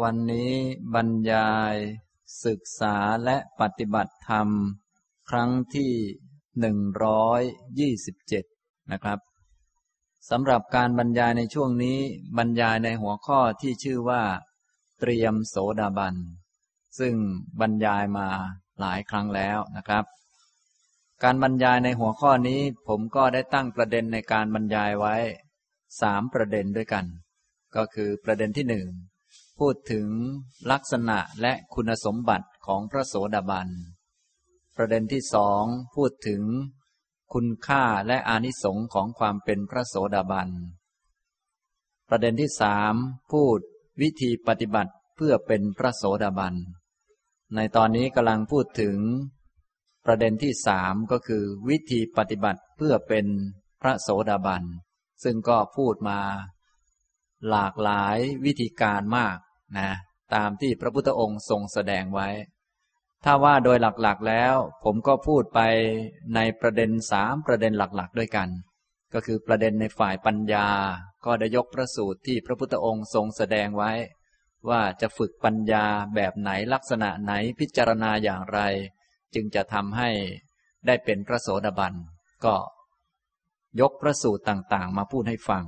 วันนี้บรรยายศึกษาและปฏิบัติธรรม ครั้งที่หนึ่งร้อยยี่สิบเจ็ดนะครับสำหรับการบรรยายในช่วงนี้บรรยายในหัวข้อที่ชื่อว่า เตรียมโสดาบัน ซึ่งบรรยายมาหลายครั้งแล้วนะครับ การบรรยายในหัวข้อนี้ผมก็ได้ตั้งประเด็นในการบรรยายไว้สามประเด็นด้วยกัน ก็คือประเด็นที่หนึ่ง พูดถึงลักษณะและคุณสมบัติของพระโสดาบัน ประเด็นที่สองพูดถึงคุณค่าและอานิสงค์ของความเป็นพระโสดาบัน ประเด็นที่สามพูดวิธีปฏิบัติเพื่อเป็นพระโสดาบัน ในตอนนี้กำลังพูดถึง ประเด็นที่สามก็คือวิธีปฏิบัติเพื่อเป็นพระโสดาบัน ซึ่งก็พูดมาหลากหลายวิธีการมาก นะตามที่พระพุทธองค์ทรงแสดงไว้ ถ้าว่าโดยหลักๆแล้ว ผมก็พูดไปในประเด็นสามประเด็นหลักๆ ด้วยกัน ก็คือประเด็นในฝ่ายปัญญา ก็ได้ยกพระสูตรที่พระพุทธองค์ทรงแสดงไว้ ว่าจะฝึกปัญญาแบบไหนลักษณะไหนพิจารณาอย่างไร จึงจะทำให้ได้เป็นพระโสดาบันก็ยกพระสูตรต่างๆ มาพูดให้ฟัง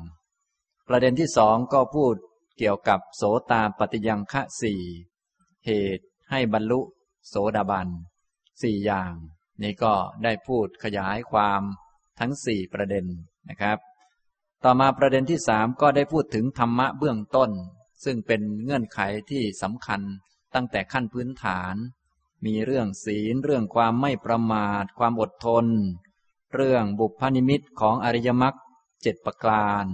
ประเด็นที่สองก็พูด เกี่ยวกับโสตาปฏิยังคะสี่เหตุให้บรรลุโสดาบันสี่อย่าง นี่ก็ได้พูดขยายความทั้งสี่ประเด็นนะครับ ต่อมาประเด็นที่สามก็ได้พูดถึงธรรมะเบื้องต้น ซึ่งเป็นเงื่อนไขที่สำคัญตั้งแต่ขั้นพื้นฐาน มีเรื่องศีลเรื่องความไม่ประมาท ความอดทน เรื่องบุพนิมิตของอริยมรรคเจ็ดประการ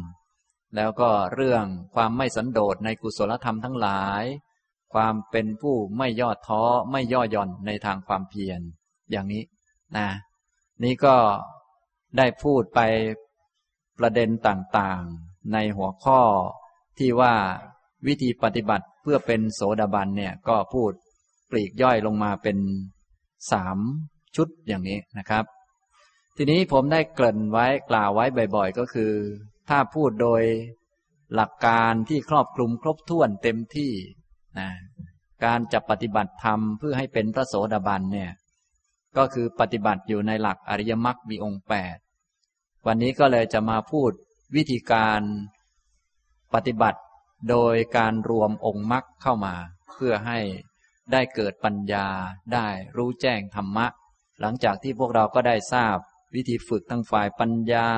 แล้วก็เรื่องความไม่สันโดษในกุศลธรรมทั้งหลาย ความเป็นผู้ไม่ย่อท้อไม่ย่อหย่อนในทางความเพียร อย่างนี้นะนี่ก็ได้พูดไปประเด็นต่างๆ ในหัวข้อที่ว่าวิธีปฏิบัติเพื่อเป็นโสดาบันเนี่ยก็พูดปลีกย่อยลงมาเป็นสามชุดอย่างนี้นะครับ ทีนี้ผมได้เกริ่นไว้กล่าวไว้บ่อยๆ ก็คือ ถ้าพูดโดยหลักการที่ครอบคลุมครบถ้วนเต็มที่นะการจะปฏิบัติธรรมเพื่อให้เป็นพระโสดาบันเนี่ยก็คือปฏิบัติอยู่ในหลักอริยมรรคมีองค์แปดวันนี้ก็เลยจะมาพูดวิธีการปฏิบัติโดยการรวมองค์มรรคเข้ามา เพื่อให้ได้เกิดปัญญาได้รู้แจ้งธรรมะ หลังจากที่พวกเราก็ได้ทราบวิธีฝึกทั้งฝ่ายปัญญา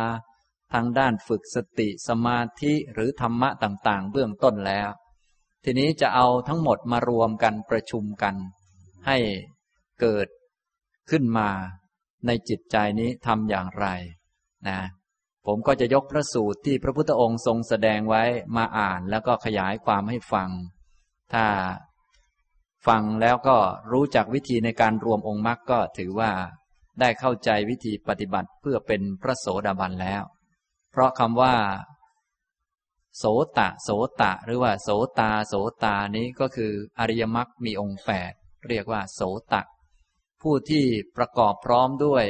ทางด้านฝึกสติสมาธิหรือธรรมะต่างๆ เบื้องต้นแล้ว ทีนี้จะเอาทั้งหมดมารวมกันประชุมกัน ให้เกิดขึ้นมาในจิตใจนี้ทำอย่างไรนะผมก็จะยกพระสูตรที่พระพุทธองค์ทรงแสดงไว้มาอ่านแล้วก็ขยายความให้ฟัง ถ้าฟังแล้วก็รู้จักวิธีในการรวมองค์มรรคก็ถือว่าได้เข้าใจวิธีปฏิบัติเพื่อเป็นพระโสดาบันแล้ว เพราะคำว่า โสตะ โสตะ หรือว่า โสตา โสตานี้ก็คืออริยมรรคมีองค์แปดเรียกว่า โสตะ ผู้ที่ประกอบพร้อมด้วย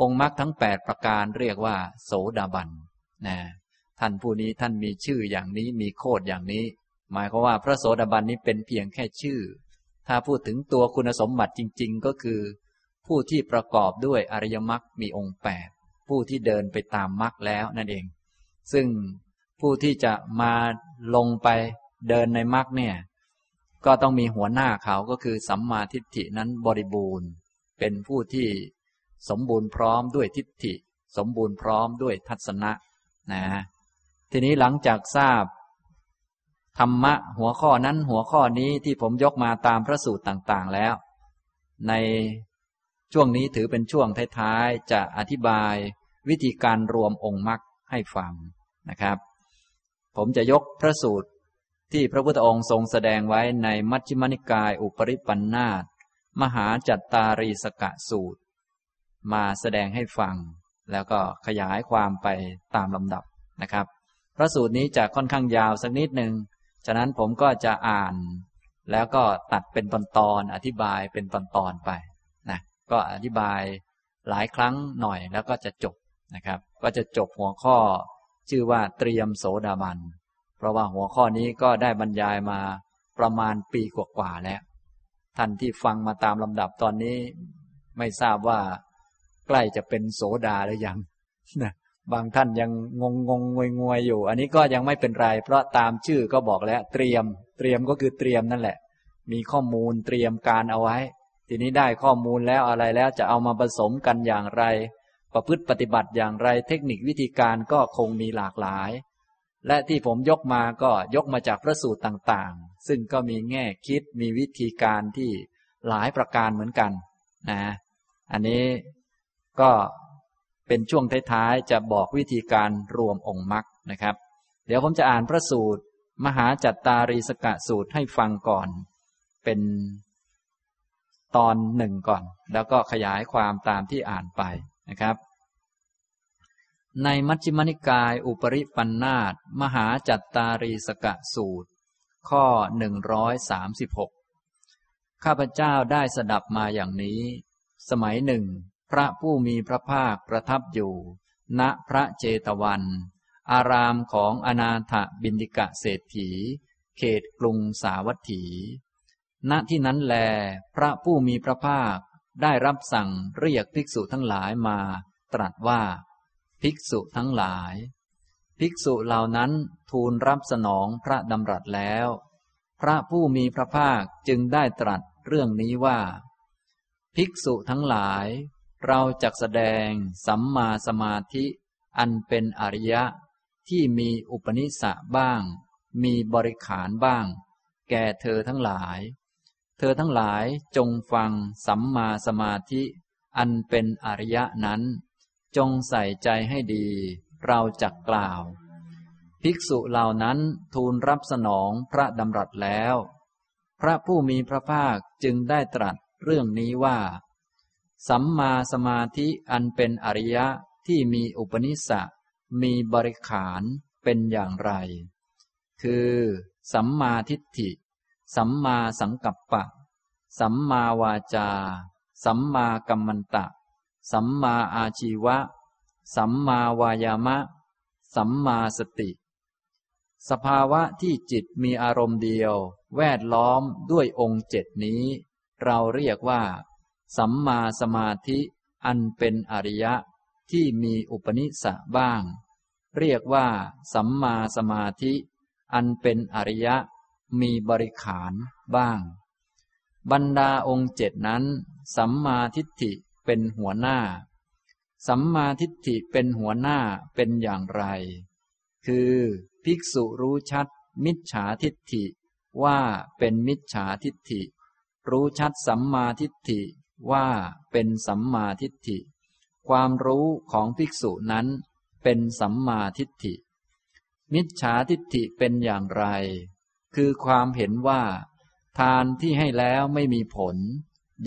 องค์มรรคทั้งแปดประการเรียกว่า โสดาบันนะท่านผู้นี้ท่านมีชื่ออย่างนี้มีโคดอย่างนี้ หมายความว่าพระโสดาบันนี้เป็นเพียงแค่ชื่อ ถ้าพูดถึงตัวคุณสมบัติจริง ๆ ก็คือ ผู้ที่ประกอบด้วยอริยมรรคมีองค์แปด ผู้ที่เดินไปตามมรรคแล้วนั่นเอง ซึ่งผู้ที่จะมาลงไปเดินในมรรคเนี่ย ก็ต้องมีหัวหน้าเขาก็คือสัมมาทิฏฐินั้นบริบูรณ์ เป็นผู้ที่สมบูรณ์พร้อมด้วยทิฏฐิ สมบูรณ์พร้อมด้วยทัศนะนะทีนี้หลังจากทราบธรรมะหัวข้อนั้นหัวข้อนี้ที่ผมยกมาตามพระสูตรต่างๆแล้ว ใน ช่วงนี้ถือเป็นช่วงท้ายๆ จะอธิบายวิธีการรวมองค์มรรคให้ฟังนะครับ ผมจะยกพระสูตรที่พระพุทธองค์ทรงแสดงไว้ในมัชฌิมนิกายอุปริปันธาตมหาจัตตารีสกะสูตร มาแสดงให้ฟัง แล้วก็ขยายความไปตามลำดับนะครับ พระสูตรนี้จะค่อนข้างยาวสักนิดหนึ่งฉะนั้นผมก็จะอ่าน แล้วก็ตัดเป็นตอนๆอธิบายเป็นตอนๆไป ก็อธิบายหลายครั้งหน่อยแล้วก็จะจบนะครับ ก็จะจบหัวข้อชื่อว่าเตรียมโสดาบัน เพราะว่าหัวข้อนี้ก็ได้บรรยายมาประมาณปีกว่าๆแล้ว ท่านที่ฟังมาตามลำดับตอนนี้ ไม่ทราบว่าใกล้จะเป็นโสดาหรือยังนะบางท่านยังงงงงวยงวยอยู่ อันนี้ก็ยังไม่เป็นไร เพราะตามชื่อก็บอกแล้ว เตรียม เตรียมก็คือเตรียมนั่นแหละ มีข้อมูลเตรียมการเอาไว้ ทีนี้ได้ข้อมูลแล้วอะไรแล้วจะเอามาผสมกันอย่างไร ประพฤติปฏิบัติอย่างไร เทคนิควิธีการก็คงมีหลากหลาย และที่ผมยกมาก็ยกมาจากพระสูตรต่างๆ ซึ่งก็มีแง่คิดมีวิธีการที่หลายประการเหมือนกันนะอันนี้ก็เป็นช่วงท้ายๆจะบอกวิธีการรวมองค์มรรคนะครับ เดี๋ยวผมจะอ่านพระสูตร มหาจัตตารีสกะสูตรให้ฟังก่อน เป็น ตอนหนึ่งก่อน แล้วก็ขยายความตามที่อ่านไปนะครับ ในมัชฌิมนิกายอุปริปันธาตมหาจัตตารีสกะสูตร ข้อหนึ่งร้อยสามสิบหกข้าพเจ้าได้สดับมาอย่างนี้ สมัยหนึ่ง พระผู้มีพระภาคประทับอยู่ ณพระเจตวัน อารามของอนาถบินดิกะเศรษฐี เขตกรุงสาวัตถี ณที่นั้นแล พระผู้มีพระภาคได้รับสั่งเรียกภิกษุทั้งหลายมา ตรัสว่า ภิกษุทั้งหลาย ภิกษุเหล่านั้นทูลรับสนองพระดำรัสแล้ว พระผู้มีพระภาคจึงได้ตรัสเรื่องนี้ว่า ภิกษุทั้งหลาย เราจะแสดงสัมมาสมาธิอันเป็นอริยะที่มีอุปนิสะบ้าง มีบริขารบ้าง แก่เธอทั้งหลาย เธอทั้งหลายจงฟังสัมมาสมาธิ อันเป็นอริยะนั้น จงใส่ใจให้ดี เราจักกล่าว ภิกษุเหล่านั้นทูลรับสนองพระดำรัสแล้ว พระผู้มีพระภาคจึงได้ตรัสเรื่องนี้ว่า สัมมาสมาธิอันเป็นอริยะที่มีอุปนิสสะมีบริขารเป็นอย่างไร คือ สัมมาทิฏฐิ สัมมาสังกัปปะ สัมมาวาจา สัมมากัมมันตะ สัมมาอาชีวะ สัมมาวายามะ สัมมาสติ สภาวะที่จิตมีอารมณ์เดียว แวดล้อมด้วยองค์เจ็ดนี้ เราเรียกว่า สัมมาสมาธิอันเป็นอริยะที่มีอุปนิสสะบ้าง เรียกว่า สัมมาสมาธิ อันเป็นอริยะ มีบริขารบ้าง บรรดาองค์เจ็ดนั้น สัมมาทิฏฐิเป็นหัวหน้า สัมมาทิฏฐิเป็นหัวหน้าเป็นอย่างไร คือภิกษุรู้ชัด มิจฉาทิฏฐิ ว่าเป็นมิจฉาทิฏฐิ รู้ชัดสัมมาทิฏฐิว่าเป็นสัมมาทิฏฐิ ความรู้ของภิกษุนั้นเป็นสัมมาทิฏฐิ มิจฉาทิฏฐิเป็นอย่างไร คือความเห็นว่า ทานที่ให้แล้วไม่มีผล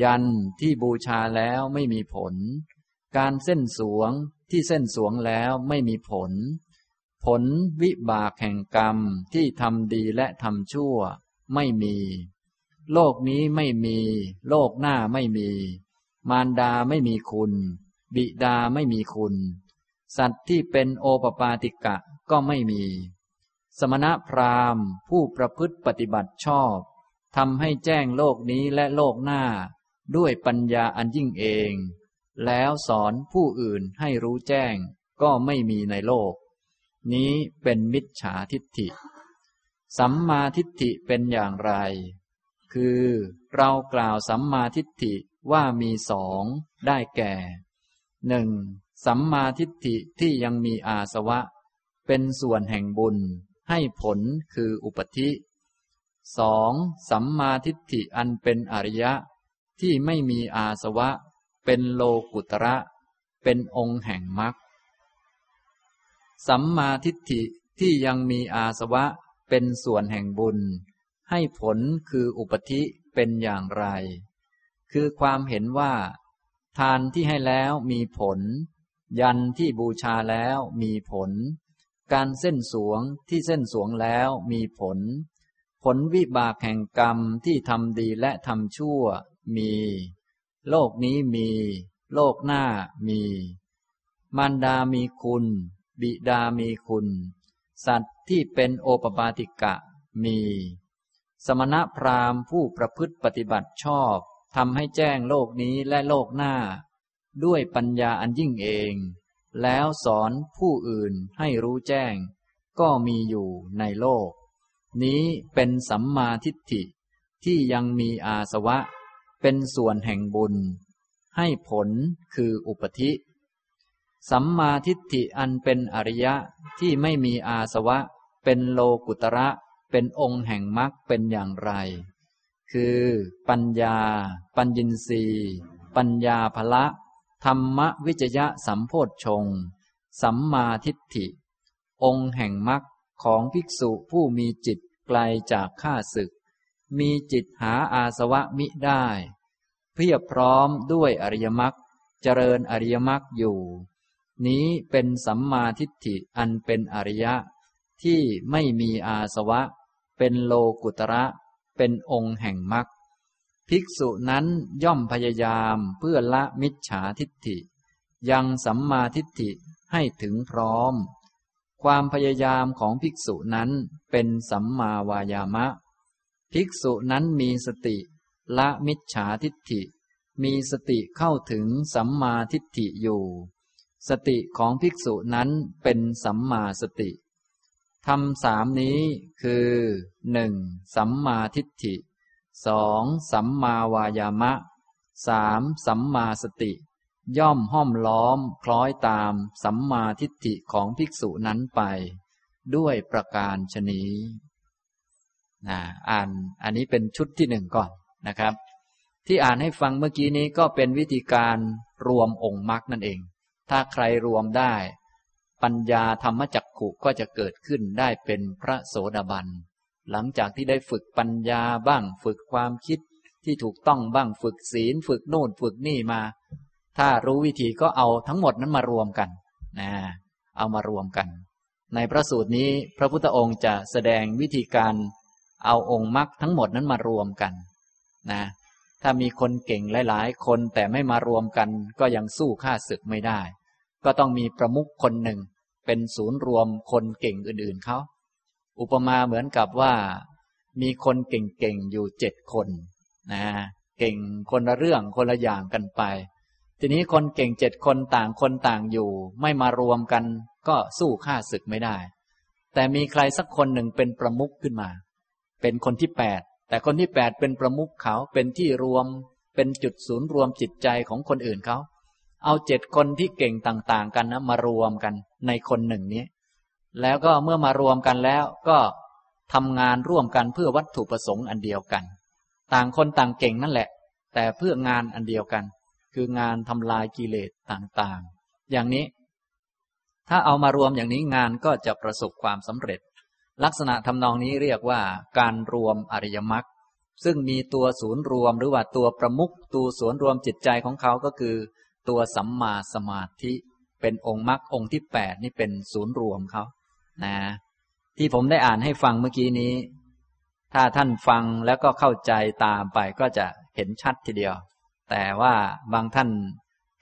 ยันที่บูชาแล้วไม่มีผล การเส้นสวงที่เส้นสวงแล้วไม่มีผล ผลวิบากแห่งกรรมที่ทำดีและทำชั่ว ไม่มี โลกนี้ไม่มี โลกหน้าไม่มี มารดาไม่มีคุณ บิดาไม่มีคุณ สัตว์ที่เป็นโอปปาติกะก็ไม่มี สมณพราหมณ์ ผู้ประพฤติปฏิบัติชอบทำให้แจ้งโลกนี้และโลกหน้า ด้วยปัญญาอันยิ่งเอง แล้วสอนผู้อื่นให้รู้แจ้ง ก็ไม่มีในโลก นี้เป็นมิจฉาทิฏฐิ สัมมาทิฏฐิเป็นอย่างไร คือเรากล่าวสัมมาทิฏฐิว่ามีสองได้แก่หนึ่งสัมมาทิฏฐิที่ยังมีอาสวะ เป็นส่วนแห่งบุญ ให้ผลคืออุปธิสองสัมมาทิฏฐิอันเป็นอริยะ ที่ไม่มีอาสวะ เป็นโลกุตระ เป็นองค์แห่งมรรคสัมมาทิฏฐิที่ยังมีอาสวะ เป็นส่วนแห่งบุญ ให้ผลคืออุปธิเป็นอย่างไร คือความเห็นว่า ทานที่ให้แล้วมีผล ยันที่บูชาแล้วมีผล การเส้นสวงที่เส้นสวงแล้วมีผล ผลวิบากแห่งกรรมที่ทำดีและทำชั่วมี โลกนี้มี โลกหน้ามี มารดามีคุณ บิดามีคุณ สัตว์ที่เป็นโอปปาติกะมี สมณพราหมณ์ผู้ประพฤติปฏิบัติชอบทำให้แจ้งโลกนี้และโลกหน้า ด้วยปัญญาอันยิ่งเอง แล้วสอนผู้อื่นให้รู้แจ้ง ก็มีอยู่ในโลก นี้เป็นสัมมาทิฏฐิที่ยังมีอาสวะ เป็นส่วนแห่งบุญ ให้ผลคืออุปธิ สัมมาทิฏฐิอันเป็นอริยะที่ไม่มีอาสวะ เป็นโลกุตระเป็นองค์แห่งมรรคเป็นอย่างไร คือ ปัญญา ปัญญินรีปัญญาภละ ธรรมวิจยะสัมโพธชง สัมมาทิฏฐิ องค์แห่งมรรคของภิกษุผู้มีจิตไกลจากข้าศึก มีจิตหาอาสวะมิได้ เพียบพร้อมด้วยอริยมรรคเจริญอริยมรรคอยู่ นี้เป็นสัมมาทิฏฐิอันเป็นอริยะ ที่ไม่มีอาสวะ เป็นโลกุตระ เป็นองค์แห่งมรรค ภิกษุนั้นย่อมพยายามเพื่อละมิจฉาทิฏฐิ ยังสัมมาทิฏฐิให้ถึงพร้อม ความพยายามของภิกษุนั้นเป็นสัมมาวายามะ ภิกษุนั้นมีสติละมิจฉาทิฏฐิ มีสติเข้าถึงสัมมาทิฏฐิอยู่ สติของภิกษุนั้นเป็นสัมมาสติทำสามนี้คือหนึ่งสัมมาทิฏฐิ สองสัมมาวายามะสามสัมมาสติ ย่อมห้อมล้อมคล้อยตามสัมมาทิฏฐิของภิกษุนั้นไป ด้วยประการชนีนะอ่านอันนี้เป็นชุดที่หนึ่งก่อนนะครับ ที่อ่านให้ฟังเมื่อกี้นี้ก็เป็นวิธีการรวมองค์มรรคนั่นเอง ถ้าใครรวมได้ ปัญญาธรรมจักขุก็จะเกิดขึ้นได้เป็นพระโสดาบัน หลังจากที่ได้ฝึกปัญญาบ้าง ฝึกความคิดที่ถูกต้องบ้างฝึกศีล ฝึกโน่นฝึกนี่มา ถ้ารู้วิธีก็เอาทั้งหมดนั้นมารวมกันนะเอามารวมกัน ในพระสูตรนี้พระพุทธองค์จะแสดงวิธีการเอาองค์มรรคทั้งหมดนั้นมารวมกันนะถ้ามีคนเก่งหลาย ๆ คนแต่ไม่มารวมกันก็ยังสู้ข้าศึกไม่ได้ ก็ต้องมีประมุขคนหนึ่ง เป็นศูนย์รวมคนเก่งอื่นๆเขา อุปมาเหมือนกับว่า มีคนเก่งๆอยู่เจ็ดคนนะเก่งคนละเรื่องคนละอย่างกันไป ทีนี้คนเก่งเจ็ดคนต่างคนต่างอยู่ ไม่มารวมกัน ก็สู้ข้าศึกไม่ได้ แต่มีใครสักคนหนึ่งเป็นประมุขขึ้นมา เป็นคนที่แปดแต่คนที่แปดเป็นประมุขเขาเป็นที่รวม เป็นจุดศูนย์รวมจิตใจของคนอื่นเขาเอาเจ็ดคนที่เก่งต่าง ๆ กันนะมารวมกันในคนหนึ่งนี้ แล้วก็เมื่อมารวมกันแล้วก็ทำงานร่วมกันเพื่อวัตถุประสงค์อันเดียวกัน ต่างคนต่างเก่งนั่นแหละ แต่เพื่องานอันเดียวกัน คืองานทำลายกิเลสต่างๆ อย่างนี้ ถ้าเอามารวมอย่างนี้งานก็จะประสบความสำเร็จ ลักษณะทำนองนี้เรียกว่าการรวมอริยมรรคซึ่งมีตัวศูนย์รวมหรือว่าตัวประมุขตัวศูนย์รวมจิตใจของเขาก็คือ ตัวสัมมาสมาธิ เป็นองค์มรรคองค์ที่แปดนี่เป็นศูนย์รวมเขา นะ ที่ผมได้อ่านให้ฟังเมื่อกี้นี้ ถ้าท่านฟังแล้วก็เข้าใจตามไปก็จะเห็นชัดทีเดียว แต่ว่าบางท่าน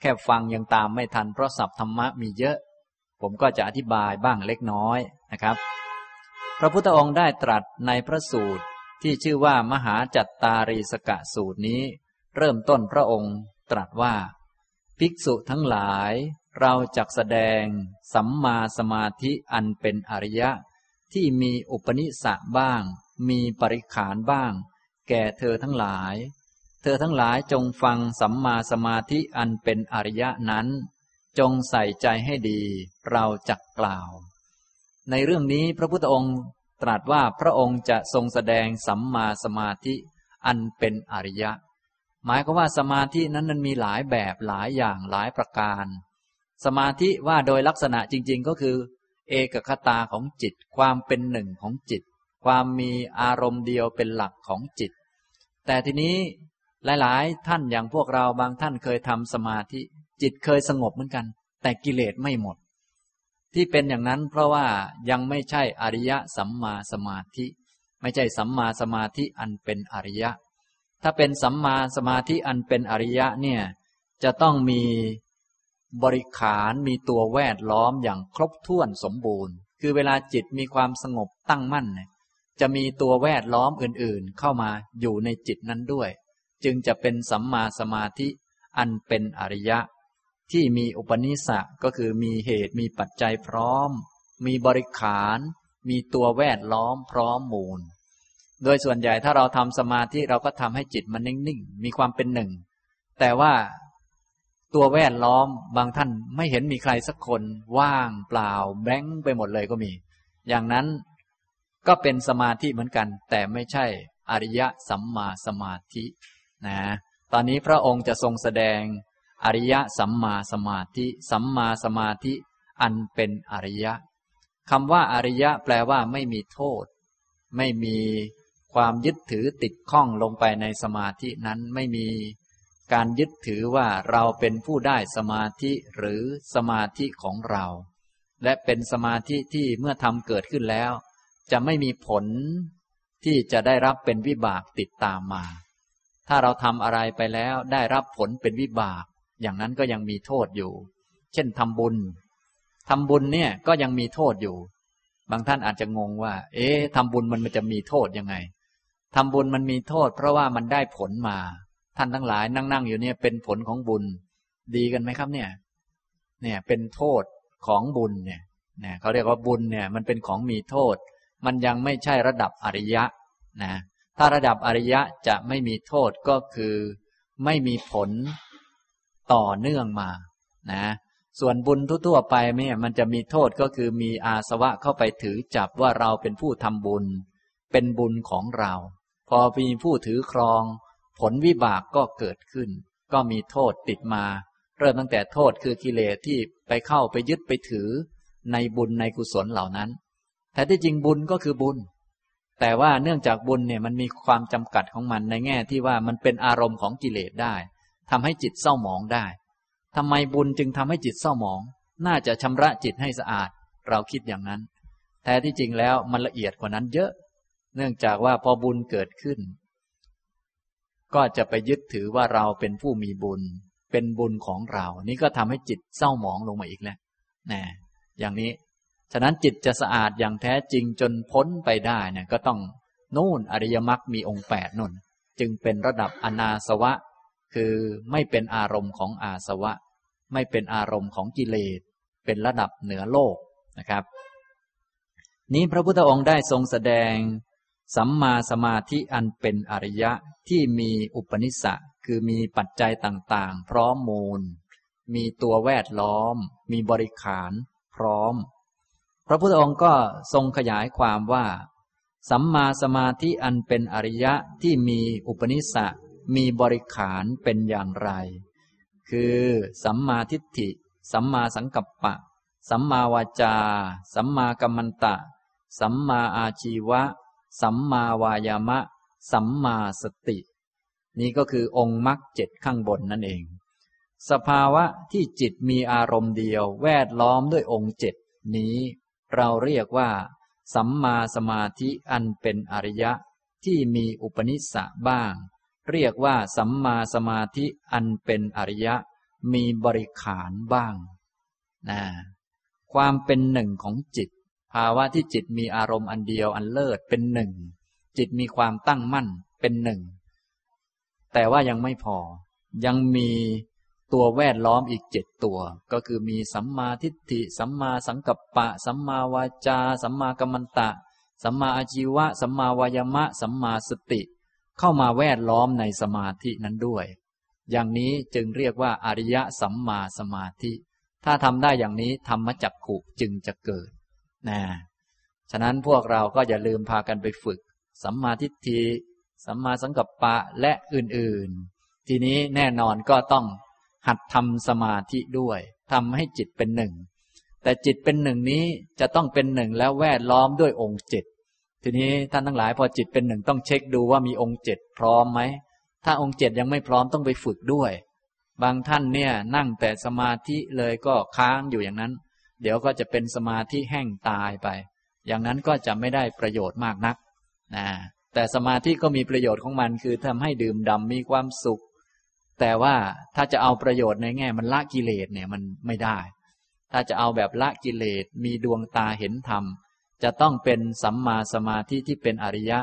แค่ฟังยังตามไม่ทันเพราะศัพท์ธรรมะมีเยอะ ผมก็จะอธิบายบ้างเล็กน้อยนะครับ พระพุทธองค์ได้ตรัสในพระสูตรที่ชื่อว่ามหาจัตตารีสกะสูตรนี้ เริ่มต้นพระองค์ตรัสว่า ภิกษุทั้งหลาย เราจักแสดงสัมมาสมาธิอันเป็นอริยะ ที่มีอุปนิสะบ้าง มีปริขานบ้าง แก่เธอทั้งหลาย เธอทั้งหลายจงฟังสัมมาสมาธิอันเป็นอริยะนั้น จงใส่ใจให้ดี เราจักกล่าว ในเรื่องนี้พระพุทธองค์ตรัสว่าพระองค์จะทรงแสดงสัมมาสมาธิอันเป็นอริยะ หมายก็ว่าสมาธินั้นมันมีหลายแบบหลายอย่างหลายประการ สมาธิว่าโดยลักษณะจริง ๆ ก็คือ เอกคตาของจิต ความเป็นหนึ่งของจิต ความมีอารมณ์เดียวเป็นหลักของจิต แต่ทีนี้หลาย ๆ ท่านอย่างพวกเราบางท่านเคยทำสมาธิ จิตเคยสงบเหมือนกัน แต่กิเลสไม่หมด ที่เป็นอย่างนั้นเพราะว่ายังไม่ใช่อริยะสัมมาสมาธิ ไม่ใช่สัมมาสมาธิอันเป็นอริยะ ถ้าเป็นสัมมาสมาธิอันเป็นอริยะเนี่ยจะต้องมี บริขารมีตัวแวดล้อมอย่างครบถ้วนสมบูรณ์ คือเวลาจิตมีความสงบตั้งมั่นเนี่ยจะมีตัวแวดล้อมอื่นๆ เข้ามาอยู่ในจิตนั้นด้วย จึงจะเป็นสัมมาสมาธิอันเป็นอริยะ ที่มีอุปนิสสะก็คือมีเหตุมีปัจจัยพร้อม มีบริขาร มีตัวแวดล้อมพร้อมมูล โดยส่วนใหญ่ถ้าเราทำสมาธิเราก็ทำให้จิตมันนิ่ง ๆ มีความเป็นหนึ่ง แต่ว่า ตัวแวดล้อมบางท่านไม่เห็นมีใครสักคนว่างเปล่าแบงค์ไปหมดเลยก็มี อย่างนั้นก็เป็นสมาธิเหมือนกัน แต่ไม่ใช่อริยะสัมมาสมาธินะตอนนี้พระองค์จะทรงแสดงอริยะสัมมาสมาธิสัมมาสมาธิอันเป็นอริยะคำว่าอริยะแปลว่าไม่มีโทษ ไม่มีความยึดถือติดข้องลงไปในสมาธินั้นไม่มี การยึดถือว่าเราเป็นผู้ได้สมาธิหรือสมาธิของเรา และเป็นสมาธิที่เมื่อทำเกิดขึ้นแล้ว จะไม่มีผลที่จะได้รับเป็นวิบากติดตามมา ถ้าเราทำอะไรไปแล้วได้รับผลเป็นวิบาก อย่างนั้นก็ยังมีโทษอยู่ เช่นทำบุญทำบุญเนี่ยก็ยังมีโทษอยู่ บางท่านอาจจะงงว่า เอ๊ะทำบุญมันจะมีโทษยังไงทำบุญมันมีโทษ เพราะว่ามันได้ผลมา ท่านทั้งหลายนั่งๆอยู่เนี่ยเป็นผลของบุญ ดีกันไหมครับเนี่ย เนี่ยเป็นโทษของบุญเนี่ยเนี่ยเขาเรียกว่าบุญเนี่ยมันเป็นของมีโทษ มันยังไม่ใช่ระดับอริยะนะถ้าระดับอริยะจะไม่มีโทษก็คือไม่มีผลต่อเนื่องมานะส่วนบุญทั่วๆไปเนี่ยมันจะมีโทษก็คือมีอาสวะเข้าไปถือจับว่าเราเป็นผู้ทำบุญ เป็นบุญของเรา พอมีผู้ถือครอง ผลวิบากก็เกิดขึ้น ก็มีโทษติดมา เริ่มตั้งแต่โทษคือกิเลสที่ไปเข้าไปยึดไปถือ ในบุญในกุศลเหล่านั้น แต่ที่จริงบุญก็คือบุญ แต่ว่าเนื่องจากบุญเนี่ยมันมีความจำกัดของมันในแง่ที่ว่ามันเป็นอารมณ์ของกิเลสได้ทำให้จิตเศร้าหมองได้ทำไมบุญจึงทำให้จิตเศร้าหมอง น่าจะชำระจิตให้สะอาด เราคิดอย่างนั้น แต่ที่จริงแล้วมันละเอียดกว่านั้นเยอะ เนื่องจากว่าพอบุญเกิดขึ้น ก็จะไปยึดถือว่าเราเป็นผู้มีบุญ เป็นบุญของเรา นี่ก็ทำให้จิตเศร้าหมองลงมาอีกแล้วนะอย่างนี้ ฉะนั้นจิตจะสะอาดอย่างแท้จริงจนพ้นไปได้เนี่ยก็ต้องนู่นอริยมรรคมีองค์แปดนุ่น จึงเป็นระดับอนาสวะ คือไม่เป็นอารมณ์ของอาสวะ ไม่เป็นอารมณ์ของกิเลส เป็นระดับเหนือโลกนะครับ นี้พระพุทธองค์ได้ทรงแสดง สัมมาสมาธิอันเป็นอริยะที่มีอุปนิสัคือมีปัจจัยต่างๆ พร้อมมูล มีตัวแวดล้อม มีบริขารพร้อม พระพุทธองค์ก็ทรงขยายความว่า สัมมาสมาธิอันเป็นอริยะที่มีอุปนิสัมีบริขารเป็นอย่างไร คือสัมมาทิฏฐิ สัมมาสังกัปปะ สัมมาวาจา สัมมากัมมันตะ สัมมาอาชีวะ สัมมาวายามะ สัมมาสติ นี่ก็คือองค์มรรคเจ็ดข้างบนนั่นเอง สภาวะที่จิตมีอารมณ์เดียวแวดล้อมด้วยองค์เจ็ดนี้ เราเรียกว่า สัมมาสมาธิอันเป็นอริยะที่มีอุปนิสสะบ้าง เรียกว่าสัมมาสมาธิอันเป็นอริยะ มีบริขารบ้างนะความเป็นหนึ่งของจิต ภาวะที่จิตมีอารมณ์อันเดียวอันเลิศเป็นหนึ่ง จิตมีความตั้งมั่นเป็นหนึ่ง แต่ว่ายังไม่พอ ยังมีตัวแวดล้อมอีกเจ็ดตัว ก็คือมีสัมมาทิฏฐิ สัมมาสังกัปปะ สัมมาวาจา สัมมากัมมันตะ สัมมาอาชีวะ สัมมาวายมะ สัมมาสติ เข้ามาแวดล้อมในสมาธินั้นด้วย อย่างนี้จึงเรียกว่าอริยสัมมาสมาธิ ถ้าทำได้อย่างนี้ธรรมจักขุจึงจะเกิด นะฉะนั้นพวกเราก็อย่าลืมพากันไปฝึก สัมมาทิฏฐิสัมมาสังกัปปะและอื่นๆ ทีนี้แน่นอนก็ต้องหัดทำสมาธิด้วยทำให้จิตเป็นหนึ่ง แต่จิตเป็นหนึ่งนี้จะต้องเป็นหนึ่งแล้วแวดล้อมด้วยองค์เจ็ดทีนี้ท่านทั้งหลายพอจิตเป็นหนึ่งต้องเช็คดูว่ามีองค์เจ็ดพร้อมไหม ถ้าองค์เจ็ดยังไม่พร้อมต้องไปฝึกด้วย บางท่านเนี่ยนั่งแต่สมาธิเลยก็ค้างอยู่อย่างนั้น เดี๋ยวก็จะเป็นสมาธิแห้งตายไป อย่างนั้นก็จะไม่ได้ประโยชน์มากนักนะแต่สมาธิก็มีประโยชน์ของมันคือทำให้ดื่มดำมีความสุข แต่ว่าถ้าจะเอาประโยชน์ในแง่มันละกิเลสเนี่ยมันไม่ได้ ถ้าจะเอาแบบละกิเลสมีดวงตาเห็นธรรม จะต้องเป็นสัมมาสมาธิที่เป็นอริยะ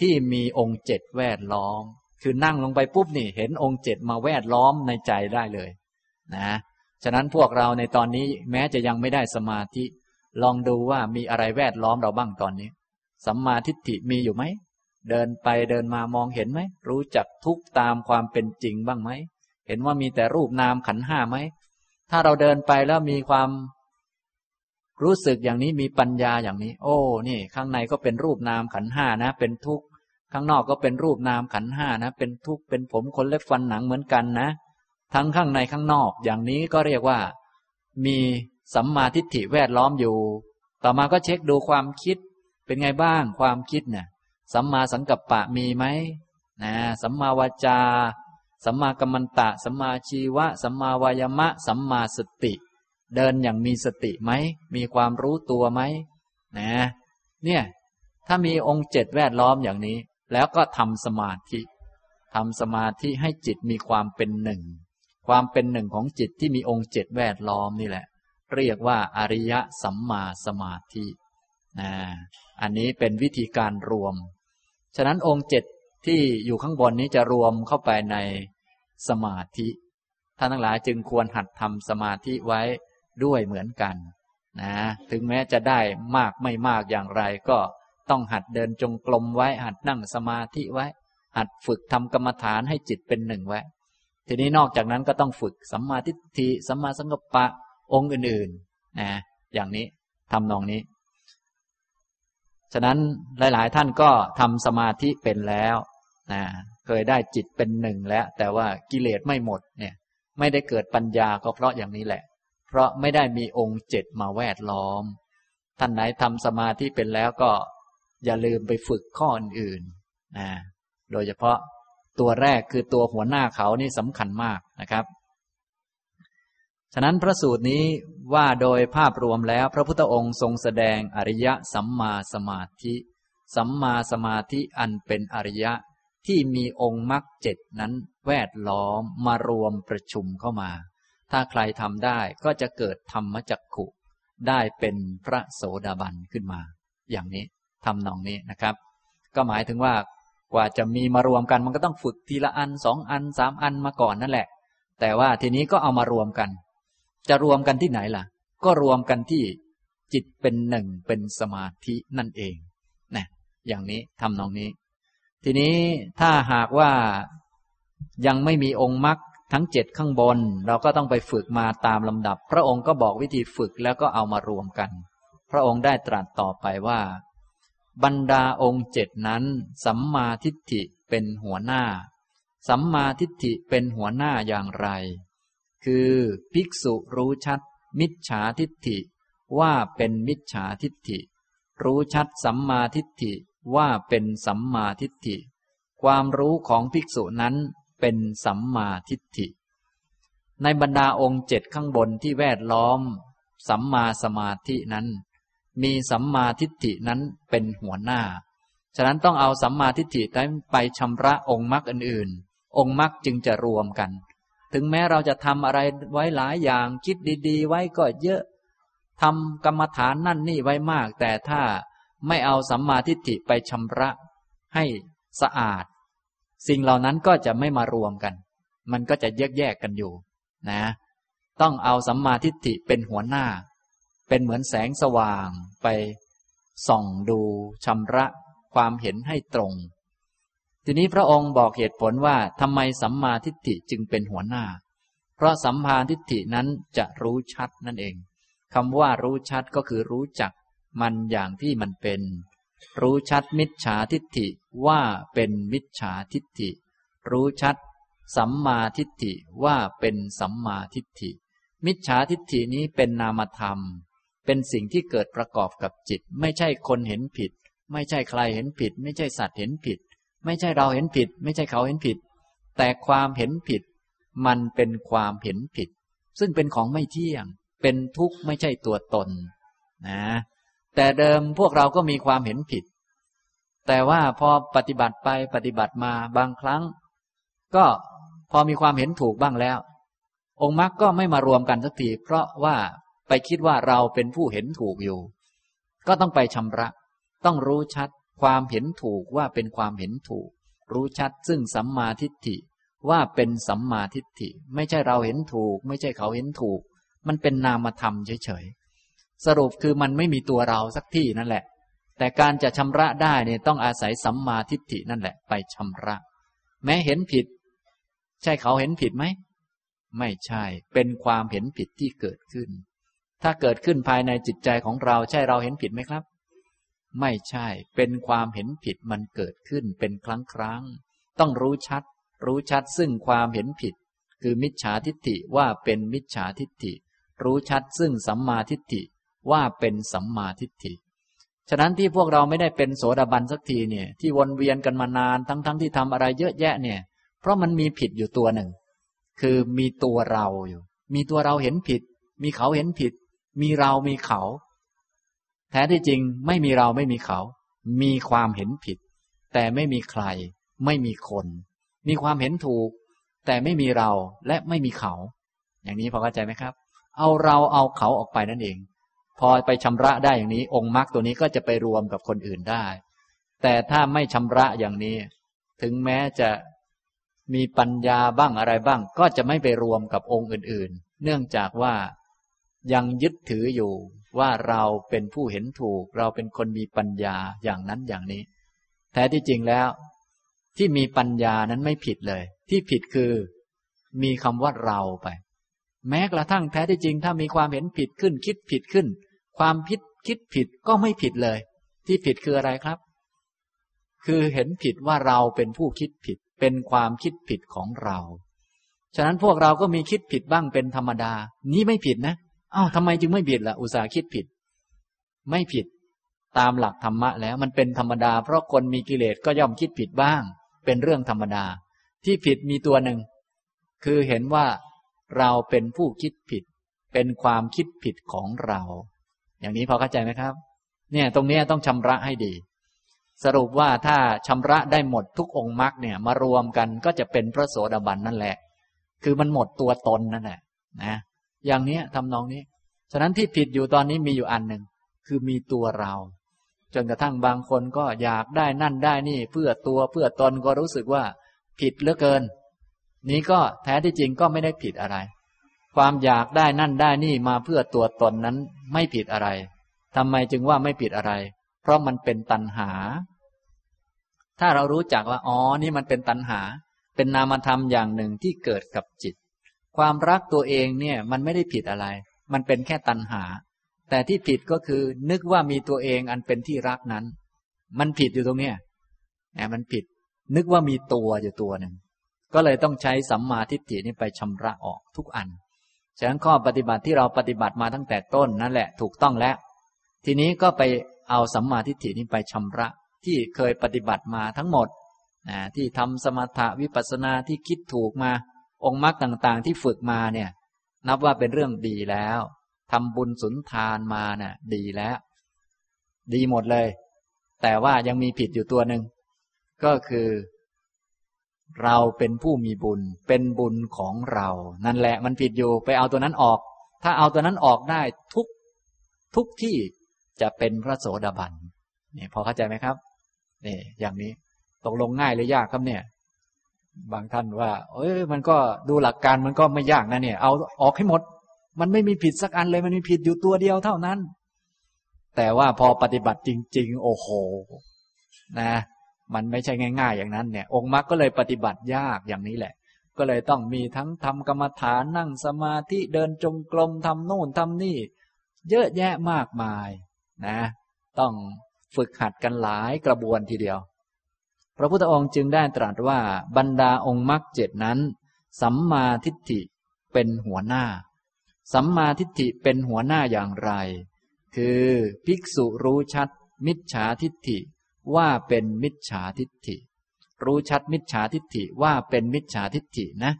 ที่มีองค์เจ็ดแวดล้อม คือนั่งลงไปปุ๊บนี่ เห็นองค์เจ็ดมาแวดล้อมในใจได้เลย นะ ฉะนั้นพวกเราในตอนนี้แม้จะยังไม่ได้สมาธิ ลองดูว่ามีอะไรแวดล้อมเราบ้างตอนนี้ สัมมาทิฏฐิมีอยู่ไหม เดินไปเดินมามองเห็นไหม รู้จักทุกตามความเป็นจริงบ้างไหม เห็นว่ามีแต่รูปนามขันห้าไหม ถ้าเราเดินไปแล้วมีความรู้สึกอย่างนี้มีปัญญาอย่างนี้ โอ้ นี่ ข้างในก็เป็นรูปนามขันห้านะ เป็นทุกข์ ข้างนอกก็เป็นรูปนามขันห้านะ เป็นทุกข์ เป็นผมขนเล็บฟันหนังเหมือนกันนะ ทั้งข้างในข้างนอก อย่างนี้ก็เรียกว่า มีสัมมาทิฏฐิแวดล้อมอยู่ ต่อมาก็เช็คดูความคิด เป็นไงบ้างความคิดเนี่ยสัมมาสังกัปปะมีไหมนะสัมมาวาจา สัมมากัมมันตะ สัมมาชีวะ สัมมาวายมะ สัมมาสติ เดินอย่างมีสติไหม มีความรู้ตัวไหมนะ เนี่ย ถ้ามีองค์เจ็ดแวดล้อมอย่างนี้ แล้วก็ทำสมาธิทำสมาธิให้จิตมีความเป็นหนึ่ง ความเป็นหนึ่งของจิตที่มีองค์เจ็ดแวดล้อมนี่แหละ เรียกว่าอริยสัมมาสมาธินะอันนี้เป็นวิธีการรวม ฉะนั้นองค์เจ็ดที่อยู่ข้างบนนี้จะรวมเข้าไปในสมาธิท่านทั้งหลายจึงควรหัดทำสมาธิไว้ด้วยเหมือนกันนะถึงแม้จะได้มากไม่มากอย่างไรก็ต้องหัดเดินจงกรมไว้ หัดนั่งสมาธิไว้ หัดฝึกทำกรรมฐานให้จิตเป็นหนึ่งไว้ ทีนี้นอกจากนั้นก็ต้องฝึกสัมมาทิฏฐิสัมมาสังกัปปะองค์อื่นๆนะอย่างนี้ทำนองนี้ ฉะนั้นหลาย ๆ ท่านก็ทำสมาธิเป็นแล้วนะเคยได้จิตเป็นหนึ่งแล้ว แต่ว่ากิเลสไม่หมดเนี่ย ไม่ได้เกิดปัญญาก็เพราะอย่างนี้แหละ เพราะไม่ได้มีองค์เจ็ดมาแวดล้อม ท่านไหนทำสมาธิเป็นแล้วก็อย่าลืมไปฝึกข้ออื่นๆนะโดยเฉพาะ ตัวแรกคือตัวหัวหน้าเขานี่สำคัญมากนะครับ ฉะนั้นพระสูตรนี้ว่าโดยภาพรวมแล้วพระพุทธองค์ทรงแสดงอริยสัมมาสมาธิ สัมมาสมาธิอันเป็นอริยะที่มีองค์มรรคเจ็ดนั้นแวดล้อมมารวมประชุมเข้ามา ถ้าใครทำได้ก็จะเกิดธรรมจักขุได้เป็นพระโสดาบันขึ้นมา อย่างนี้ทำนองนี้นะครับ ก็หมายถึงว่า กว่าจะมีมารวมกันมันก็ต้องฝึกทีละอันสองอันสามอันมาก่อนนั่นแหละ แต่ว่าทีนี้ก็เอามารวมกัน จะรวมกันที่ไหนล่ะ ก็รวมกันที่จิตเป็นหนึ่งเป็นสมาธินั่นเองนะอย่างนี้ทำนองนี้ ทีนี้ถ้าหากว่ายังไม่มีองค์มรรคทั้งเจ็ดข้างบน เราก็ต้องไปฝึกมาตามลำดับ พระองค์ก็บอกวิธีฝึกแล้วก็เอามารวมกัน พระองค์ได้ตรัสต่อไปว่า บรรดาองค์เจ็ดนั้น สัมมาทิฏฐิเป็นหัวหน้า สัมมาทิฏฐิเป็นหัวหน้าอย่างไร คือภิกษุรู้ชัด มิจฉาทิฏฐิ ว่าเป็นมิจฉาทิฏฐิ รู้ชัดสัมมาทิฏฐิว่าเป็นสัมมาทิฏฐิ ความรู้ของภิกษุนั้นเป็นสัมมาทิฏฐิ ในบรรดาองค์เจ็ดข้างบนที่แวดล้อม สัมมาสมาธินั้น มีสัมมาทิฏฐินั้นเป็นหัวหน้า ฉะนั้นต้องเอาสัมมาทิฏฐิไปชำระองค์มรรคอื่นๆ องค์มรรคจึงจะรวมกัน ถึงแม้เราจะทำอะไรไว้หลายอย่างคิดดี ๆ ไว้ก็เยอะทำกรรมฐานนั่นนี่ไว้มาก แต่ถ้าไม่เอาสัมมาทิฏฐิไปชำระให้สะอาด สิ่งเหล่านั้นก็จะไม่มารวมกัน มันก็จะแยกแยกกันอยู่ นะ ต้องเอาสัมมาทิฏฐิเป็นหัวหน้า เป็นเหมือนแสงสว่างไปส่องดูชำระความเห็นให้ตรง ทีนี้พระองค์บอกเหตุผลว่าทำไมสัมมาทิฏฐิจึงเป็นหัวหน้า เพราะสัมมาทิฏฐินั้นจะรู้ชัดนั่นเองคำว่ารู้ชัดก็คือรู้จักมันอย่างที่มันเป็น รู้ชัดมิจฉาทิฏฐิว่าเป็นมิจฉาทิฏฐิ รู้ชัด สัมมาทิฏฐิว่าเป็นสัมมาทิฏฐิ มิจฉาทิฏฐินี้เป็นนามธรรม เป็นสิ่งที่เกิดประกอบกับจิต ไม่ใช่คนเห็นผิด ไม่ใช่ใครเห็นผิด ไม่ใช่สัตว์เห็นผิด ไม่ใช่เราเห็นผิด ไม่ใช่เขาเห็นผิด แต่ความเห็นผิด มันเป็นความเห็นผิด ซึ่งเป็นของไม่เที่ยง เป็นทุกข์ไม่ใช่ตัวตน นะ แต่เดิมพวกเราก็มีความเห็นผิด แต่ว่าพอปฏิบัติไปปฏิบัติมาบางครั้ง ก็พอมีความเห็นถูกบ้างแล้วองค์มรรคก็ไม่มารวมกันสักทีเพราะว่า ไปคิดว่าเราเป็นผู้เห็นถูกอยู่ ก็ต้องไปชำระ ต้องรู้ชัดความเห็นถูกว่าเป็นความเห็นถูก รู้ชัดซึ่งสัมมาทิฏฐิว่าเป็นสัมมาทิฏฐิ ไม่ใช่เราเห็นถูก ไม่ใช่เขาเห็นถูก มันเป็นนามธรรมเฉยๆสรุปคือมันไม่มีตัวเราสักที่นั่นแหละ แต่การจะชำระได้เนี่ยต้องอาศัยสัมมาทิฏฐินั่นแหละ ไปชำระ แม้เห็นผิด ใช่เขาเห็นผิดไหมไม่ใช่เป็นความเห็นผิดที่เกิดขึ้น ถ้าเกิดขึ้นภายในจิตใจของเราใช่เราเห็นผิดไหมครับ ไม่ใช่ เป็นความเห็นผิดมันเกิดขึ้นเป็นครั้งครั้ง ต้องรู้ชัด รู้ชัดซึ่งความเห็นผิด คือมิจฉาทิฏฐิว่าเป็นมิจฉาทิฏฐิ รู้ชัดซึ่งสัมมาทิฏฐิว่าเป็นสัมมาทิฏฐิ ฉะนั้นที่พวกเราไม่ได้เป็นโสดาบันสักทีเนี่ย ที่วนเวียนกันมานานทั้งๆทที่ทำอะไรเยอะแยะเนี่ย เพราะมันมีผิดอยู่ตัวหนึ่ง คือมีตัวเราอยู่ มีตัวเราเห็นผิด มีเขาเห็นผิด มีเรามีเขา แท้ที่จริงไม่มีเราไม่มีเขา มีความเห็นผิด แต่ไม่มีใคร ไม่มีคน มีความเห็นถูก แต่ไม่มีเราและไม่มีเขา อย่างนี้พอเข้าใจไหมครับ เอาเราเอาเขาออกไปนั่นเอง พอไปชำระได้อย่างนี้ องค์มรรคตัวนี้ก็จะไปรวมกับคนอื่นได้ แต่ถ้าไม่ชำระอย่างนี้ ถึงแม้จะมีปัญญาบ้างอะไรบ้าง ก็จะไม่ไปรวมกับองค์อื่น ๆ เนื่องจากว่า ยังยึดถืออยู่ว่าเราเป็นผู้เห็นถูก เราเป็นคนมีปัญญาอย่างนั้นอย่างนี้ แท้ที่จริงแล้ว ที่มีปัญญานั้นไม่ผิดเลย ที่ผิดคือ มีคำว่าเราไป แม้กระทั่งแท้ที่จริง ถ้ามีความเห็นผิดขึ้น คิดผิดขึ้น ความผิดคิดผิดก็ไม่ผิดเลย ที่ผิดคืออะไรครับ คือเห็นผิดว่าเราเป็นผู้คิดผิด เป็นความคิดผิดของเรา ฉะนั้นพวกเราก็มีคิดผิดบ้างเป็นธรรมดา นี้ไม่ผิดนะ อ้าวทำไมจึงไม่ผิดละ่ะ อุตสาห์คิดผิด ไม่ผิด ตามหลักธรรมะแล้วมันเป็นธรรมดา เพราะคนมีกิเลสก็ย่อมคิดผิดบ้าง เป็นเรื่องธรรมดา ที่ผิดมีตัวหนึ่ง คือเห็นว่าเราเป็นผู้คิดผิด เป็นความคิดผิดของเรา อย่างนี้พอเข้าใจไหมครับ เนี่ย ตรงนี้ต้องชำระให้ดี สรุปว่าถ้าชำระได้หมดทุกองค์มรรคเนี่ย มารวมกันก็จะเป็นพระโสดาบันนั่นแหละ คือมันหมดตัวตนนั่นแหละนะ อย่างนี้ทำนองนี้ ฉะนั้นที่ผิดอยู่ตอนนี้มีอยู่อันหนึ่งคือมีตัวเรา จนกระทั่งบางคนก็อยากได้นั่นได้นี่ เพื่อตัวเพื่อตนก็รู้สึกว่า ผิดเหลือเกิน นี้ก็แท้ที่จริงก็ไม่ได้ผิดอะไร ความอยากได้นั่นได้นี่มาเพื่อตัวตนนั้นไม่ผิดอะไรทำไมจึงว่าไม่ผิดอะไร เพราะมันเป็นตัณหา ถ้าเรารู้จักว่าอ๋อนี่มันเป็นตัณหา เป็นนามธรรมอย่างหนึ่งที่เกิดกับจิต ความรักตัวเองเนี่ยมันไม่ได้ผิดอะไร มันเป็นแค่ตัณหา แต่ที่ผิดก็คือนึกว่ามีตัวเองอันเป็นที่รักนั้น มันผิดอยู่ตรงเนี้ยนะมันผิด นึกว่ามีตัวอยู่ตัวหนึ่งก็เลยต้องใช้สัมมาทิฏฐินี้ไปชำระออกทุกอัน ฉะนั้นข้อปฏิบัติที่เราปฏิบัติมาตั้งแต่ต้นนั่นแหละถูกต้องแล้ว ทีนี้ก็ไปเอาสัมมาทิฏฐินี้ไปชำระที่เคยปฏิบัติมาทั้งหมดที่ทำสมถะวิปัสสนาที่คิดถูกมา องค์มรรคต่างๆ ที่ฝึกมาเนี่ย นับว่าเป็นเรื่องดีแล้วทำบุญสุนทานมานะ่ะ ดีแล้ว ดีหมดเลย แต่ว่ายังมีผิดอยู่ตัวหนึ่งก็คือ เราเป็นผู้มีบุญ เป็นบุญของเรา นั่นแหละมันผิดอยู่ไปเอาตัวนั้นออก ถ้าเอาตัวนั้นออกได้ทุกทุกที่จะเป็นพระโสดาบันนี่พอเข้าใจไหมครับนี่อย่างนี้ตกลงง่ายหรือยากครับเนี่ย บางท่านว่า เอ้ยมันก็ดูหลักการมันก็ไม่ยากนะเนี่ย เอาออกให้หมด มันไม่มีผิดสักอันเลยมันมีผิดอยู่ตัวเดียวเท่านั้น แต่ว่าพอปฏิบัติจริง ๆ โอ้โห นะ มันไม่ใช่ง่าย ๆ อย่างนั้นเนี่ย องค์มรรคก็เลยปฏิบัติยากอย่างนี้แหละ ก็เลยต้องมีทั้งทำกรรมฐานนั่งสมาธิเดินจงกรมทำโน่นทำนี่ เยอะแยะมากมาย นะ ต้องฝึกหัดกันหลายกระบวนทีเดียว พระพุทธองค์จึงได้ตรัสว่าบรรดาองค์มรรคเจ็ดนั้น สัมมาทิฏฐิเป็นหัวหน้า สัมมาทิฏฐิเป็นหัวหน้าอย่างไร คือภิกษุรู้ชัด มิจฉาทิฏฐิว่าเป็นมิจฉาทิฏฐิ รู้ชัดมิจฉาทิฏฐิว่าเป็นมิจฉาทิฏฐินะ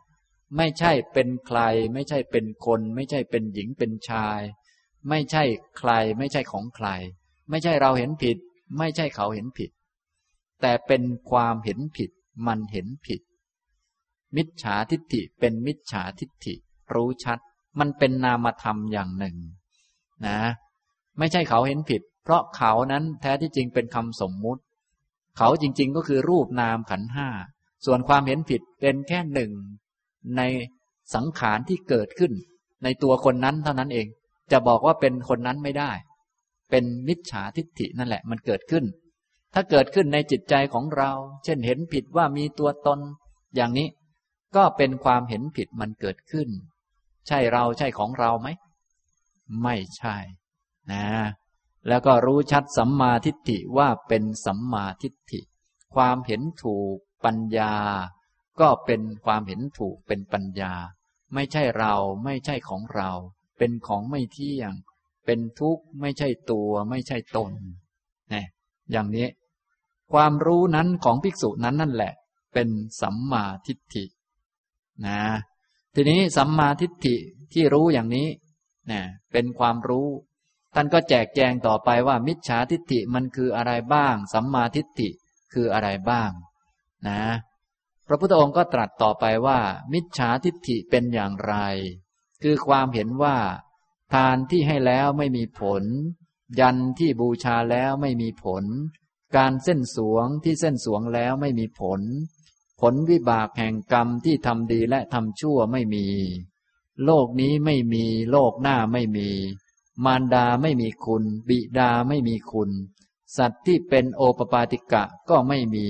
ไม่ใช่เป็นใคร ไม่ใช่เป็นคน ไม่ใช่เป็นหญิงเป็นชาย ไม่ใช่ใคร ไม่ใช่ของใคร ไม่ใช่เราเห็นผิด ไม่ใช่เขาเห็นผิด แต่เป็นความเห็นผิด มันเห็นผิด มิจฉาทิฏฐิเป็นมิจฉาทิฏฐิ รู้ชัด มันเป็นนามธรรมอย่างหนึ่ง นะ ไม่ใช่เขาเห็นผิด เพราะเขานั้นแท้ที่จริงเป็นคำสมมุติ เขาจริง ๆ ก็คือรูปนามขันห้า ส่วนความเห็นผิดเป็นแค่หนึ่ง ในสังขารที่เกิดขึ้น ในตัวคนนั้นเท่านั้นเอง จะบอกว่าเป็นคนนั้นไม่ได้ เป็นมิจฉาทิฏฐินั่นแหละ มันเกิดขึ้น ถ้าเกิดขึ้นในจิตใจของเรา เช่นเห็นผิดว่ามีตัวตน อย่างนี้ ก็เป็นความเห็นผิดมันเกิดขึ้น ใช่เราใช่ของเราไหม ไม่ใช่ นะ แล้วก็รู้ชัดสัมมาทิฏฐิว่าเป็นสัมมาทิฏฐิ ความเห็นถูกปัญญา ก็เป็นความเห็นถูกเป็นปัญญา ไม่ใช่เราไม่ใช่ของเรา เป็นของไม่เที่ยง เป็นทุกข์ไม่ใช่ตัว ไม่ใช่ตนนี่อย่างนี้ ความรู้นั้นของภิกษุนั้นนั่นแหละ เป็นสัมมาทิฏฐินะทีนี้สัมมาทิฏฐิที่รู้อย่างนี้นะเป็นความรู้ ท่านก็แจกแจงต่อไปว่า มิจฉาทิฏฐิมันคืออะไรบ้าง สัมมาทิฏฐิคืออะไรบ้าง นะ พระพุทธองค์ก็ตรัสต่อไปว่า มิจฉาทิฏฐิเป็นอย่างไร คือความเห็นว่า ทานที่ให้แล้วไม่มีผล ยันที่บูชาแล้วไม่มีผล การเส้นสวงที่เส้นสวงแล้วไม่มีผล ผลวิบากแห่งกรรมที่ทำดีและทำชั่วไม่มี โลกนี้ไม่มีโลกหน้าไม่มี มารดาไม่มีคุณ บิดาไม่มีคุณ สัตว์ที่เป็นโอปปาติกะก็ไม่มี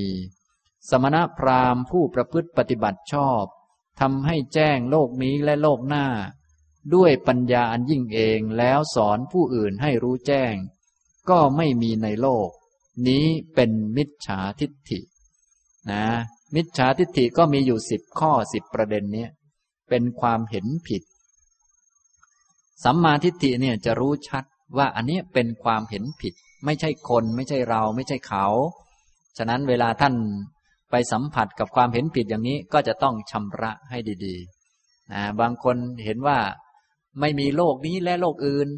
สมณพราหมณ์ผู้ประพฤติปฏิบัติชอบทำให้แจ้งโลกนี้และโลกหน้า ด้วยปัญญาอันยิ่งเองแล้วสอนผู้อื่นให้รู้แจ้ง ก็ไม่มีในโลก นี้เป็นมิจฉาทิฏฐินะมิจฉาทิฏฐิก็มีอยู่สิบข้อสิบประเด็นเนี้ยเป็นความเห็นผิด สัมมาทิฏฐิเนี่ยจะรู้ชัดว่าอันนี้เป็นความเห็นผิด ไม่ใช่คนไม่ใช่เราไม่ใช่เขา ฉะนั้นเวลาท่านไปสัมผัสกับความเห็นผิดอย่างนี้ก็จะต้องชำระให้ดีๆนะบางคนเห็นว่าไม่มีโลกนี้และโลกอื่น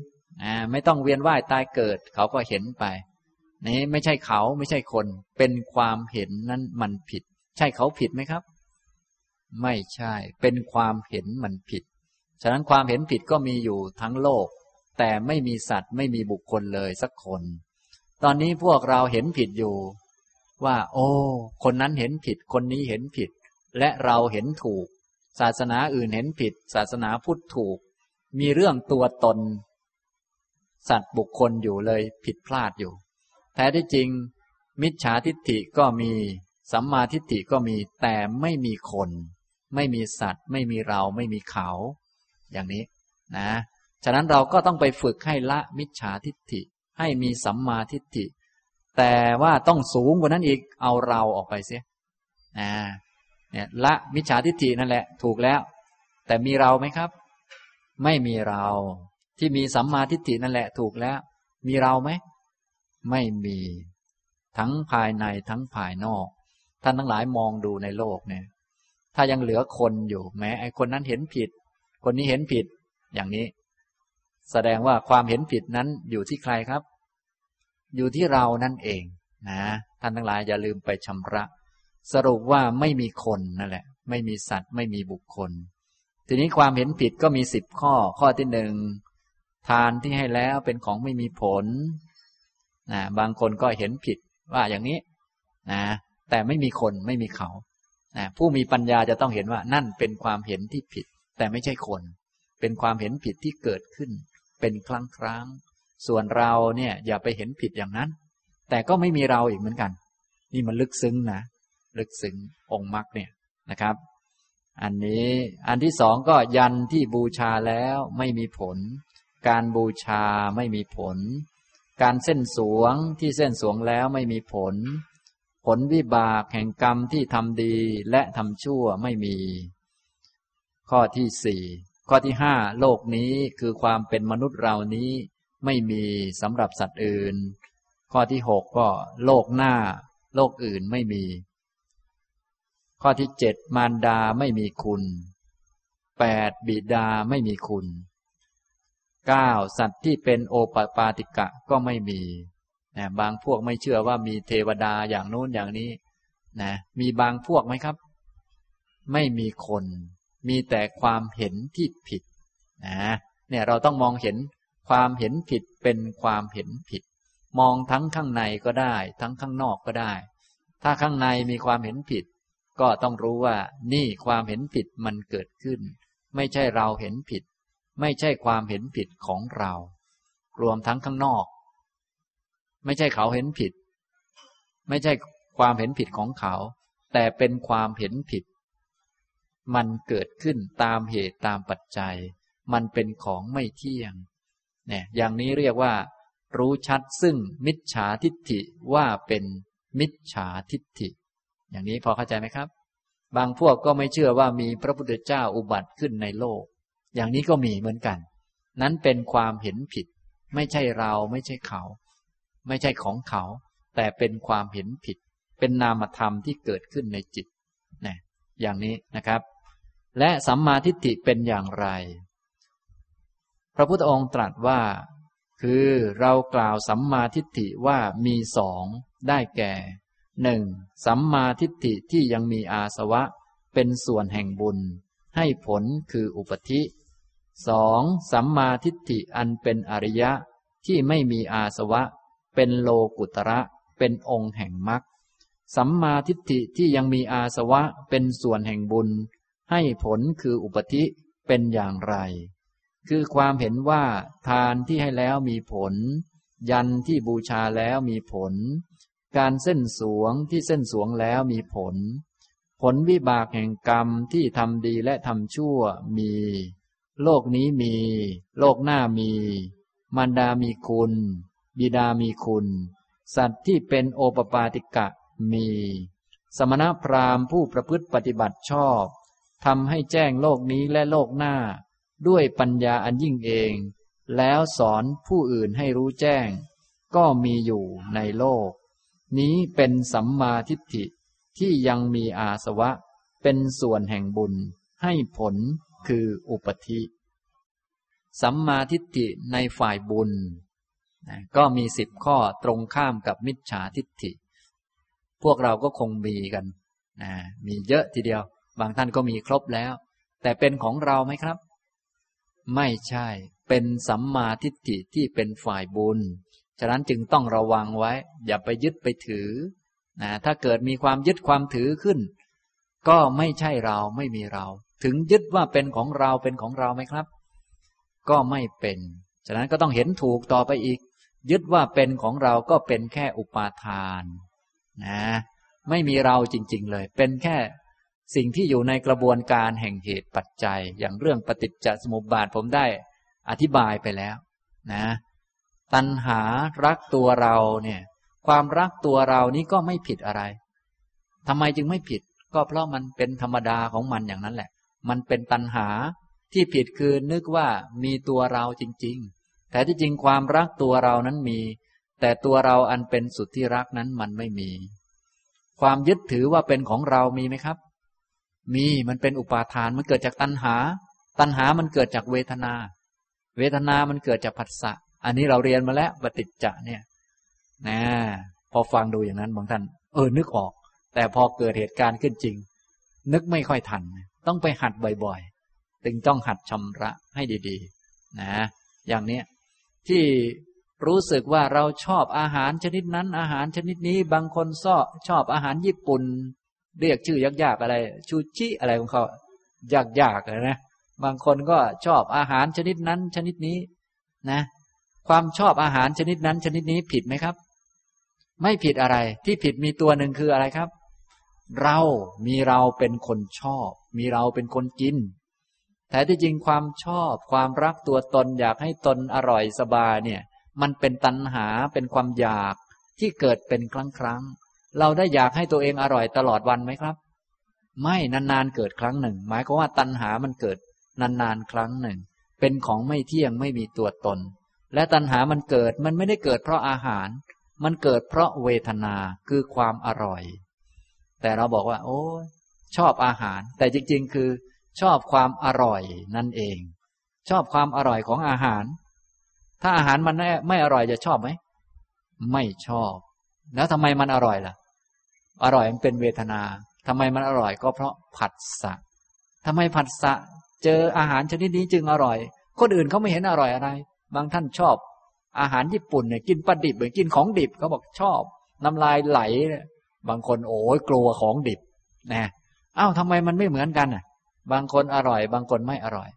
นะไม่ต้องเวียนว่ายตายเกิด เขาก็เห็นไป นี่ไม่ใช่เขาไม่ใช่คน เป็นความเห็นนั้นมันผิด ใช่เขาผิดไหมครับ ไม่ใช่ เป็นความเห็นมันผิด ฉะนั้นความเห็นผิดก็มีอยู่ทั้งโลก แต่ไม่มีสัตว์ไม่มีบุคคลเลยสักคน ตอนนี้พวกเราเห็นผิดอยู่ ว่า โอ้ คนนั้นเห็นผิด คนนี้เห็นผิด และเราเห็นถูก ศาสนาอื่นเห็นผิด ศาสนาพุทธถูก มีเรื่องตัวตน สัตว์บุคคลอยู่เลยผิดพลาดอยู่ แท้ที่จริง มิจฉาทิฏฐิก็มี สัมมาทิฏฐิก็มี แต่ไม่มีคน ไม่มีสัตว์ ไม่มีเราไม่มีเขา อย่างนี้นะ ฉะนั้นเราก็ต้องไปฝึกให้ละมิจฉาทิฏฐิให้มีสัมมาทิฏฐิ แต่ว่าต้องสูงกว่านั้นอีกเอาเราออกไปเสียนะเนี่ยละมิจฉาทิฏฐินั่นแหละ ถูกแล้ว แต่มีเราไหมครับ ไม่มีเรา ที่มีสัมมาทิฏฐินั่นแหละ ถูกแล้ว มีเราไหม ไม่มี ทั้งภายในทั้งภายนอก ท่านทั้งหลายมองดูในโลกเนี่ย ถ้ายังเหลือคนอยู่แม้ไอคนนั้นเห็นผิด คนนี้เห็นผิด อย่างนี้ แสดงว่าความเห็นผิดนั้นอยู่ที่ใครครับ อยู่ที่เรานั่นเองนะท่านทั้งหลายอย่าลืมไปชำระ สรุปว่าไม่มีคนนั่นแหละ ไม่มีสัตว์ ไม่มีบุคคล ทีนี้ความเห็นผิดก็มีสิบข้อ ข้อที่หนึ่งทานที่ให้แล้วเป็นของไม่มีผล นะบางคนก็เห็นผิดว่าอย่างนี้นะแต่ไม่มีคนไม่มีเขานะผู้มีปัญญาจะต้องเห็นว่านั่นเป็นความเห็นที่ผิด แต่ไม่ใช่คน เป็นความเห็นผิดที่เกิดขึ้น เป็นครั้งครั้งส่วนเราเนี่ยอย่าไปเห็นผิดอย่างนั้น แต่ก็ไม่มีเราอีกเหมือนกัน นี่มันลึกซึ้งนะลึกซึ้งองค์มรรคเนี่ยนะครับ อันนี้อันที่สองก็ยันที่บูชาแล้วไม่มีผล การบูชาไม่มีผล การเส้นสวงที่เส้นสวงแล้วไม่มีผล ผลวิบากแห่งกรรมที่ทำดีและทำชั่วไม่มี ข้อที่สี่ข้อที่ห้าโลกนี้คือความเป็นมนุษย์เรานี้ไม่มีสำหรับสัตว์อื่น ข้อที่หกก็โลกหน้า โลกอื่นไม่มี ข้อที่เจ็ดมารดาไม่มีคุณแปดบิดาไม่มีคุณ เก้าสัตว์ที่เป็นโอปปาติกะก็ไม่มีนะบางพวกไม่เชื่อว่ามีเทวดาอย่างโน้นอย่างนี้นะมีบางพวกไหมครับ ไม่มีคน มีแต่ความเห็นที่ผิดนะเนี่ยเราต้องมองเห็นความเห็นผิดเป็นความเห็นผิด มองทั้งข้างในก็ได้ ทั้งข้างนอกก็ได้ ถ้าข้างในมีความเห็นผิด ก็ต้องรู้ว่านี่ความเห็นผิดมันเกิดขึ้น ไม่ใช่เราเห็นผิด ไม่ใช่ความเห็นผิดของเรา รวมทั้งข้างนอก ไม่ใช่เขาเห็นผิด ไม่ใช่ความเห็นผิดของเขา แต่เป็นความเห็นผิด มันเกิดขึ้นตามเหตุตามปัจจัย มันเป็นของไม่เที่ยง เนี่ย อย่างนี้เรียกว่า รู้ชัดซึ่งมิจฉาทิฏฐิว่าเป็นมิจฉาทิฏฐิ อย่างนี้พอเข้าใจไหมครับ บางพวกก็ไม่เชื่อว่ามีพระพุทธเจ้าอุบัติขึ้นในโลก อย่างนี้ก็มีเหมือนกัน นั้นเป็นความเห็นผิด ไม่ใช่เราไม่ใช่เขา ไม่ใช่ของเขา แต่เป็นความเห็นผิด เป็นนามธรรมที่เกิดขึ้นในจิตนะอย่างนี้นะครับ และสัมมาทิฏฐิเป็นอย่างไร พระพุทธองค์ตรัสว่า คือเรากล่าวสัมมาทิฏฐิว่ามีสองได้แก่หนึ่งสัมมาทิฏฐิที่ยังมีอาสวะ เป็นส่วนแห่งบุญ ให้ผลคืออุปธิ สองสัมมาทิฏฐิอันเป็นอริยะ ที่ไม่มีอาสวะ เป็นโลกุตระเป็นองค์แห่งมรรคสัมมาทิฏฐิที่ยังมีอาสวะเป็นส่วนแห่งบุญ ให้ผลคืออุปธิเป็นอย่างไร คือความเห็นว่าทานที่ให้แล้วมีผล ยันที่บูชาแล้วมีผล การเส้นสวงที่เส้นสวงแล้วมีผล ผลวิบากแห่งกรรมที่ทำดีและทำชั่วมี โลกนี้มี โลกหน้ามี มารดามีคุณ บิดามีคุณ สัตว์ที่เป็นโอปปาติกะมี สมณพราหมณ์ผู้ประพฤติปฏิบัติชอบทำให้แจ้งโลกนี้และโลกหน้า ด้วยปัญญาอันยิ่งเอง แล้วสอนผู้อื่นให้รู้แจ้ง ก็มีอยู่ในโลก นี้เป็นสัมมาทิฏฐิที่ยังมีอาสวะ เป็นส่วนแห่งบุญให้ผล คืออุปธิ สัมมาทิฏฐิในฝ่ายบุญก็มีสิบข้อตรงข้ามกับมิจฉาทิฏฐิ พวกเราก็คงมีกันนะมีเยอะทีเดียว บางท่านก็มีครบแล้ว แต่เป็นของเราไหมครับ ไม่ใช่ เป็นสัมมาทิฏฐิที่เป็นฝ่ายบุญ ฉะนั้นจึงต้องระวังไว้ อย่าไปยึดไปถือนะถ้าเกิดมีความยึดความถือขึ้น ก็ไม่ใช่เราไม่มีเรา ถึงยึดว่าเป็นของเราเป็นของเราไหมครับ ก็ไม่เป็น ฉะนั้นก็ต้องเห็นถูกต่อไปอีก ยึดว่าเป็นของเราก็เป็นแค่อุปาทานนะไม่มีเราจริง ๆ เลย เป็นแค่สิ่งที่อยู่ในกระบวนการแห่งเหตุปัจจัย อย่างเรื่องปฏิจจสมุปบาทผมได้อธิบายไปแล้ว นะ ตัณหารักตัวเราเนี่ย ความรักตัวเรานี้ก็ไม่ผิดอะไรทำไมจึงไม่ผิด ก็เพราะมันเป็นธรรมดาของมันอย่างนั้นแหละ มันเป็นตัณหาที่ผิดคือนึกว่ามีตัวเราจริง ๆ แต่ที่จริงความรักตัวเรานั้นมี แต่ตัวเราอันเป็นสุดที่รักนั้นมันไม่มี ความยึดถือว่าเป็นของเรามีไหมครับ มีมันเป็นอุปาทานมันเกิดจากตัณหา ตัณหามันเกิดจากเวทนา เวทนามันเกิดจากผัสสะอันนี้เราเรียนมาแล้วปฏิจจะเนี่ยนะพอฟังดูอย่างนั้นบางท่าน เออนึกออก แต่พอเกิดเหตุการณ์ขึ้นจริง นึกไม่ค่อยทัน ต้องไปหัดบ่อยๆถึงต้องหัดชำระให้ดีๆ นะ อย่างเนี้ยที่รู้สึกว่าเราชอบอาหารชนิดนั้น อาหารชนิดนี้ บางคนชอบชอบอาหารญี่ปุ่น เรียกชื่อยากๆอะไร ชูชิอะไรของเขายากๆเลยนะบางคนก็ชอบอาหารชนิดนั้น ชนิดนี้นะ ความชอบอาหารชนิดนั้น ชนิดนี้ผิดไหมครับ ไม่ผิดอะไร ที่ผิดมีตัวหนึ่งคืออะไรครับ เรามีเราเป็นคนชอบ มีเราเป็นคนกิน แต่ที่จริงความชอบความรักตัวตนอยากให้ตนอร่อยสบายเนี่ย มันเป็นตัณหาเป็นความอยากที่เกิดเป็นครั้งครั้งเราได้อยากให้ตัวเองอร่อยตลอดวันไหมครับ ไม่นานๆเกิดครั้งหนึ่ง หมายความว่าตัณหามันเกิดนานๆครั้งหนึ่ง เป็นของไม่เที่ยงไม่มีตัวตน และตัณหามันเกิดมันไม่ได้เกิดเพราะอาหาร มันเกิดเพราะเวทนาคือความอร่อย แต่เราบอกว่า โอ้ชอบอาหาร แต่จริง ๆ คือ ชอบความอร่อยนั่นเอง ชอบความอร่อยของอาหาร ถ้าอาหารมันไม่อร่อยจะชอบไหมไม่ชอบ แล้วทำไมมันอร่อยล่ะ อร่อยมันเป็นเวทนาทำไมมันอร่อยก็เพราะผัสสะทำไมผัสสะเจออาหารชนิดนี้จึงอร่อย คนอื่นเขาไม่เห็นอร่อยอะไร บางท่านชอบ อาหารญี่ปุ่นเนี่ยกินปลาดิบเหมือนกินของดิบเขาบอกชอบ น้ำลายไหล บางคนโอ้ยกลัวของดิบนะอ้าวทำไมมันไม่เหมือนกันอะ บางคนอร่อย บางคนไม่อร่อย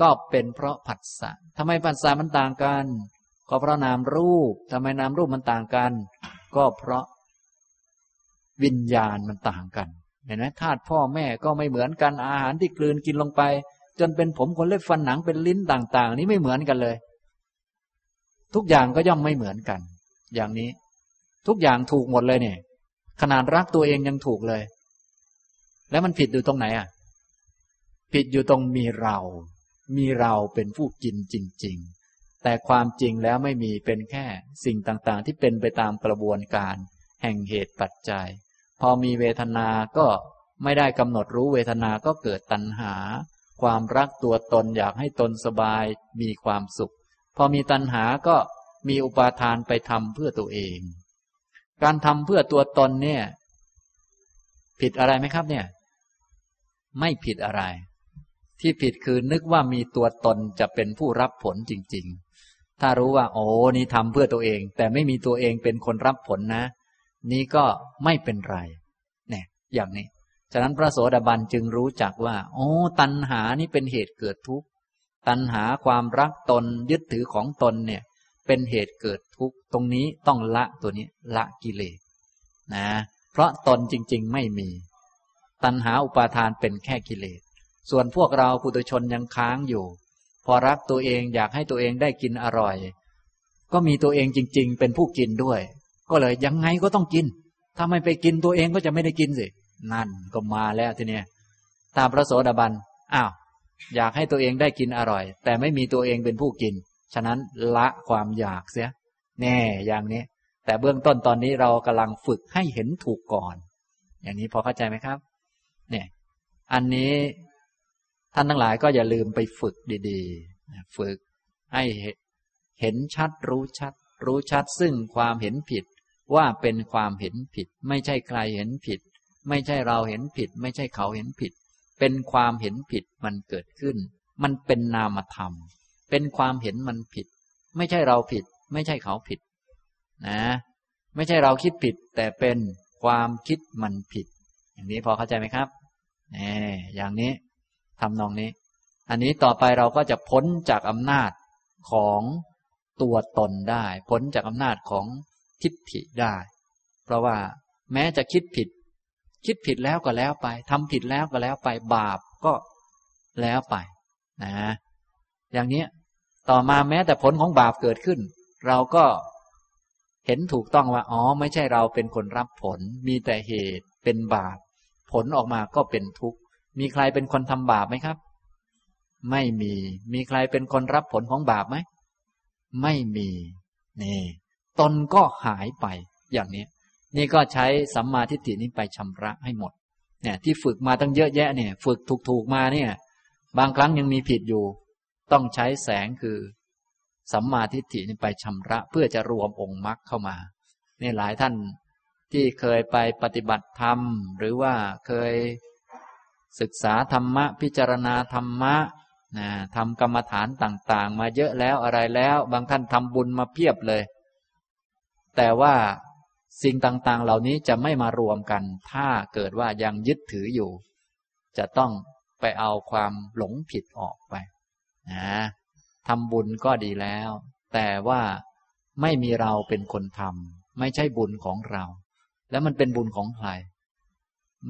ก็เป็นเพราะผัสสะทำไมผัสสะมันต่างกัน ก็เพราะนามรูปทำไมนามรูปมันต่างกัน ก็เพราะวิญญาณมันต่างกันเห็นไหมธาตุพ่อแม่ก็ไม่เหมือนกันอาหารที่กลืนกินลงไป จนเป็นผมขนเล็บฟันหนังเป็นลิ้นต่าง ๆ นี้ไม่เหมือนกันเลย ทุกอย่างก็ย่อมไม่เหมือนกัน อย่างนี้ ทุกอย่างถูกหมดเลยเนี่ย ขนาดรักตัวเองยังถูกเลย แล้วมันผิดอยู่ตรงไหนอะ ผิดอยู่ตรงมีเรา มีเราเป็นผู้กินจริง ๆ แต่ความจริงแล้วไม่มีเป็นแค่ สิ่งต่างๆ ที่เป็นไปตามกระบวนการ แห่งเหตุปัจจัย พอมีเวทนา ก็ไม่ได้กำหนดรู้เวทนา ก็เกิดตัณหา ความรักตัวตนอยากให้ตนสบาย มีความสุข พอมีตัณหาก็มีอุปาทานไปทำเพื่อตัวเอง การทำเพื่อตัวตนเนี่ย ผิดอะไรไหมครับ เนี่ย ไม่ผิดอะไร ที่ผิดคือนึกว่ามีตัวตนจะเป็นผู้รับผลจริง ๆ ถ้ารู้ว่า โอ้นี่ทำเพื่อตัวเอง แต่ไม่มีตัวเองเป็นคนรับผลนะ นี้ก็ไม่เป็นไร เนี่ย อย่างนี้ ฉะนั้นพระโสดาบันจึงรู้จักว่า โอ้ ตัณหานี่เป็นเหตุเกิดทุกข์ตัณหาความรักตนยึดถือของตนเนี่ย เป็นเหตุเกิดทุกข์ตรงนี้ต้องละตัวนี้ละกิเลสนะ เพราะตนจริง ๆ ไม่มี ตัณหาอุปาทานเป็นแค่กิเลส ส่วนพวกเราปุถุชนยังค้างอยู่ พอรักตัวเองอยากให้ตัวเองได้กินอร่อย ก็มีตัวเองจริง ๆ เป็นผู้กินด้วย ก็เลยยังไงก็ต้องกิน ถ้าไม่ไปกินตัวเองก็จะไม่ได้กินสินั่นก็มาแล้วทีเนี้ยตามพระโสดาบันอ้าวอยากให้ตัวเองได้กินอร่อย แต่ไม่มีตัวเองเป็นผู้กิน ฉะนั้นละความอยากเสีย แน่อย่างนี้ แต่เบื้องต้นตอนนี้เรากำลังฝึกให้เห็นถูกก่อน อย่างนี้พอเข้าใจไหมครับ เนี่ย อันนี้ท่านทั้งหลายก็อย่าลืมไปฝึกดีๆ ฝึกให้เห็นชัดรู้ชัด รู้ชัดซึ่งความเห็นผิดว่าเป็นความเห็นผิด ไม่ใช่ใครเห็นผิด ไม่ใช่เราเห็นผิด ไม่ใช่เขาเห็นผิด เป็นความเห็นผิดมันเกิดขึ้น มันเป็นนามธรรม เป็นความเห็นมันผิด ไม่ใช่เราผิด ไม่ใช่เขาผิด นะ ไม่ใช่เราคิดผิด แต่เป็นความคิดมันผิด อย่างนี้พอเข้าใจไหมครับแน่อย่างนี้ทำนองนี้ อันนี้ต่อไปเราก็จะพ้นจากอำนาจของตัวตนได้ พ้นจากอำนาจของทิฏฐิได้ เพราะว่าแม้จะคิดผิด คิดผิดแล้วก็แล้วไปทำผิดแล้วก็แล้วไปบาปก็แล้วไปนะอย่างนี้ ต่อมาแม้แต่ผลของบาปเกิดขึ้น เราก็เห็นถูกต้องว่าอ๋อไม่ใช่เราเป็นคนรับผล มีแต่เหตุเป็นบาป ผลออกมาก็เป็นทุกข์ มีใครเป็นคนทำบาปไหมครับ ไม่มี มีใครเป็นคนรับผลของบาปไหม ไม่มีนี่ตนก็หายไปอย่างนี้ นี่ก็ใช้สัมมาทิฏฐินี้ไปชำระให้หมดเนี่ยที่ฝึกมาตั้งเยอะแยะเนี่ย ฝึกถูกๆมาเนี่ย บางครั้งยังมีผิดอยู่ ต้องใช้แสงคือ สัมมาทิฏฐิไปชำระเพื่อจะรวมองค์มรรคเข้ามานี่หลายท่านที่เคยไปปฏิบัติธรรม หรือว่าเคยศึกษาธรรมะ พิจารณาธรรมะนะทำกรรมฐานต่าง ๆ มาเยอะแล้วอะไรแล้ว บางท่านทำบุญมาเพียบเลย แต่ว่าสิ่งต่าง ๆ เหล่านี้จะไม่มารวมกัน ถ้าเกิดว่ายังยึดถืออยู่ จะต้องไปเอาความหลงผิดออกไป นะทำบุญก็ดีแล้ว แต่ว่าไม่มีเราเป็นคนทำไม่ใช่บุญของเรา แล้วมันเป็นบุญของใคร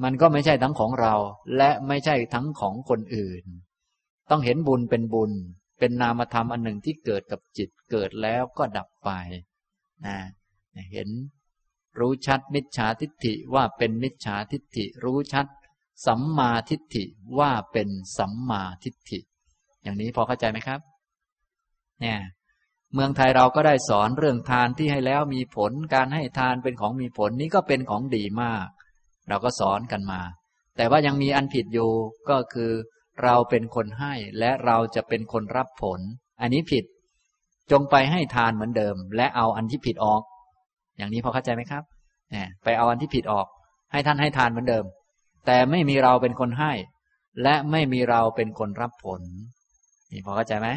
มันก็ไม่ใช่ทั้งของเรา และไม่ใช่ทั้งของคนอื่น ต้องเห็นบุญเป็นบุญ เป็นนามธรรมอันหนึ่งที่เกิดกับจิตเกิดแล้วก็ดับไปนะเห็นรู้ชัดมิจฉาทิฏฐิว่าเป็นมิจฉาทิฏฐิรู้ชัด สัมมาทิฏฐิว่าเป็นสัมมาทิฏฐิ อย่างนี้พอเข้าใจไหมครับ เนี่ย เมืองไทยเราก็ได้สอนเรื่องทานที่ให้แล้วมีผลการให้ทานเป็นของมีผลนี้ก็เป็นของดีมาก เราก็สอนกันมา แต่ว่ายังมีอันผิดอยู่ก็คือ เราเป็นคนให้และเราจะเป็นคนรับผล อันนี้ผิดจงไปให้ทานเหมือนเดิม และเอาอันที่ผิดออก อย่างนี้พอเข้าใจไหมครับเนี่ยไปเอาอันที่ผิดออก ให้ท่านให้ทานเหมือนเดิม แต่ไม่มีเราเป็นคนให้ และไม่มีเราเป็นคนรับผล นี่พอเข้าใจไหม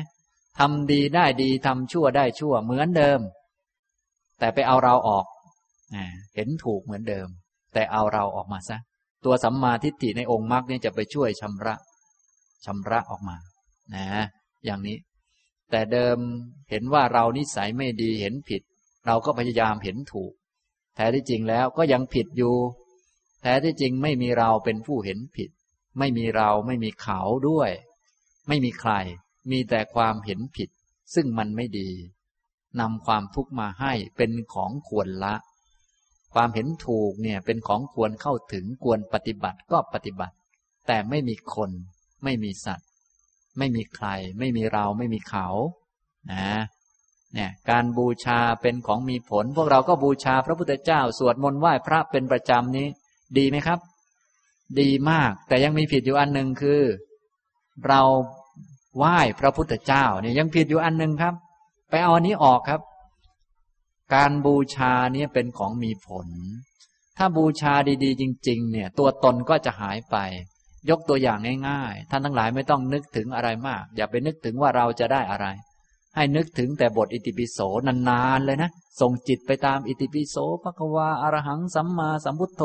ทำดีได้ดีทำชั่วได้ชั่วเหมือนเดิม แต่ไปเอาเราออกเห็นถูกเหมือนเดิม แต่เอาเราออกมาซะ ตัวสัมมาทิฏฐิในองค์มรรคเนี่ยจะไปช่วยชำระชำระออกมานะอย่างนี้ แต่เดิมเห็นว่าเรานิสัยไม่ดีเห็นผิด เราก็พยายามเห็นถูก แท้ที่จริงแล้วก็ยังผิดอยู่ แท้ที่จริงไม่มีเราเป็นผู้เห็นผิด ไม่มีเราไม่มีเขาด้วย ไม่มีใคร มีแต่ความเห็นผิด ซึ่งมันไม่ดีนำความทุกข์มาให้เป็นของควรละ ความเห็นถูกเนี่ยเป็นของควรเข้าถึงควรปฏิบัติก็ปฏิบัติ แต่ไม่มีคน ไม่มีสัตว์ ไม่มีใคร ไม่มีเราไม่มีเขานะเนี่ยการบูชาเป็นของมีผล พวกเราก็บูชาพระพุทธเจ้า สวดมนต์ไหว้พระเป็นประจำนี้ ดีไหมครับ ดีมาก แต่ยังมีผิดอยู่อันหนึ่งคือ เรา ไหว้พระพุทธเจ้าเนี่ยยังผิดอยู่อันหนึ่งครับ ไปเอาอันนี้ออกครับ การบูชาเนี่ยเป็นของมีผล ถ้าบูชาดีๆ จริง ๆ เนี่ย ตัวตนก็จะหายไป ยกตัวอย่างง่ายๆท่านทั้งหลายไม่ต้องนึกถึงอะไรมาก อย่าไปนึกถึงว่าเราจะได้อะไร ให้นึกถึงแต่บทอิติปิโสนานๆเลยนะส่งจิตไปตามอิติปิโสภควาอรหังสัมมาสัมพุทโธ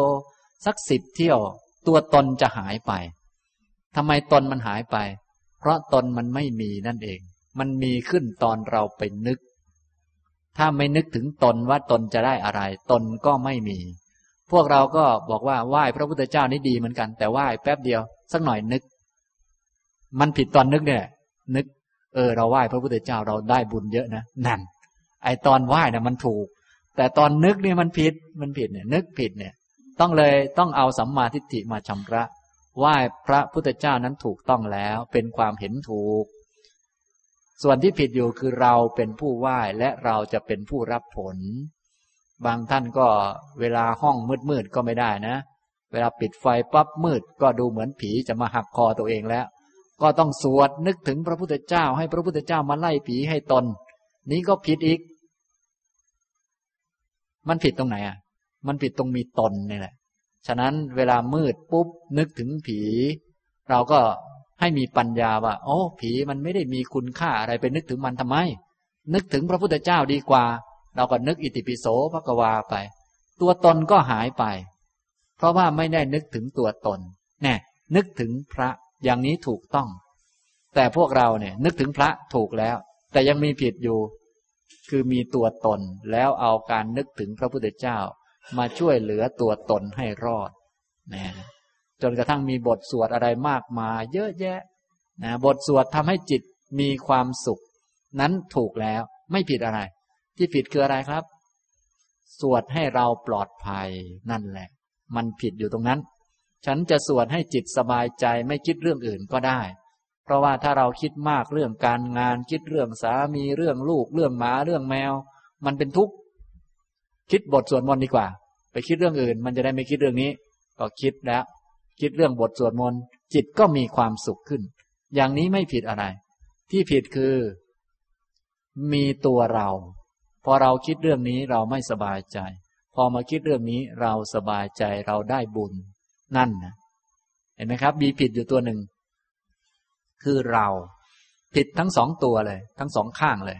สักสิบเที่ยว ตัวตนจะหายไปทำไมตนมันหายไป เพราะตนมันไม่มีนั่นเอง มันมีขึ้นตอนเราไปนึก ถ้าไม่นึกถึงตนว่าตนจะได้อะไร ตนก็ไม่มี พวกเราก็บอกว่าไหว้พระพุทธเจ้านี่ดีเหมือนกัน แต่ไหว้แป๊บเดียว สักหน่อยนึก มันผิดตอนนึกเนี่ย นึก เออ เราไหว้พระพุทธเจ้าเราได้บุญเยอะนะนั่น ไอตอนไหว้เนี่ยมันถูก แต่ตอนนึกเนี่ยมันผิด มันผิดเนี่ย นึกผิดเนี่ย ต้องเลยต้องเอาสัมมาทิฏฐิมาชำระ ไหว้พระพุทธเจ้านั้นถูกต้องแล้วเป็นความเห็นถูก ส่วนที่ผิดอยู่คือเราเป็นผู้ไหว้และเราจะเป็นผู้รับผล บางท่านก็เวลาห้องมืดๆก็ไม่ได้นะ เวลาปิดไฟปั๊บมืดก็ดูเหมือนผีจะมาหักคอตัวเองแล้ว ก็ต้องสวดนึกถึงพระพุทธเจ้า ให้พระพุทธเจ้ามาไล่ผีให้ตน นี้ก็ผิดอีก มันผิดตรงไหนอะ มันผิดตรงมีตนนี่แหละ ฉะนั้นเวลามืดปุ๊บนึกถึงผี เราก็ให้มีปัญญาว่าโอ้ผีมันไม่ได้มีคุณค่าอะไรไปนึกถึงมันทำไม นึกถึงพระพุทธเจ้าดีกว่า เราก็นึกอิติปิโสพระกวาไป ตัวตนก็หายไป เพราะว่าไม่ได้นึกถึงตัวตนแน่นึกถึงพระอย่างนี้ถูกต้อง แต่พวกเราเนี่ยนึกถึงพระถูกแล้ว แต่ยังมีผิดอยู่ คือมีตัวตนแล้วเอาการนึกถึงพระพุทธเจ้า มาช่วยเหลือตัวตนให้รอดนะจนกระทั่งมีบทสวดอะไรมากมายเยอะแยะนะบทสวดทำให้จิตมีความสุข นั้นถูกแล้วไม่ผิดอะไร ที่ผิดคืออะไรครับ สวดให้เราปลอดภัยนั่นแหละ มันผิดอยู่ตรงนั้น ฉันจะสวดให้จิตสบายใจไม่คิดเรื่องอื่นก็ได้ เพราะว่าถ้าเราคิดมากเรื่องการงานคิดเรื่องสามีเรื่องลูกเรื่องหมาเรื่องแมว มันเป็นทุกข์ คิดบทสวดมนต์ดีกว่า ไปคิดเรื่องอื่น มันจะได้ไม่คิดเรื่องนี้ ก็คิดแล้ว คิดเรื่องบทสวดมนต์จิตก็มีความสุขขึ้น อย่างนี้ไม่ผิดอะไร ที่ผิดคือ มีตัวเรา พอเราคิดเรื่องนี้เราไม่สบายใจ พอมาคิดเรื่องนี้เราสบายใจเราได้บุญ นั่นนะเห็นไหมครับมีผิดอยู่ตัวหนึ่ง คือเราผิดทั้งสองตัวเลย ทั้งสองข้างเลย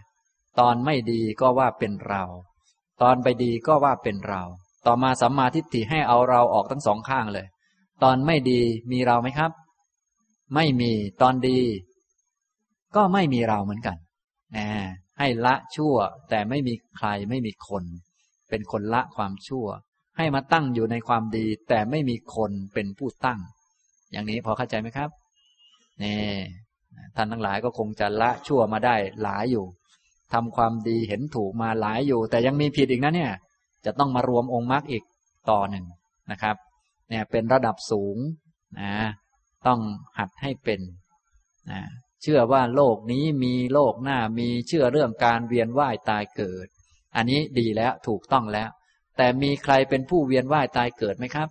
ตอนไม่ดีก็ว่าเป็นเรา ตอนไปดีก็ว่าเป็นเรา ต่อมาสัมมาทิฏฐิให้เอาเราออกทั้งสองข้างเลย ตอนไม่ดีมีเราไหมครับ ไม่มีตอนดี ก็ไม่มีเราเหมือนกันนะให้ละชั่วแต่ไม่มีใครไม่มีคน เป็นคนละความชั่ว ให้มาตั้งอยู่ในความดี แต่ไม่มีคนเป็นผู้ตั้ง อย่างนี้พอเข้าใจไหมครับนี่ท่านทั้งหลายก็คงจะละชั่วมาได้หลายอยู่ ทำความดีเห็นถูกมาหลายอยู่ แต่ยังมีผิดอีกนะเนี่ย จะต้องมารวมองค์มรรคอีกต่อหนึ่งนะครับ เนี่ยเป็นระดับสูงนะต้องหัดให้เป็นนะเชื่อว่าโลกนี้มีโลกหน้ามีเชื่อเรื่องการเวียนว่ายตายเกิด อันนี้ดีแล้วถูกต้องแล้ว แต่มีใครเป็นผู้เวียนว่ายตายเกิดไหมครับ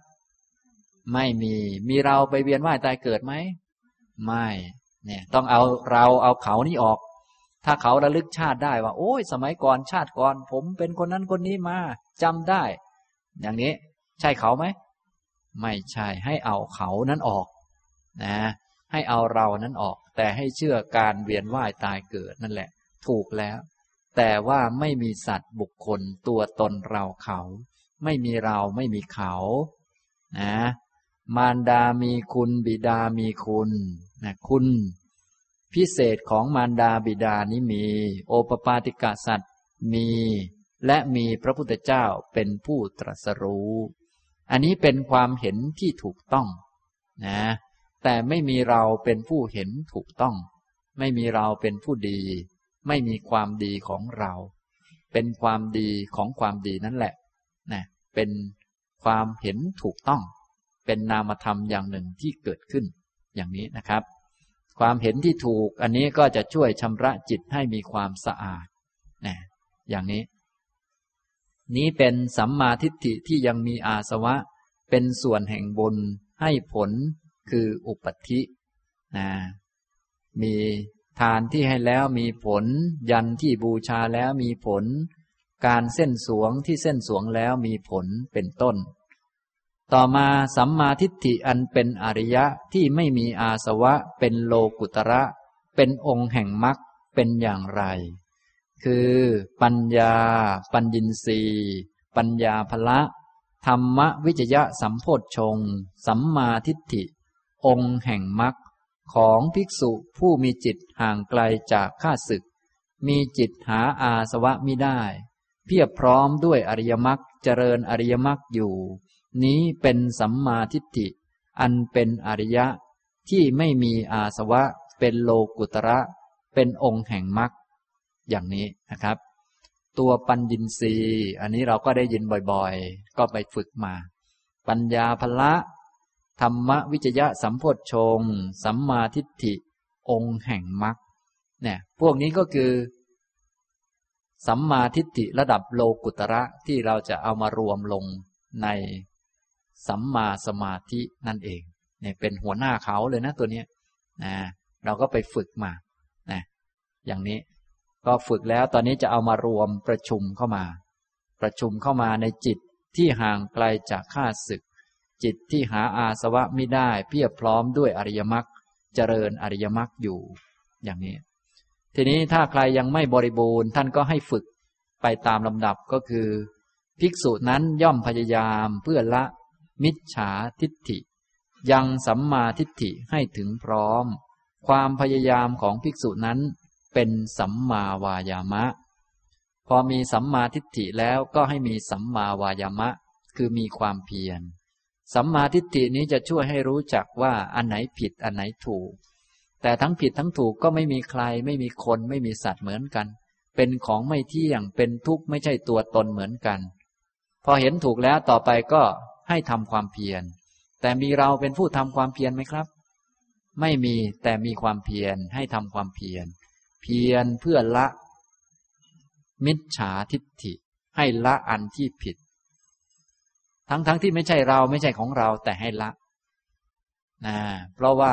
ไม่มีมีเราไปเวียนว่ายตายเกิดไหมไม่ เนี่ย ต้องเอาเราเอาเขานี่ออก ถ้าเขาระลึกชาติได้ว่า โอ้ย สมัยก่อนชาติก่อน ผมเป็นคนนั้นคนนี้มาจำได้ อย่างนี้ ใช่เขาไหม ไม่ใช่ให้เอาเขานั้นออก นะ ให้เอาเรานั้นออก แต่ให้เชื่อการเวียนว่ายตายเกิดนั่นแหละ ถูกแล้ว แต่ว่าไม่มีสัตว์บุคคลตัวตนเราเขา ไม่มีเราไม่มีเขา นะ มารดามีคุณ บิดามีคุณนะคุณ พิเศษของมารดาบิดานี้มี โอปปาติกาสัตว์มี และมีพระพุทธเจ้าเป็นผู้ตรัสรู้ อันนี้เป็นความเห็นที่ถูกต้องนะ แต่ไม่มีเราเป็นผู้เห็นถูกต้อง ไม่มีเราเป็นผู้ดี ไม่มีความดีของเรา เป็นความดีของความดีนั่นแหละนะเป็นความเห็นถูกต้อง เป็นนามธรรมอย่างหนึ่งที่เกิดขึ้น อย่างนี้นะครับ ความเห็นที่ถูกอันนี้ก็จะช่วยชำระจิตให้มีความสะอาดนะอย่างนี้ นี้เป็นสัมมาทิฏฐิที่ยังมีอาสวะ เป็นส่วนแห่งบุญให้ผลคืออุปธินะมีทานที่ให้แล้วมีผล ยันที่บูชาแล้วมีผล การเส้นสวงที่เส้นสวงแล้วมีผลเป็นต้น ต่อมาสัมมาทิฏฐิอันเป็นอริยะที่ไม่มีอาสวะ เป็นโลกุตระ เป็นองค์แห่งมรรคเป็นอย่างไร คือปัญญา ปัญญินรีปัญญาภละ ธรรมวิจยะสัมโพธชง สัมมาทิฏฐิ องค์แห่งมรรคของภิกษุผู้มีจิตห่างไกลจากข้าศึก มีจิตหาอาสวะมิได้ เพียบพร้อมด้วยอริยมรรคเจริญอริยมรรคอยู่ นี้เป็นสัมมาทิฏฐิ อันเป็นอริยะ ที่ไม่มีอาสวะ เป็นโลกุตระ เป็นองค์แห่งมรรคอย่างนี้นะครับ ตัวปัญญินรีอันนี้เราก็ได้ยินบ่อยๆ ก็ไปฝึกมา ปัญญาภละธรรมวิจยะสัมโพธชงสัมมาทิฏฐิ องค์แห่งมรรคเนี่ยพวกนี้ก็คือ สัมมาทิฏฐิระดับโลกุตระที่เราจะเอามารวมลงใน สัมมาสมาธินั่นเองเนี่ยเป็นหัวหน้าเขาเลยนะตัวเนี้ยนะเราก็ไปฝึกมานะอย่างนี้ก็ฝึกแล้วตอนนี้จะเอามารวมประชุมเข้ามา ประชุมเข้ามาในจิตที่ห่างไกลจากข้าศึก จิตที่หาอาสวะไม่ได้เพียบพร้อมด้วยอริยมรรคเจริญอริยมรรคอยู่ อย่างนี้ ทีนี้ถ้าใครยังไม่บริบูรณ์ท่านก็ให้ฝึกไปตามลำดับก็คือ ภิกษุนั้นย่อมพยายามเพื่อละ มิจฉาทิฏฐิ ยังสัมมาทิฏฐิให้ถึงพร้อม ความพยายามของภิกษุนั้นเป็นสัมมาวายามะ พอมีสัมมาทิฏฐิแล้วก็ให้มีสัมมาวายามะ คือมีความเพียร สัมมาทิฏฐินี้จะช่วยให้รู้จักว่าอันไหนผิดอันไหนถูก แต่ทั้งผิดทั้งถูกก็ไม่มีใคร ไม่มีคนไม่มีสัตว์เหมือนกัน เป็นของไม่เที่ยงเป็นทุกข์ไม่ใช่ตัวตนเหมือนกัน พอเห็นถูกแล้วต่อไปก็ ให้ทำความเพียร แต่มีเราเป็นผู้ทำความเพียรไหมครับ ไม่มีแต่มีความเพียรให้ทำความเพียร เพียรเพื่อละ มิจฉาทิฏฐิ ให้ละอันที่ผิด ทั้งๆทที่ไม่ใช่เราไม่ใช่ของเราแต่ให้ละนะเพราะว่า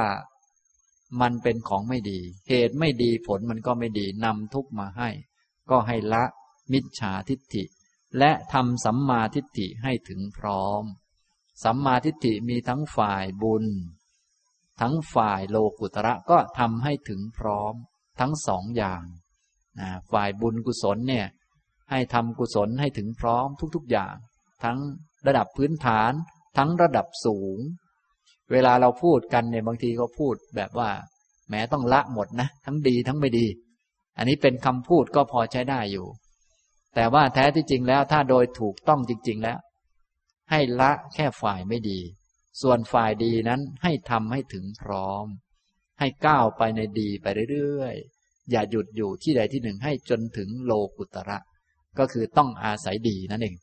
มันเป็นของไม่ดี เหตุไม่ดีผลมันก็ไม่ดีนำทุกมาให้ ก็ให้ละมิจฉาทิฏฐิ และทำสัมมาทิฏฐิให้ถึงพร้อม สัมมาทิฏฐิมีทั้งฝ่ายบุญ ทั้งฝ่ายโลกุตระก็ทำให้ถึงพร้อมทั้งสองอย่างนะฝ่ายบุญกุศลเนี่ยให้ทำกุศลให้ถึงพร้อมทุกๆอย่าง ทั้งระดับพื้นฐาน ทั้งระดับสูง เวลาเราพูดกันเนี่ยบางทีก็พูดแบบว่าแม้ต้องละหมดนะ ทั้งดีทั้งไม่ดี อันนี้เป็นคำพูดก็พอใช้ได้อยู่ แต่ว่าแท้ที่จริงแล้วถ้าโดยถูกต้องจริง ๆ แล้ว ให้ละแค่ฝ่ายไม่ดี ส่วนฝ่ายดีนั้นให้ทำให้ถึงพร้อม ให้ก้าวไปในดีไปเรื่อยๆ อย่าหยุดอยู่ที่ใดที่หนึ่งให้จนถึงโลกุตระ ก็คือต้องอาศัยดีนั่นเอง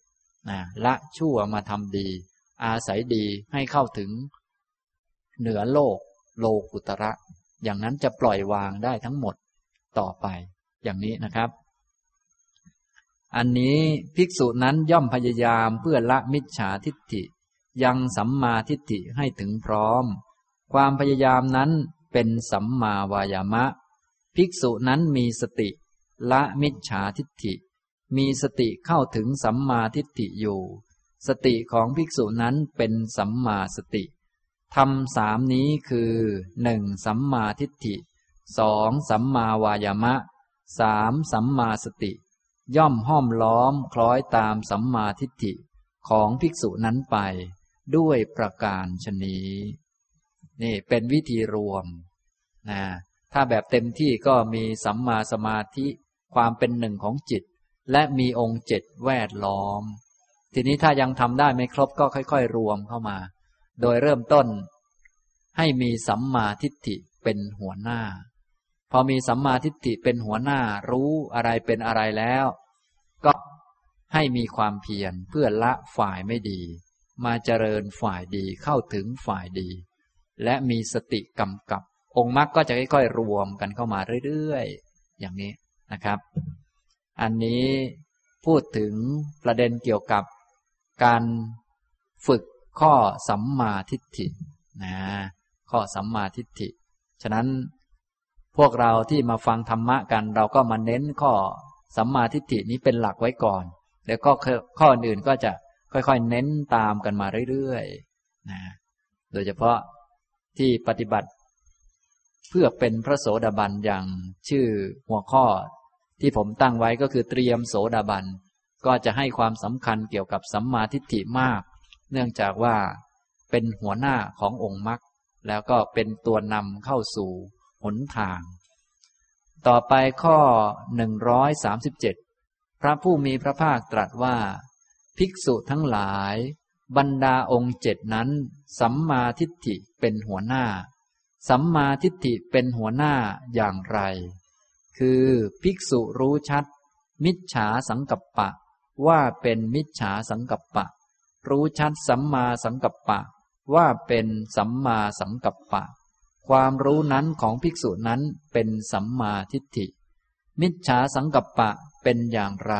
นะละชั่วมาทำดี อาศัยดีให้เข้าถึง เหนือโลก โลกุตระ อย่างนั้นจะปล่อยวางได้ทั้งหมดต่อไป อย่างนี้นะครับ อันนี้ภิกษุนั้นย่อมพยายามเพื่อละมิจฉาทิฏฐิ ยังสัมมาทิฏฐิให้ถึงพร้อม ความพยายามนั้นเป็นสัมมาวายามะ ภิกษุนั้นมีสติ ละมิจฉาทิฏฐิ มีสติเข้าถึงสัมมาทิฏฐิอยู่ สติของภิกษุนั้นเป็นสัมมาสติทำสามนี้คือหนึ่งสัมมาทิฏฐิสองสัมมาวายามะสามสัมมาสติ ย่อมห้อมล้อมคล้อยตามสัมมาทิฏฐิของภิกษุนั้นไปด้วยประการชนีนี่เป็นวิธีรวมนะถ้าแบบเต็มที่ก็มีสัมมาสมาธิความเป็นหนึ่งของจิต และมีองค์เจ็ดแวดล้อม ทีนี้ถ้ายังทำได้ไม่ครบก็ค่อยๆ รวมเข้ามา โดยเริ่มต้น ให้มีสัมมาทิฏฐิเป็นหัวหน้า พอมีสัมมาทิฏฐิเป็นหัวหน้ารู้อะไรเป็นอะไรแล้ว ก็ให้มีความเพียรเพื่อละฝ่ายไม่ดี มาเจริญฝ่ายดีเข้าถึงฝ่ายดี และมีสติกำกับ องค์มรรคก็จะค่อยๆรวมกันเข้ามาเรื่อยๆ อย่างนี้นะครับ อันนี้พูดถึงประเด็นเกี่ยวกับการฝึกข้อสัมมาทิฏฐินะข้อสัมมาทิฏฐิ ฉะนั้น พวกเราที่มาฟังธรรมะกัน เราก็มาเน้นข้อสัมมาทิฏฐินี้เป็นหลักไว้ก่อนแล้วก็ข้ออื่นก็จะค่อยๆ เน้นตามกันมาเรื่อยๆนะโดยเฉพาะที่ปฏิบัติ เพื่อเป็นพระโสดาบันอย่างชื่อหัวข้อ ที่ผมตั้งไว้ก็คือเตรียมโสดาบันก็จะให้ความสำคัญเกี่ยวกับสัมมาทิฏฐิมาก เนื่องจากว่าเป็นหัวหน้าขององค์มรรคแล้วก็เป็นตัวนำเข้าสู่ หนทาง ต่อไปข้อ 137 พระผู้มีพระภาคตรัสว่า ภิกษุทั้งหลาย บรรดาองค์เจ็ดนั้น สัมมาทิฏฐิเป็นหัวหน้า สัมมาทิฏฐิเป็นหัวหน้าอย่างไร คือภิกษุรู้ชัด มิจฉาสังกัปปะ ว่าเป็นมิจฉาสังกัปปะ รู้ชัดสัมมาสังกัปปะ ว่าเป็นสัมมาสังกัปปะ ความรู้นั้นของภิกษุนั้นเป็นสัมมาทิฏฐิ มิจฉาสังกัปปะเป็นอย่างไร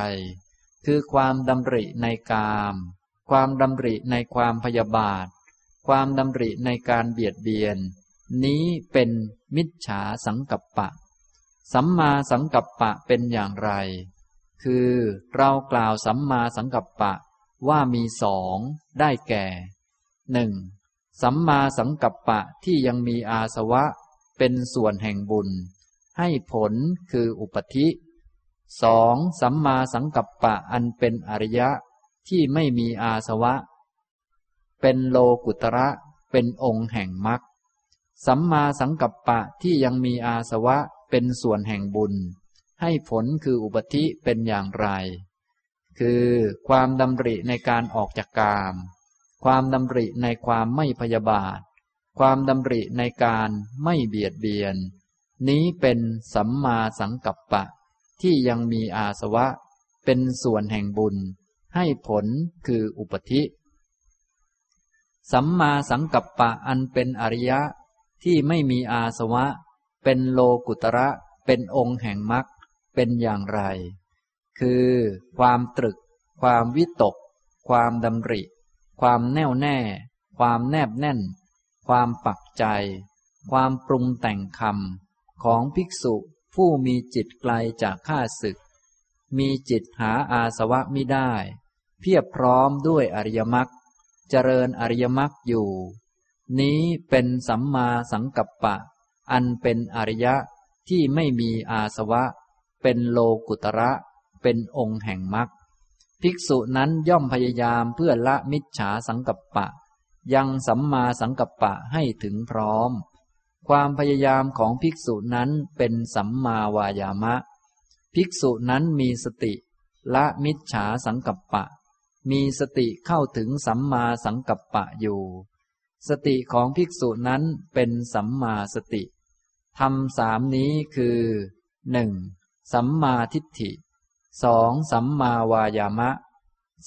คือความดำริในกาม ความดำริในความพยาบาท ความดำริในการเบียดเบียน นี้เป็นมิจฉาสังกัปปะ สัมมาสังกัปปะเป็นอย่างไร คือเรากล่าวสัมมาสังกัปปะว่ามีสองได้แก่หนึ่ง สัมมาสังกัปปะที่ยังมีอาสวะเป็นส่วนแห่งบุญ ให้ผลคืออุปธิสองสัมมาสังกัปปะอันเป็นอริยะที่ไม่มีอาสวะ เป็นโลกุตระเป็นองค์แห่งมรรคสัมมาสังกัปปะที่ยังมีอาสวะเป็นส่วนแห่งบุญ ให้ผลคืออุปธิเป็นอย่างไร คือความดำริในการออกจากกาม ความดำริในความไม่พยาบาท ความดำริในการไม่เบียดเบียน นี้เป็นสัมมาสังกัปปะ ที่ยังมีอาสวะ เป็นส่วนแห่งบุญ ให้ผลคืออุปธิ สัมมาสังกัปปะอันเป็นอริยะ ที่ไม่มีอาสวะ เป็นโลกุตระเป็นองค์แห่งมรรคเป็นอย่างไร คือ ความตรึก ความวิตก ความดำริ ความแน่วแน่ ความแนบแน่น ความปักใจ ความปรุงแต่งคำของภิกษุผู้มีจิตไกลจากข้าศึก มีจิตหาอาสวะไมิได้ เพียบพร้อมด้วยอริยมรรคเจริญอริยมรรคอยู่ นี้เป็นสัมมาสังกัปปะ อันเป็นอริยะที่ไม่มีอาสวะ เป็นโลกุตระ เป็นองค์แห่งมรรค ภิกษุนั้นย่อมพยายามเพื่อละมิจฉาสังกัปปะ ยังสัมมาสังกัปปะให้ถึงพร้อม ความพยายามของภิกษุนั้นเป็นสัมมาวายามะ ภิกษุนั้นมีสติ ละมิจฉาสังกัปปะ มีสติเข้าถึงสัมมาสังกัปปะอยู่ สติของภิกษุนั้นเป็นสัมมาสติทำสามนี้คือหนึ่งสัมมาทิฏฐิ สองสัมมาวายามะ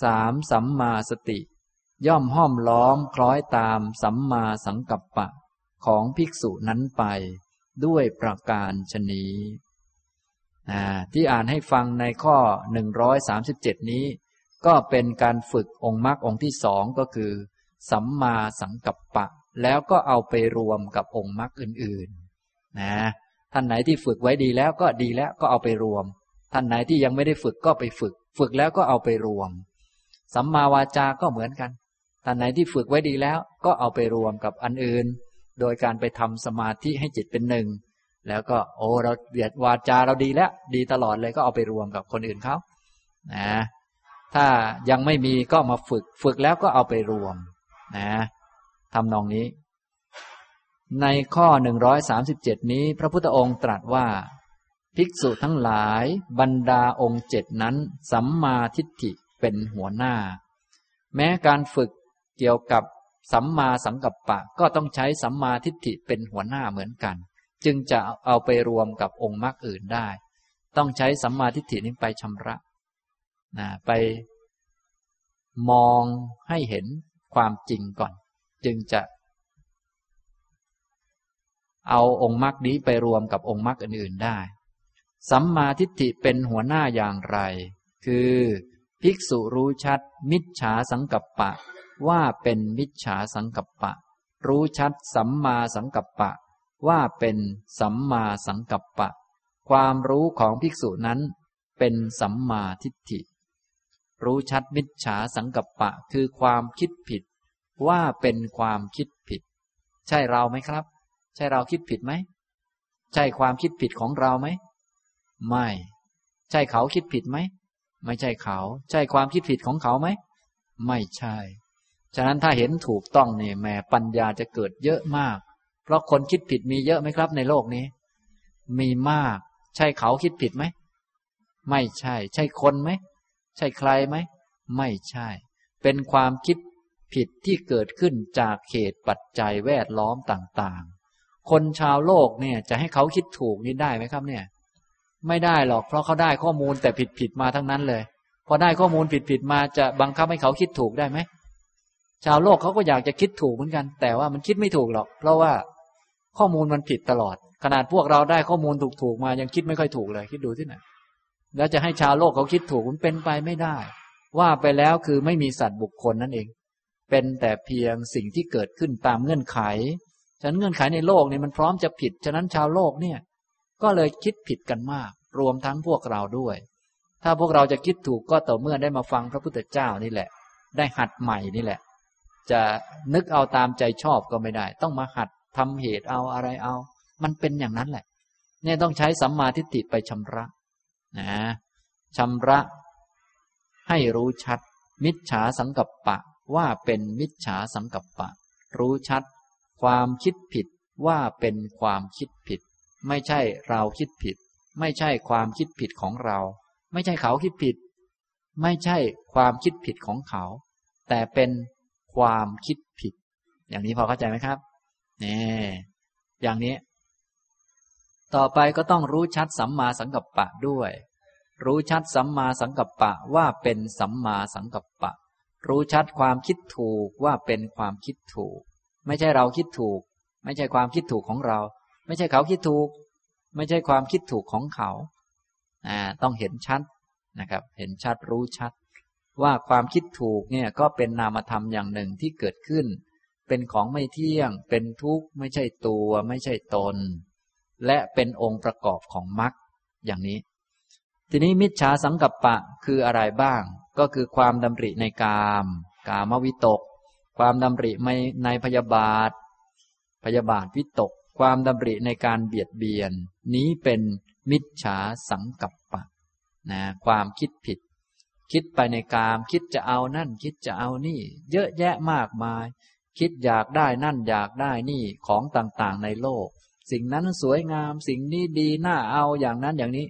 สามสัมมาสติ ย่อมห้อมล้อมคล้อยตามสัมมาสังกัปปะ ของภิกษุนั้นไป ด้วยประการชนีที่อ่านให้ฟังในข้อ 137 นี้ ก็เป็นการฝึกองค์มรรคองค์ที่สองก็คือ สัมมาสังกัปปะ แล้วก็เอาไปรวมกับองค์มรรคอื่นๆนะท่านไหนที่ฝึกไว้ดีแล้วก็ดีแล้วก็เอาไปรวม ท่านไหนที่ยังไม่ได้ฝึกก็ไปฝึก ฝึกแล้วก็เอาไปรวม สัมมาวาจาก็เหมือนกันท่านไหนที่ฝึกไว้ดีแล้วก็เอาไปรวมกับอันอื่น โดยการไปทำสมาธิให้จิตเป็นหนึ่ง แล้วก็โอ้เราเบียดวาจาเราดีแล้วดีตลอดเลยก็เอาไปรวมกับคนอื่นเขานะถ้ายังไม่มีก็มาฝึก ฝึกแล้วก็เอาไปรวมนะทำนองนี้ ในข้อ 137 นี้ พระพุทธองค์ตรัสว่า ภิกษุทั้งหลาย บรรดาองค์เจ็ดนั้น สัมมาทิฏฐิเป็นหัวหน้า แม้การฝึกเกี่ยวกับสัมมาสังกัปปะก็ต้องใช้สัมมาทิฏฐิเป็นหัวหน้าเหมือนกัน จึงจะเอาไปรวมกับองค์มรรคอื่นได้ ต้องใช้สัมมาทิฏฐินี้ไปชำระนะไปมองให้เห็นความจริงก่อน จึงจะเอาองค์มรรคนี้ไปรวมกับองค์มรรคอื่นๆได้ สัมมาทิฏฐิเป็นหัวหน้าอย่างไร คือ ภิกษุรู้ชัด มิจฉาสังกัปปะ ว่าเป็นมิจฉาสังกัปปะ รู้ชัด สัมมาสังกัปปะ ว่าเป็นสัมมาสังกัปปะ ความรู้ของภิกษุนั้น เป็นสัมมาทิฏฐิ รู้ชัดมิจฉาสังกัปปะคือความคิดผิด ว่าเป็นความคิดผิด ใช่เราไหมครับ ใช่เราคิดผิดไหม ใช่ความคิดผิดของเราไหม ไม่ ใช่เขาคิดผิดไหม ไม่ใช่เขา ใช่ความคิดผิดของเขาไหม ไม่ใช่ ฉะนั้นถ้าเห็นถูกต้องเนี่ยแม่ปัญญาจะเกิดเยอะมาก เพราะคนคิดผิดมีเยอะไหมครับ ในโลกนี้ มีมาก ใช่เขาคิดผิดไหม ไม่ใช่ ใช่คนไหม ใช่ใครไหม ไม่ใช่ เป็นความคิดผิดที่เกิดขึ้นจากเหตุปัจจัยแวดล้อมต่างๆ คนชาวโลกเนี่ยจะให้เขาคิดถูกนี่ได้ไหมครับเนี่ย ไม่ได้หรอก เพราะเขาได้ข้อมูลแต่ผิดๆมาทั้งนั้นเลย พอได้ข้อมูลผิดๆมาจะบังคับให้เขาคิดถูกได้ไหมชาวโลกเขาก็อยากจะคิดถูกเหมือนกัน แต่ว่ามันคิดไม่ถูกหรอก เพราะว่าข้อมูลมันผิดตลอด ขนาดพวกเราได้ข้อมูลถูกๆมายังคิดไม่ค่อยถูกเลย คิดดูที่ไหนแล้วจะให้ชาวโลกเขาคิดถูกมันเป็นไปไม่ได้ ว่าไปแล้วคือไม่มีสัตว์บุคคลนั่นเอง เป็นแต่เพียงสิ่งที่เกิดขึ้นตามเงื่อนไข ฉะนั้นเงื่อนไขในโลกนี่มันพร้อมจะผิด ฉะนั้นชาวโลกเนี่ย ก็เลยคิดผิดกันมาก รวมทั้งพวกเราด้วย ถ้าพวกเราจะคิดถูกก็ต่อเมื่อได้มาฟังพระพุทธเจ้านี่แหละ ได้หัดใหม่นี่แหละ จะนึกเอาตามใจชอบก็ไม่ได้ ต้องมาหัดทำเหตุเอาอะไรเอา มันเป็นอย่างนั้นแหละ เนี่ยต้องใช้สัมมาทิฏฐิไปชำระนะชำระให้รู้ชัด มิจฉาสังกัปปะว่าเป็นมิจฉาสังกัปปะ รู้ชัด ความคิดผิดว่าเป็นความคิดผิด ไม่ใช่เราคิดผิด ไม่ใช่ความคิดผิดของเรา ไม่ใช่เขาคิดผิด ไม่ใช่ความคิดผิดของเขา แต่เป็นความคิดผิด อย่างนี้พอเข้าใจไหมครับนี่อย่างนี้ ต่อไปก็ต้องรู้ชัดสัมมาสังกัปปะด้วย รู้ชัดสัมมาสังกัปปะว่าเป็นสัมมาสังกัปปะ รู้ชัดความคิดถูกว่าเป็นความคิดถูก ไม่ใช่เราคิดถูก ไม่ใช่ความคิดถูกของเรา ไม่ใช่เขาคิดถูก ไม่ใช่ความคิดถูกของเขาต้องเห็นชัดนะครับ เห็นชัดรู้ชัด ว่าความคิดถูกเนี่ยก็เป็นนามธรรมอย่างหนึ่งที่เกิดขึ้น เป็นของไม่เที่ยง เป็นทุกข์ไม่ใช่ตัว ไม่ใช่ตน และเป็นองค์ประกอบของมรรคอย่างนี้ ทีนี้มิจฉาสังกัปปะคืออะไรบ้าง ก็คือความดำริในกาม กามวิตก ความดำริในในพยาบาท พยาบาทวิตก ความดำริในการเบียดเบียน นี้เป็นมิจฉาสังกัปปะนะความคิดผิด คิดไปในกาม คิดจะเอานั่น คิดจะเอานี่ เยอะแยะมากมาย คิดอยากได้นั่นอยากได้นี่ของต่างๆในโลก สิ่งนั้นสวยงาม สิ่งนี้ดีน่าเอาอย่างนั้นอย่างนี้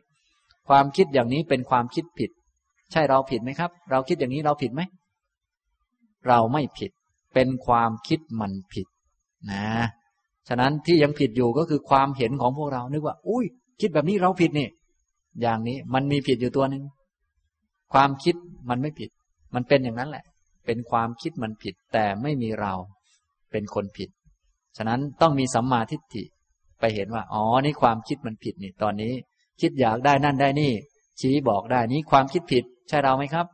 ความคิดอย่างนี้เป็นความคิดผิด ใช่เราผิดไหมครับ เราคิดอย่างนี้เราผิดไหมเราไม่ผิด เป็นความคิดมันผิด นะ ฉะนั้นที่ยังผิดอยู่ก็คือความเห็นของพวกเรา นึกว่า อุ้ย คิดแบบนี้เราผิดนี่ อย่างนี้มันมีผิดอยู่ตัวหนึ่งความคิดมันไม่ผิด มันเป็นอย่างนั้นแหละ เป็นความคิดมันผิด แต่ไม่มีเราเป็นคนผิด ฉะนั้นต้องมีสัมมาทิฏฐิไปเห็นว่า อ๋อ นี่ความคิดมันผิดนี่ ตอนนี้ คิดอยากได้นั่นได้นี่ ชี้บอกได้นี้ความคิดผิด ใช่เราไหมครับ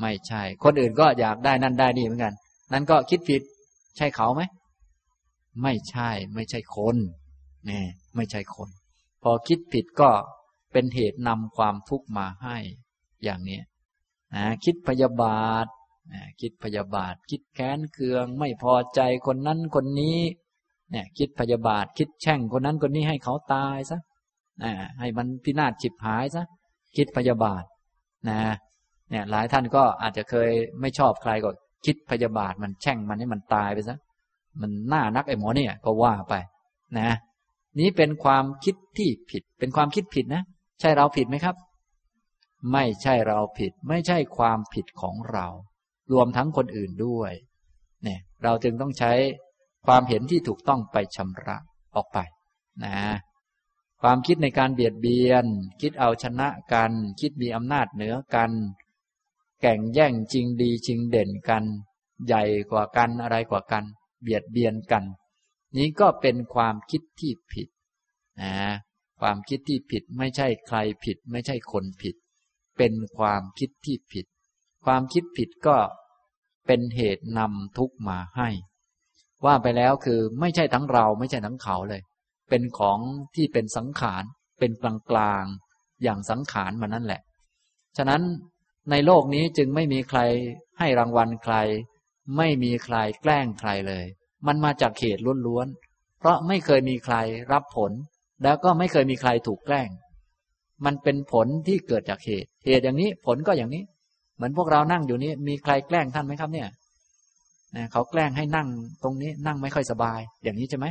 ไม่ใช่ คนอื่นก็อยากได้นั่นได้นี่เหมือนกัน นั้นก็คิดผิด ใช่เขาไหม ไม่ใช่ ไม่ใช่คนนี่ไม่ใช่คน พอคิดผิดก็เป็นเหตุนำความทุกข์มาให้อย่างนี้นะคิดพยาบาทคิดพยาบาท คิดแค้นเคือง ไม่พอใจคนนั้นคนนี้เนี่ยคิดพยาบาท คิดแช่งคนนั้นคนนี้ให้เขาตายซะให้มันพินาศฉิบหายซะคิดพยาบาทนะเนี่ยหลายท่านก็อาจจะเคยไม่ชอบใครก็คิดพยาบาทมันแช่งมันให้มันตายไปซะ มันน้านักไอ้หมอเนี่ย ก็ว่าไป นะ นี้เป็นความคิดที่ผิด เป็นความคิดผิดนะ ใช่เราผิดไหมครับ ไม่ใช่เราผิด ไม่ใช่ความผิดของเรา รวมทั้งคนอื่นด้วย เนี่ย เราจึงต้องใช้ความเห็นที่ถูกต้องไปชำระออกไป นะ ความคิดในการเบียดเบียน คิดเอาชนะกัน คิดมีอำนาจเหนือกันแก่งแย่งจริงดีจริงเด่นกัน ใหญ่กว่ากันอะไรกว่ากัน เบียดเบียนกัน นี้ก็เป็นความคิดที่ผิดนะความคิดที่ผิดไม่ใช่ใครผิด ไม่ใช่คนผิด เป็นความคิดที่ผิด ความคิดผิดก็เป็นเหตุนำทุกมาให้ ว่าไปแล้วคือไม่ใช่ทั้งเราไม่ใช่ทั้งเขาเลย เป็นของที่เป็นสังขารเป็นกลางกลางอย่างสังขารมานั่นแหละ ฉะนั้นในโลกนี้จึงไม่มีใครให้รางวัลใคร ไม่มีใครแกล้งใครเลย มันมาจากเหตุล้วนๆ เพราะไม่เคยมีใครรับผล แล้วก็ไม่เคยมีใครถูกแกล้ง มันเป็นผลที่เกิดจากเหตุ เหตุอย่างนี้ผลก็อย่างนี้ เหมือนพวกเรานั่งอยู่นี้ มีใครแกล้งท่านไหมครับเนี่ยนะเขาแกล้งให้นั่งตรงนี้นั่งไม่ค่อยสบาย อย่างนี้ใช่ไหม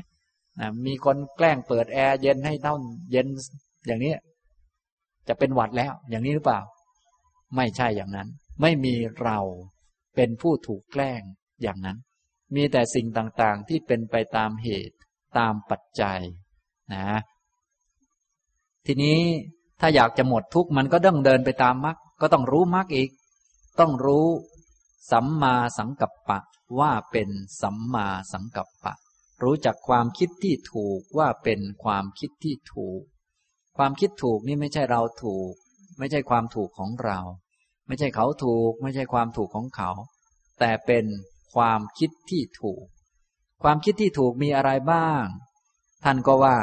นะมีคนแกล้งเปิดแอร์เย็นให้เท่าเย็นอย่างนี้ จะเป็นหวัดแล้ว อย่างนี้หรือเปล่า ไม่ใช่อย่างนั้น ไม่มีเรา เป็นผู้ถูกแกล้งอย่างนั้น มีแต่สิ่งต่างๆที่เป็นไปตามเหตุตามปัจจัยนะทีนี้ถ้าอยากจะหมดทุกข์มันก็ต้องเดินไปตามมรรคก็ต้องรู้มรรคอีก ต้องรู้สัมมาสังกัปปะว่าเป็นสัมมาสังกัปปะ รู้จักความคิดที่ถูกว่าเป็นความคิดที่ถูก ความคิดถูกนี่ไม่ใช่เราถูก ไม่ใช่ความถูกของเรา ไม่ใช่เขาถูก ไม่ใช่ความถูกของเขา แต่เป็นความคิดที่ถูก ความคิดที่ถูกมีอะไรบ้าง ท่านก็ว่า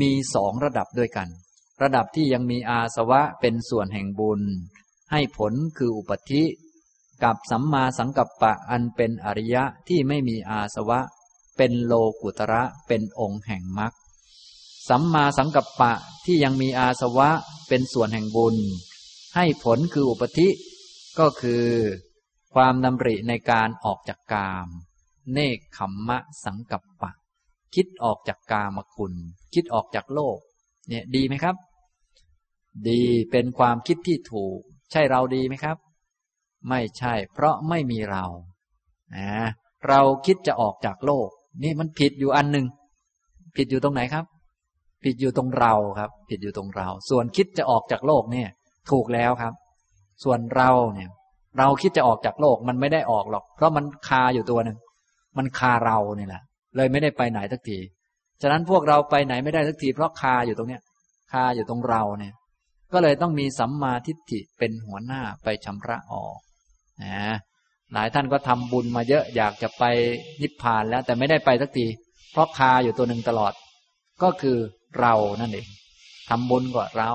มีสองระดับด้วยกัน ระดับที่ยังมีอาสวะเป็นส่วนแห่งบุญ ให้ผลคืออุปธิ กับสัมมาสังกัปปะอันเป็นอริยะที่ไม่มีอาสวะ เป็นโลกุตระเป็นองค์แห่งมรรคสัมมาสังกัปปะที่ยังมีอาสวะเป็นส่วนแห่งบุญ ให้ผลคืออุปธิ ก็คือความดำริในการออกจากกาม เนคขมมะสังกัปปะ คิดออกจากกามคุณ คิดออกจากโลก เนี่ยดีไหมครับ ดีเป็นความคิดที่ถูก ใช่เราดีไหมครับ ไม่ใช่ เพราะไม่มีเรานะเราคิดจะออกจากโลก นี่มันผิดอยู่อันหนึ่งผิดอยู่ตรงไหนครับ ผิดอยู่ตรงเราครับ ผิดอยู่ตรงเรา ส่วนคิดจะออกจากโลกเนี่ย ถูกแล้วครับ ส่วนเราเนี่ย เราคิดจะออกจากโลกมันไม่ได้ออกหรอก เพราะมันคาอยู่ตัวหนึ่งมันคาเราเนี่ยแหละ เลยไม่ได้ไปไหนสักทีฉะนั้นพวกเราไปไหนไม่ได้สักทีเพราะคาอยู่ตรงเนี้ยคาอยู่ตรงเราเนี่ย ก็เลยต้องมีสัมมาทิฏฐิเป็นหัวหน้าไปชำระออกนะหลายท่านก็ทำบุญมาเยอะอยากจะไปนิพพานแล้ว แต่ไม่ได้ไปสักทีเพราะคาอยู่ตัวหนึ่งตลอด ก็คือเรานั่นเองทำบุญกว่าเรา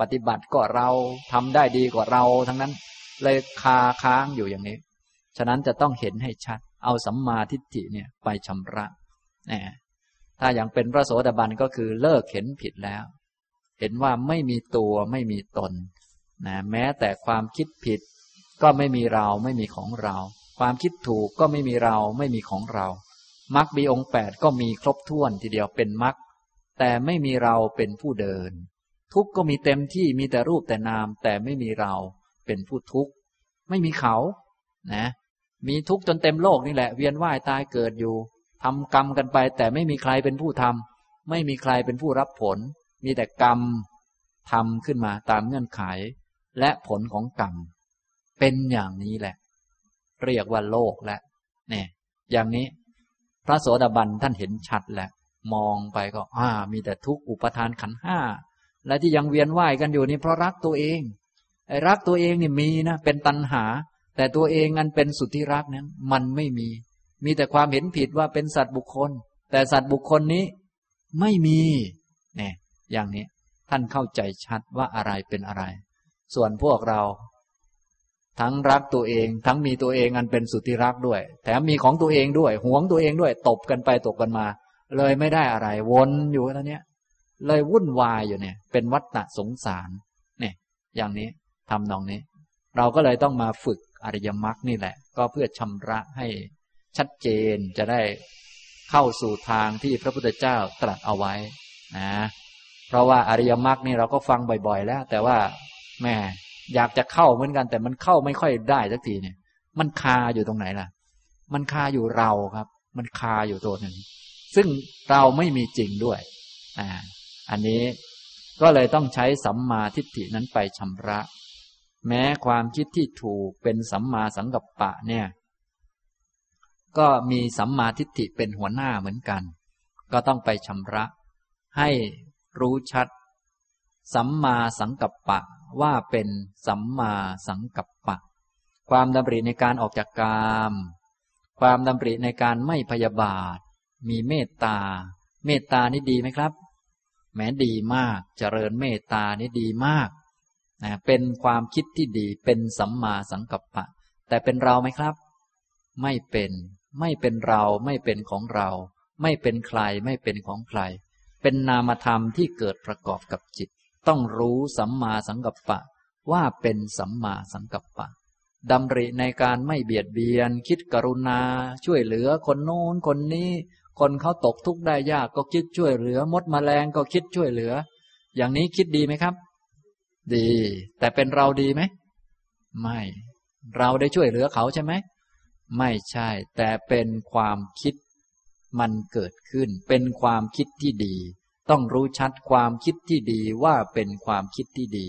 ปฏิบัติก็เราทำได้ดีกว่าเราทั้งนั้น เลยคาค้างอยู่อย่างนี้ ฉะนั้นจะต้องเห็นให้ชัด เอาสัมมาทิฏฐิเนี่ยไปชำระนะถ้าอย่างเป็นพระโสดาบันก็คือเลิกเห็นผิดแล้ว เห็นว่าไม่มีตัวไม่มีตนนะแม้แต่ความคิดผิด ก็ไม่มีเราไม่มีของเรา ความคิดถูกก็ไม่มีเราไม่มีของเรามรรคบีองแปดก็มีครบถ้วนทีเดียวเป็นมรรคแต่ไม่มีเราเป็นผู้เดิน ทุกข์ก็มีเต็มที่มีแต่รูปแต่นาม แต่ไม่มีเราเป็นผู้ทุกข์ ไม่มีเขา นะ มีทุกข์จนเต็มโลกนี่แหละ เวียนว่ายตายเกิดอยู่ทำกรรมกันไป แต่ไม่มีใครเป็นผู้ทำไม่มีใครเป็นผู้รับผล มีแต่กรรมทำขึ้นมาตามเงื่อนไข และผลของกรรมเป็นอย่างนี้แหละ เรียกว่าโลกและเนี่ยอย่างนี้ พระโสดาบันท่านเห็นชัดแหละ มองไปก็อ่ามีแต่ทุกข์อุปทานขันห้า และที่ยังเวียนว่ายกันอยู่นี่เพราะรักตัวเองไอ้รักตัวเองนี่มีนะเป็นตัณหา แต่ตัวเองนั้นเป็นสุดที่รักนั้นมันไม่มี มีแต่ความเห็นผิดว่าเป็นสัตว์บุคคล แต่สัตว์บุคคลนี้ไม่มีเนี่ยอย่างนี้ท่านเข้าใจชัดว่าอะไรเป็นอะไร ส่วนพวกเรา ทั้งรักตัวเอง ทั้งมีตัวเองอันเป็นสุดที่รักด้วย แถมมีของตัวเองด้วยหวงตัวเองด้วย ตบกันไปตบกันมา เลยไม่ได้อะไร วนอยู่ตอนนี้ย เลยวุ่นวายอยู่เนี่ย เป็นวัฏฏะสงสารเนี่ย อย่างนี้ทำนองนี้ เราก็เลยต้องมาฝึกอริยมรรคนี่แหละ ก็เพื่อชำระให้ชัดเจนจะได้เข้าสู่ทางที่พระพุทธเจ้าตรัสเอาไว้นะเพราะว่าอริยมรรคนี่เราก็ฟังบ่อย ๆ แล้ว แต่ว่าแม่อยากจะเข้าเหมือนกัน แต่มันเข้าไม่ค่อยได้สักทีเนี่ย มันคาอยู่ตรงไหนล่ะ มันคาอยู่เราครับ มันคาอยู่ตัวหนึ่งซึ่งเราไม่มีจริงด้วยอ่า อันนี้ก็เลยต้องใช้สัมมาทิฏฐินั้นไปชำระ แม้ความคิดที่ถูกเป็นสัมมาสังกัปปะเนี่ย ก็มีสัมมาทิฏฐิเป็นหัวหน้าเหมือนกัน ก็ต้องไปชำระ ให้รู้ชัด สัมมาสังกัปปะว่าเป็นสัมมาสังกัปปะ ความดำริในการออกจากกามความดำริในการไม่พยาบาท มีเมตตา เมตตานี่ดีไหมครับ แม้ดีมากเจริญเมตตานี่ดีมากนะเป็นความคิดที่ดีเป็นสัมมาสังกัปปะ แต่เป็นเราไหมครับ ไม่เป็น ไม่เป็นเราไม่เป็นของเรา ไม่เป็นใครไม่เป็นของใคร เป็นนามธรรมที่เกิดประกอบกับจิต ต้องรู้สัมมาสังกัปปะ ว่าเป็นสัมมาสังกัปปะดำริในการไม่เบียดเบียน คิดกรุณา ช่วยเหลือคนโน้นคนนี้ คนเขาตกทุกข์ได้ยากก็คิดช่วยเหลือ มดมแมลงก็คิดช่วยเหลือ อย่างนี้คิดดีไหมครับ ดี แต่เป็นเราดีไหม ไม่ เราได้ช่วยเหลือเขาใช่ไหม ไม่ใช่ แต่เป็นความคิดมันเกิดขึ้น เป็นความคิดที่ดี ต้องรู้ชัดความคิดที่ดีว่าเป็นความคิดที่ดี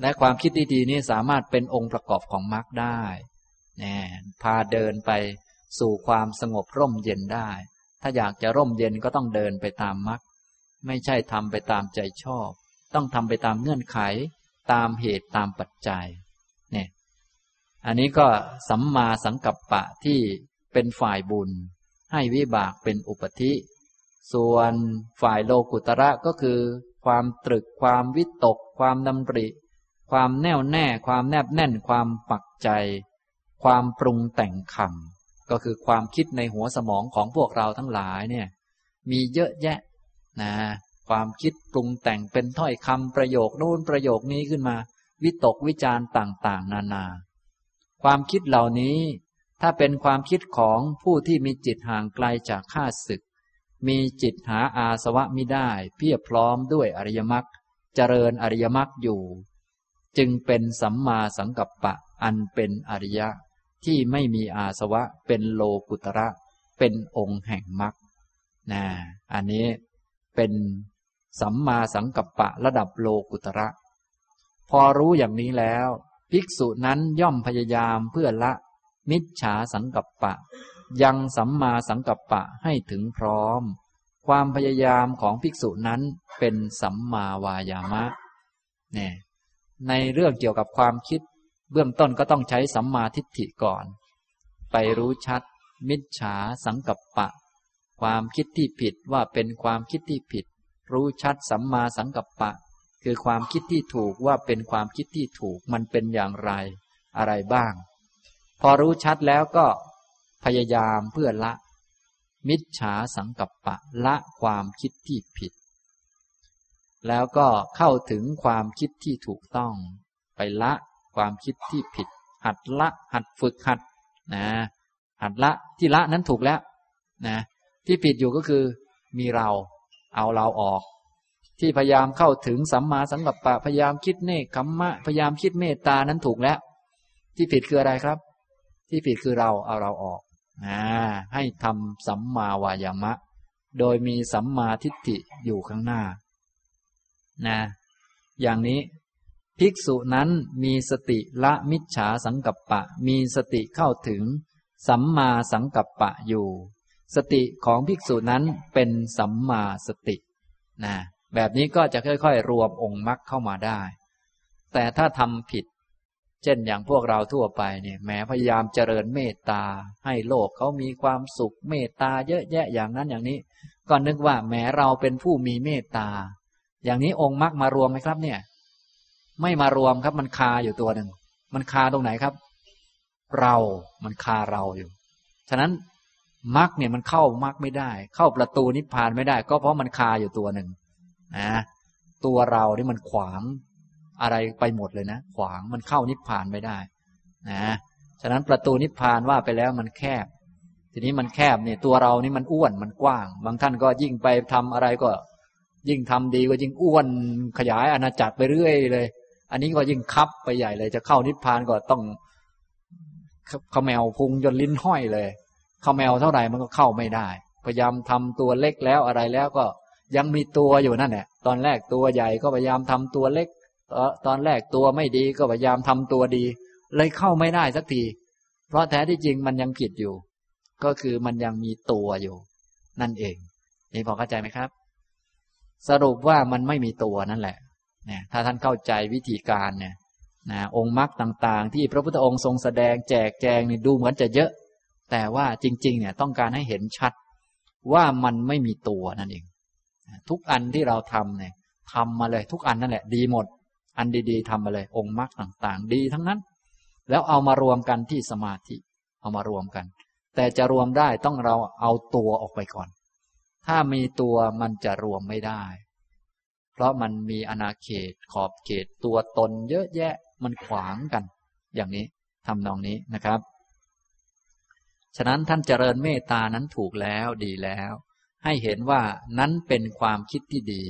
และความคิดที่ดีนี้สามารถเป็นองค์ประกอบของมรรคได้แน่พาเดินไปสู่ความสงบร่มเย็นได้ ถ้าอยากจะร่มเย็นก็ต้องเดินไปตามมรรคไม่ใช่ทำไปตามใจชอบ ต้องทำไปตามเงื่อนไข ตามเหตุตามปัจจัยเนี่ยอันนี้ก็สัมมาสังกัปปะที่เป็นฝ่ายบุญ ให้วิบากเป็นอุปธิ ส่วนฝ่ายโลกุตระก็คือ ความตรึกความวิตก ความดำริ ความแน่วแน่ ความแนบแน่น ความปักใจ ความปรุงแต่งคำ ก็คือความคิดในหัวสมองของพวกเราทั้งหลายเนี่ย มีเยอะแยะนะความคิดปรุงแต่งเป็นถ้อยคำประโยคนู้นประโยคนี้ขึ้นมา วิตกวิจารณ์ต่างๆ นานา ความคิดเหล่านี้ ถ้าเป็นความคิดของผู้ที่มีจิตห่างไกลจากข้าศึก มีจิตหาอาสวะมิได้ เพียบพร้อมด้วยอริยมรรคเจริญอริยมรรคอยู่ จึงเป็นสัมมาสังกัปปะอันเป็นอริยะ ที่ไม่มีอาสวะเป็นโลกุตระ เป็นองค์แห่งมรรคนะอันนี้เป็นสัมมาสังกัปปะระดับโลกุตระ พอรู้อย่างนี้แล้ว ภิกษุนั้นย่อมพยายามเพื่อละ มิจฉาสังกัปปะ ยังสัมมาสังกัปปะให้ถึงพร้อม ความพยายามของภิกษุนั้นเป็นสัมมาวายามะเนี่ยในเรื่องเกี่ยวกับความคิด เบื้องต้นก็ต้องใช้สัมมาทิฏฐิก่อน ไปรู้ชัด มิจฉาสังกัปปะ ความคิดที่ผิดว่าเป็นความคิดที่ผิด รู้ชัดสัมมาสังกัปปะ คือความคิดที่ถูกว่าเป็นความคิดที่ถูกมันเป็นอย่างไร อะไรบ้าง พอรู้ชัดแล้วก็พยายามเพื่อละ มิจฉาสังกัปปะละความคิดที่ผิด แล้วก็เข้าถึงความคิดที่ถูกต้อง ไปละ ความคิดที่ผิด หัดละ หัดฝึกหัดนะหัดละที่ละนั้นถูกแล้วนะที่ผิดอยู่ก็คือมีเราเอาเราออก ที่พยายามเข้าถึงสัมมาสังกัปปะพยายามคิดเนคขมมะพยายามคิดเมตตานั้นถูกแล้ว ที่ผิดคืออะไรครับ ที่ผิดคือเราเอาเราออกนะให้ทำสัมมาวายามะ โดยมีสัมมาทิฏฐิอยู่ข้างหน้านะอย่างนี้ ภิกษุนั้นมีสติละมิจฉาสังกัปปะ มีสติเข้าถึง สัมมาสังกัปปะอยู่ สติของภิกษุนั้นเป็นสัมมาสตินะแบบนี้ก็จะค่อยๆ รวมองค์มรรคเข้ามาได้ แต่ถ้าทำผิด เช่นอย่างพวกเราทั่วไปเนี่ยแม้พยายามเจริญเมตตา ให้โลกเขามีความสุขเมตตาเยอะแยะอย่างนั้นอย่างนี้ ก็นึกว่าแม้เราเป็นผู้มีเมตตา อย่างนี้องค์มรรคมารวมไหมครับเนี่ย ไม่มารวมครับ มันคาอยู่ตัวหนึ่ง มันคาตรงไหนครับ เรา มันคาเราอยู่ ฉะนั้นมรรคเนี่ยมันเข้ามรรคไม่ได้ เข้าประตูนิพพานไม่ได้ ก็เพราะมันคาอยู่ตัวหนึ่งนะตัวเรานี่มันขวางอะไรไปหมดเลยนะ ขวางมันเข้านิพพานไม่ได้นะฉะนั้นประตูนิพพานว่าไปแล้วมันแคบ ทีนี้มันแคบเนี่ยตัวเรานี่มันอ้วนมันกว้าง บางท่านก็ยิ่งไปทำอะไรก็ ยิ่งทำดีก็ยิ่งอ้วนขยายอาณาจักรไปเรื่อยเลย อันนี้ก็ยิ่งคับไปใหญ่เลย จะเข้านิพพานก็ต้องขมแมวพุงจนลิ้นห้อยเลยขมแมวเท่าไหร่มันก็เข้าไม่ได้ พยายามทำตัวเล็กแล้วอะไรแล้วก็ยังมีตัวอยู่นั่นแหละตอนแรกตัวใหญ่ก็พยายามทำตัวเล็ก ตอนแรกตัวไม่ดีก็พยายามทำตัวดี เลยเข้าไม่ได้สักที เพราะแท้ที่จริงมันยังผิดอยู่ ก็คือมันยังมีตัวอยู่ นั่นเอง นี่พอเข้าใจไหมครับ สรุปว่ามันไม่มีตัวนั่นแหละ เนี่ยถ้าท่านเข้าใจวิธีการเนี่ยนะองค์มรรคต่างๆ ที่พระพุทธองค์ทรงแสดงแจกแจงนี่ดูเหมือนจะเยอะ แต่ว่าจริง ๆ เนี่ยต้องการให้เห็นชัดว่ามันไม่มีตัวนั่นเอง ทุกอันที่เราทำเนี่ยทำมาเลยทุกอันนั่นแหละดีหมด อันดีๆทำมาเลย องค์มรรคต่างๆ ดีทั้งนั้น แล้วเอามารวมกันที่สมาธิ เอามารวมกัน แต่จะรวมได้ต้องเราเอาตัวออกไปก่อน ถ้ามีตัวมันจะรวมไม่ได้ เพราะมันมีอนาเขตขอบเขตตัวตนเยอะแยะมันขวางกัน อย่างนี้ทำนองนี้นะครับ ฉะนั้นท่านเจริญเมตตานั้นถูกแล้วดีแล้ว ให้เห็นว่านั้นเป็นความคิดที่ดี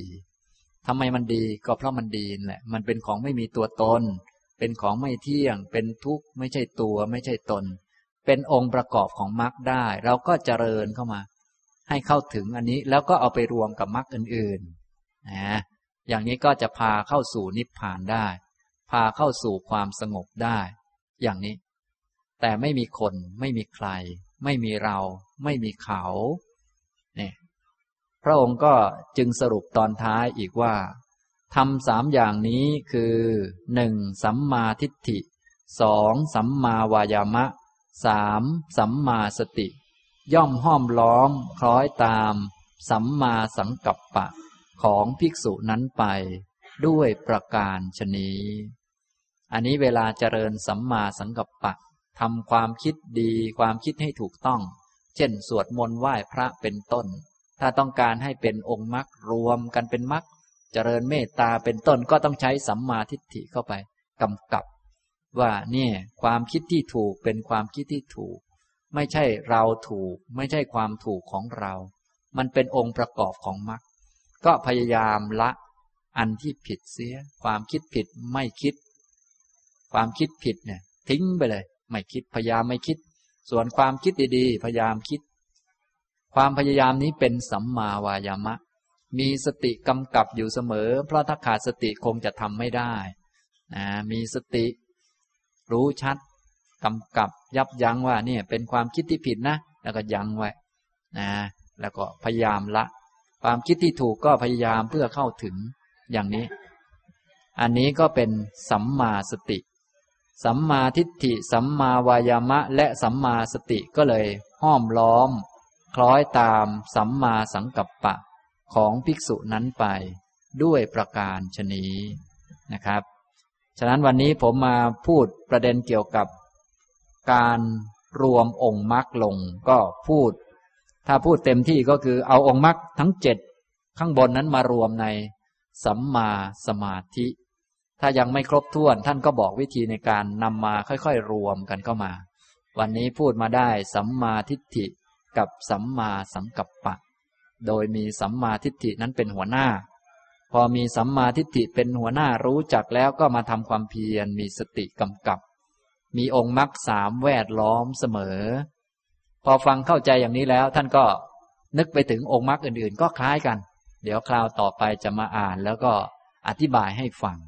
ทำไมมันดีก็เพราะมันดีแหละ มันเป็นของไม่มีตัวตน เป็นของไม่เที่ยง เป็นทุกข์ไม่ใช่ตัวไม่ใช่ตน เป็นองค์ประกอบของมรรคได้ เราก็เจริญเข้ามา ให้เข้าถึงอันนี้แล้วก็เอาไปรวมกับมรรคอื่นๆนะ อย่างนี้ก็จะพาเข้าสู่นิพพานได้ พาเข้าสู่ความสงบได้ อย่างนี้ แต่ไม่มีคน ไม่มีใคร ไม่มีเรา ไม่มีเขาเนี่ยพระองค์ก็จึงสรุปตอนท้ายอีกว่าทำสามอย่างนี้คือหนึ่งสัมมาทิฏฐิสองสัมมาวายามะสามสัมมาสติ ย่อมห้อมล้อม คล้อยตาม สัมมาสังกัปปะ ของภิกษุนั้นไปด้วยประการชนีอันนี้เวลาเจริญสัมมาสังกัปปะทำความคิดดีความคิดให้ถูกต้อง เช่น สวดมนต์ไหว้พระเป็นต้น ถ้าต้องการให้เป็นองค์มรรครวมกันเป็นมรรคเจริญเมตตาเป็นต้นก็ต้องใช้สัมมาทิฏฐิเข้าไปกำกับ ว่าเนี่ยความคิดที่ถูกเป็นความคิดที่ถูก ไม่ใช่เราถูก ไม่ใช่ความถูกของเรา มันเป็นองค์ประกอบของมรรค ก็พยายามละ อันที่ผิดเสีย ความคิดผิดไม่คิด ความคิดผิดเนี่ย ทิ้งไปเลย ไม่คิดพยายามไม่คิด ส่วนความคิดดีๆ พยายามคิด ความพยายามนี้เป็นสัมมาวายามะ มีสติกำกับอยู่เสมอ เพราะถ้าขาดสติคงจะทำไม่ได้นะมีสติ รู้ชัดกำกับยับยั้งว่าเนี่ยเป็นความคิดที่ผิดนะ แล้วก็ยั้งไว้นะแล้วก็พยายามละ ความคิดที่ถูกก็พยายามเพื่อเข้าถึงอย่างนี้ อันนี้ก็เป็นสัมมาสติ สัมมาทิฏฐิ สัมมาวายามะ และสัมมาสติก็เลยห้อมล้อม คล้อยตามสัมมาสังกัปปะของภิกษุนั้นไปด้วยประการชนีนะครับ ฉะนั้นวันนี้ผมมาพูดประเด็นเกี่ยวกับ การรวมองค์มรรคลงก็พูด ถ้าพูดเต็มที่ก็คือเอาองค์มรรคทั้งเจ็ดข้างบนนั้นมารวมในสัมมาสมาธิ ถ้ายังไม่ครบถ้วน ท่านก็บอกวิธีในการนำมาค่อยๆ รวมกันเข้ามา วันนี้พูดมาได้สัมมาทิฏฐิกับสัมมาสังกัปปะ โดยมีสัมมาทิฏฐินั้นเป็นหัวหน้า พอมีสัมมาทิฏฐิเป็นหัวหน้ารู้จักแล้วก็มาทำความเพียรมีสติกำกับ มีองค์มรรคสามแวดล้อมเสมอ อฟังเข้าใจอย่างนี้แล้ว ท่านก็นึกไปถึงองค์มรรคอื่นๆ ก็คล้ายกัน เดี๋ยวคราวต่อไปจะมาอ่านแล้วก็อธิบายให้ฟัง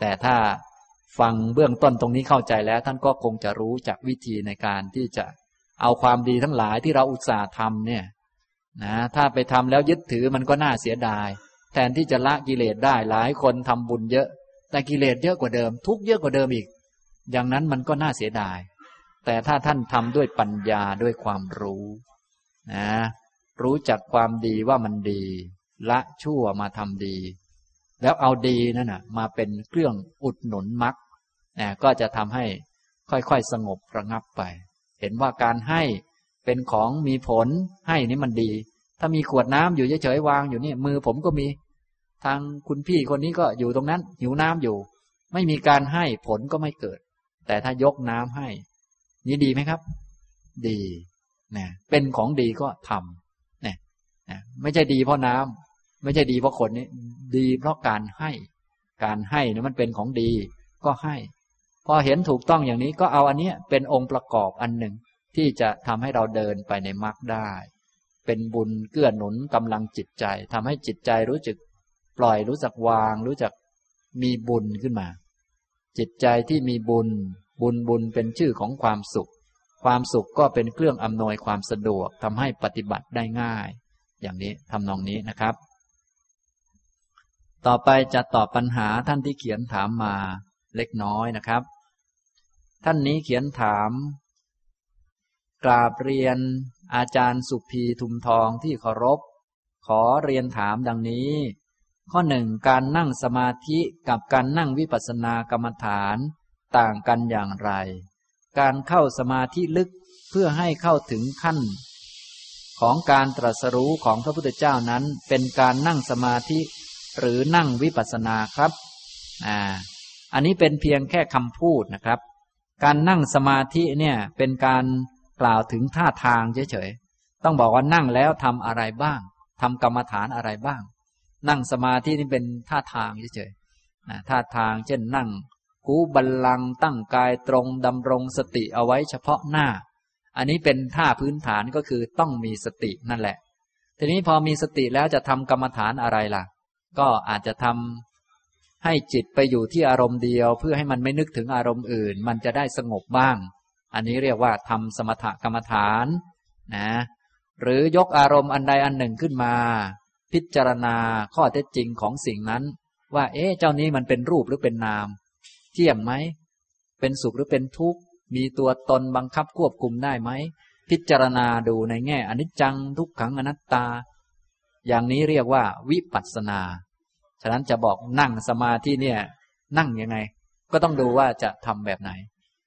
แต่ถ้าฟังเบื้องต้นตรงนี้เข้าใจแล้ว ท่านก็คงจะรู้จักวิธีในการที่จะเอาความดีทั้งหลายที่เราอุตส่าห์ทำเนี่ยนะถ้าไปทำแล้วยึดถือมันก็น่าเสียดาย แทนที่จะละกิเลสได้หลายคนทำบุญเยอะ แต่กิเลสเยอะกว่าเดิม ทุกเยอะกว่าเดิมอีก อย่างนั้นมันก็น่าเสียดาย แต่ถ้าท่านทำด้วยปัญญาด้วยความรู้นะรู้จักความดีว่ามันดี ละชั่วมาทำดี แล้วเอาดีนั่นนะมาเป็นเครื่องอุดหนุนมรรคนะก็จะทำให้ค่อยๆสงบระงับไป เห็นว่าการให้เป็นของมีผลให้นี่มันดี ถ้ามีขวดน้ำอยู่เฉยๆวางอยู่นี่มือผมก็มี ทางคุณพี่คนนี้ก็อยู่ตรงนั้นหิวน้ำอยู่ ไม่มีการให้ผลก็ไม่เกิด แต่ถ้ายกน้ำให้ นี่ดีไหมครับ ดีนะเป็นของดีก็ทำนะนะไม่ใช่ดีเพราะน้ำไม่ใช่ดีเพราะคนนี้ดีเพราะการให้ การให้นี่มันเป็นของดีก็ให้ พอเห็นถูกต้องอย่างนี้ก็เอาอันนี้เป็นองค์ประกอบอันหนึ่งที่จะทำให้เราเดินไปในมรรคได้ เป็นบุญเกื้อหนุนกำลังจิตใจทำให้จิตใจรู้จักปล่อยรู้จักวาง รู้จักมีบุญขึ้นมา จิตใจที่มีบุญ บุญบุญเป็นชื่อของความสุข ความสุขก็เป็นเครื่องอำนวยความสะดวกทำให้ปฏิบัติได้ง่าย อย่างนี้ทำนองนี้นะครับ ต่อไปจะตอบปัญหาท่านที่เขียนถามมาเล็กน้อยนะครับ ท่านนี้เขียนถาม กราบเรียนอาจารย์สุภีทุมทองที่เคารพ ขอเรียนถามดังนี้ ข้อหนึ่งการนั่งสมาธิกับการนั่งวิปัสสนากรรมฐาน ต่างกันอย่างไร การเข้าสมาธิลึกเพื่อให้เข้าถึงขั้น ของการตรัสรู้ของพระพุทธเจ้านั้นเป็นการนั่งสมาธิหรือนั่งวิปัสสนาครับอ่าอันนี้เป็นเพียงแค่คำพูดนะครับ การนั่งสมาธิเนี่ยเป็นการกล่าวถึงท่าทางเฉยๆ ต้องบอกว่านั่งแล้วทำอะไรบ้าง ทำกรรมฐานอะไรบ้าง นั่งสมาธินี่เป็นท่าทางเฉยๆท่าทางเช่นนั่ง กูบัลลังตั้งกายตรงดำรงสติเอาไว้เฉพาะหน้า อันนี้เป็นท่าพื้นฐานก็คือต้องมีสตินั่นแหละ ทีนี้พอมีสติแล้วจะทำกรรมฐานอะไรล่ะ ก็อาจจะทำให้จิตไปอยู่ที่อารมณ์เดียว เพื่อให้มันไม่นึกถึงอารมณ์อื่น มันจะได้สงบบ้าง อันนี้เรียกว่าทำสมถกรรมฐานนะ หรือยกอารมณ์อันใดอันหนึ่งขึ้นมา พิจารณาข้อเท็จจริงของสิ่งนั้น ว่า เอ๊ะเจ้านี้มันเป็นรูปหรือเป็นนาม เที่ยงไหม เป็นสุขหรือเป็นทุกข์ มีตัวตนบังคับควบคุมได้ไหม พิจารณาดูในแง่อนิจจังทุกขังอนัตตา อย่างนี้เรียกว่าวิปัสสนา ฉะนั้นจะบอกนั่งสมาธิเนี่ย นั่งยังไง ก็ต้องดูว่าจะทำแบบไหน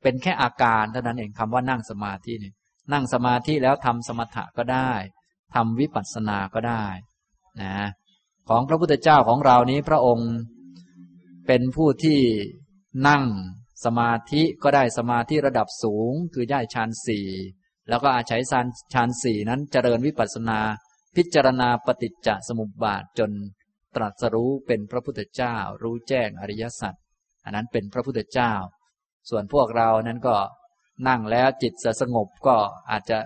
เป็นแค่อาการเท่านั้นเองคำว่านั่งสมาธินี่นั่งสมาธิแล้วทำสมถะก็ได้ทำวิปัสสนาก็ได้นะของพระพุทธเจ้าของเรานี้พระองค์เป็นผู้ที่ นั่งสมาธิก็ได้สมาธิระดับสูง คือได้ฌานสี่แล้วก็อาศัยฌานสี่นั้นเจริญวิปัสสนา พิจารณาปฏิจจสมุปบาทจนตรัสรู้เป็นพระพุทธเจ้า รู้แจ้งอริยสัจอันนั้นเป็นพระพุทธเจ้า ส่วนพวกเรานั้นก็นั่งแล้วจิตจะสงบก็อาจจะ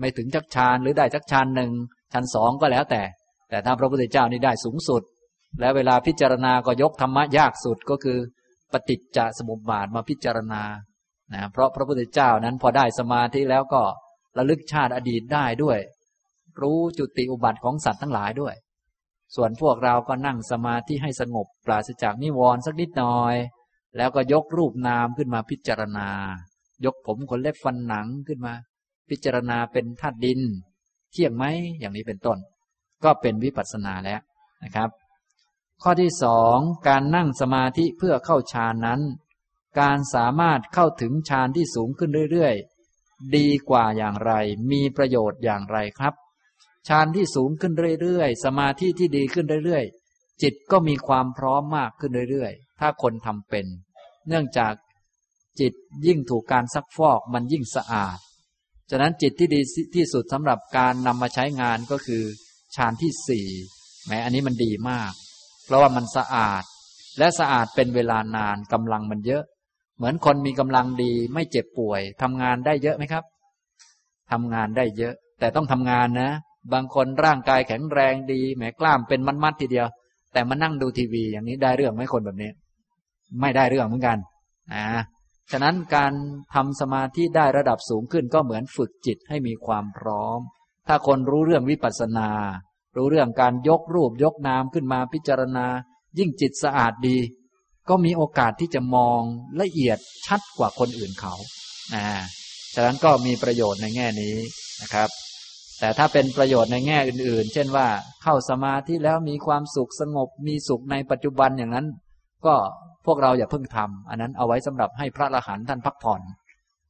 ไม่ถึงจักฌานหรือได้จักฌานหนึ่งชั้นสองก็แล้วแต่ แต่ถ้าพระพุทธเจ้านี่ได้สูงสุด แล้วเวลาพิจารณาก็ยกธรรมะยากสุดก็คือ ปฏิจจสมุปบาทมาพิจารณานะเพราะพระพุทธเจ้านั้นพอได้สมาธิแล้วก็ระลึกชาติอดีตได้ด้วย รู้จุติอุบัติของสัตว์ทั้งหลายด้วย ส่วนพวกเราก็นั่งสมาธิให้สงบปราศจากนิวรณ์สักนิดหน่อย แล้วก็ยกรูปนามขึ้นมาพิจารณา ยกผมขนเล็บฟันหนังขึ้นมา พิจารณาเป็นธาตุดิน เที่ยงไหมอย่างนี้เป็นต้น ก็เป็นวิปัสสนาแล้วนะครับ ข้อที่สองการนั่งสมาธิเพื่อเข้าฌานนั้น การสามารถเข้าถึงฌานที่สูงขึ้นเรื่อยๆ ดีกว่าอย่างไร มีประโยชน์อย่างไรครับ ฌานที่สูงขึ้นเรื่อยๆ สมาธิที่ดีขึ้นเรื่อยๆ จิตก็มีความพร้อมมากขึ้นเรื่อยๆ ถ้าคนทำเป็น เนื่องจากจิตยิ่งถูกการซักฟอกมันยิ่งสะอาด ฉะนั้นจิตที่ดีที่สุดสำหรับการนำมาใช้งานก็คือฌานที่สี่แม้อันนี้มันดีมาก เพราะว่ามันสะอาด และสะอาดเป็นเวลานานกำลังมันเยอะ เหมือนคนมีกำลังดีไม่เจ็บป่วยทำงานได้เยอะไหมครับทำงานได้เยอะ แต่ต้องทำงานนะ บางคนร่างกายแข็งแรงดีแหมกล้ามเป็นมัดๆทีเดียว แต่มานั่งดูทีวีอย่างนี้ได้เรื่องไหมคนแบบนี้ ไม่ได้เรื่องเหมือนกันนะฉะนั้นการทำสมาธิได้ระดับสูงขึ้นก็เหมือนฝึกจิตให้มีความพร้อม ถ้าคนรู้เรื่องวิปัสสนา รู้เรื่องการยกรูปยกนามขึ้นมาพิจารณา ยิ่งจิตสะอาดดี ก็มีโอกาสที่จะมองละเอียดชัดกว่าคนอื่นเขานะฉะนั้นก็มีประโยชน์ในแง่นี้นะครับ แต่ถ้าเป็นประโยชน์ในแง่อื่น ๆ เช่นว่าเข้าสมาธิแล้วมีความสุขสงบมีสุขในปัจจุบันอย่างนั้น ก็พวกเราอย่าเพิ่งทำอันนั้นเอาไว้สำหรับให้พระอรหันต์ท่านพักผ่อน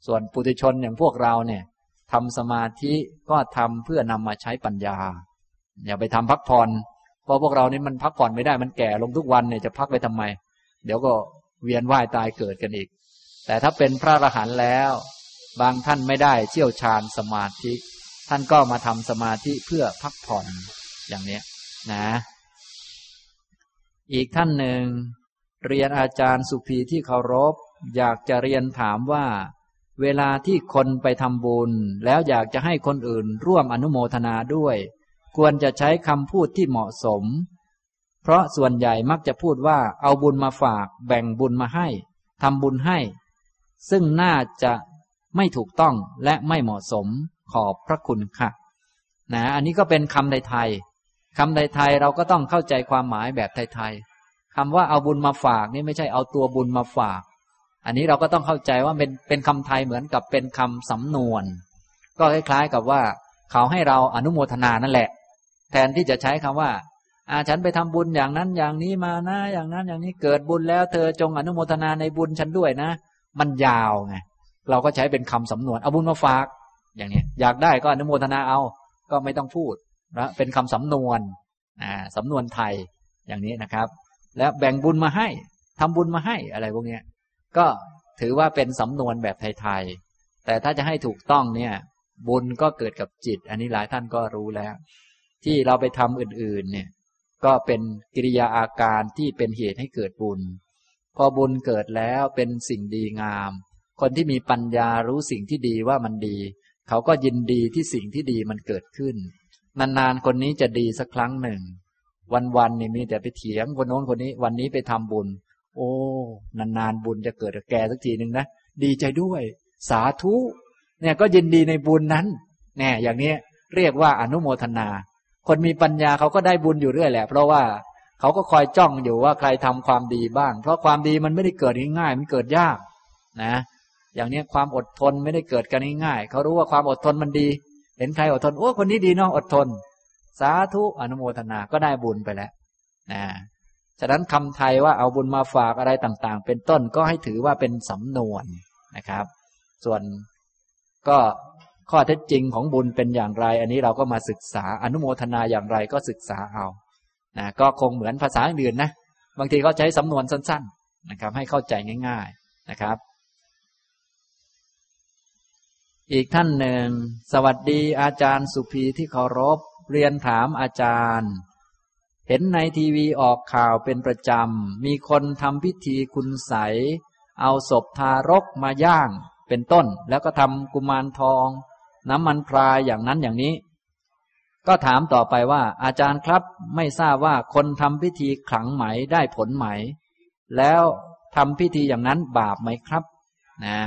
ส่วนปุถุชนอย่างพวกเราเนี่ยทำสมาธิก็ทำเพื่อนำมาใช้ปัญญา อย่าไปทำพักผ่อนเพราะพวกเรานี่มันพักผ่อนไม่ได้มันแก่ลงทุกวันเนี่ยจะพักไปทำไม เดี๋ยวก็เวียนว่ายตายเกิดกันอีก แต่ถ้าเป็นพระอรหันต์แล้ว บางท่านไม่ได้เชี่ยวชาญสมาธิ ท่านก็มาทำสมาธิเพื่อพักผ่อนอย่างเนี้ยนะ อีกท่านหนึ่งเรียนอาจารย์สุภีที่เคารพ อยากจะเรียนถามว่า เวลาที่คนไปทำบุญ แล้วอยากจะให้คนอื่นร่วมอนุโมทนาด้วย ควรจะใช้คำพูดที่เหมาะสม เพราะส่วนใหญ่มักจะพูดว่าเอาบุญมาฝาก แบ่งบุญมาให้ทำบุญให้ ซึ่งน่าจะไม่ถูกต้องและไม่เหมาะสมขอบพระคุณค่ะนะอันนี้ก็เป็นคำไทยๆคำไทยๆเราก็ต้องเข้าใจความหมายแบบไทยๆคำว่าเอาบุญมาฝากนี่ไม่ใช่เอาตัวบุญมาฝาก อันนี้เราก็ต้องเข้าใจว่าเป็นเป็นคำไทยเหมือนกับเป็นคำสำนวน ก็คล้ายๆกับว่า เขาให้เราอนุโมทนานั่นแหละ แทนที่จะใช้คำว่าอาฉันไปทำบุญอย่างนั้นอย่างนี้มานะ อย่างนั้นอย่างนี้เกิดบุญแล้ว เธอจงอนุโมทนาในบุญฉันด้วยนะ มันยาวไงเราก็ใช้เป็นคำสำนวนเอาบุญมาฝาก อย่างนี้อยากได้ก็อนุโมทนาเอา ก็ไม่ต้องพูดนะเป็นคำสำนวนอ่าสำนวนไทยอย่างนี้นะครับ แล้วแบ่งบุญมาให้ทำบุญมาให้อะไรพวกนี้ก็ถือว่าเป็นสำนวนแบบไทยๆแต่ถ้าจะให้ถูกต้องเนี่ย บุญก็เกิดกับจิต อันนี้หลายท่านก็รู้แล้ว ที่เราไปทำอื่นๆ เนี่ย ก็เป็นกิริยาอาการที่เป็นเหตุให้เกิดบุญ พอบุญเกิดแล้วเป็นสิ่งดีงาม คนที่มีปัญญารู้สิ่งที่ดีว่ามันดี เขาก็ยินดีที่สิ่งที่ดีมันเกิดขึ้น นานๆคนนี้จะดีสักครั้งหนึ่ง วันๆนี่มีแต่ไปเถียงคนโน้นคนนี้ วันนี้ไปทำบุญ โอ้ นานๆบุญจะเกิดกับแกสักทีหนึ่งนะดีใจด้วย สาธุเนี่ยก็ยินดีในบุญนั้นแน่อย่างนี้เรียกว่าอนุโมทนา คนมีปัญญาเขาก็ได้บุญอยู่เรื่อยแหละ เพราะว่าเขาก็คอยจ้องอยู่ว่าใครทำความดีบ้าง เพราะความดีมันไม่ได้เกิดง่ายๆมันเกิดยากนะ อย่างนี้ความอดทนไม่ได้เกิดกันง่ายๆเขารู้ว่าความอดทนมันดี เห็นใครอดทนโอ้คนนี้ดีเนาะอดทน สาธุอนุโมทนาก็ได้บุญไปแล้วนะฉะนั้นคำไทยว่าเอาบุญมาฝากอะไรต่างๆ เป็นต้นก็ให้ถือว่าเป็นสำนวนนะครับ ส่วนก็ ข้อเท็จจริงของบุญเป็นอย่างไร อันนี้เราก็มาศึกษาอนุโมทนาอย่างไรก็ศึกษาเอานะก็คงเหมือนภาษาอื่นนะ บางทีเขาใช้สำนวนสั้น ๆนะครับ ให้เข้าใจง่าย ๆนะครับ อีกท่านหนึ่ง สวัสดีอาจารย์สุภีที่เคารพ เรียนถามอาจารย์ เห็นในทีวีออกข่าวเป็นประจำ มีคนทำพิธีคุณใส เอาศพทารกมาย่างเป็นต้น แล้วก็ทำกุมารทอง น้ำมันพรายอย่างนั้นอย่างนี้ ก็ถามต่อไปว่า อาจารย์ครับไม่ทราบว่าคนทำพิธีขลังไหมได้ผลไหม แล้วทำพิธีอย่างนั้นบาปไหมครับนะ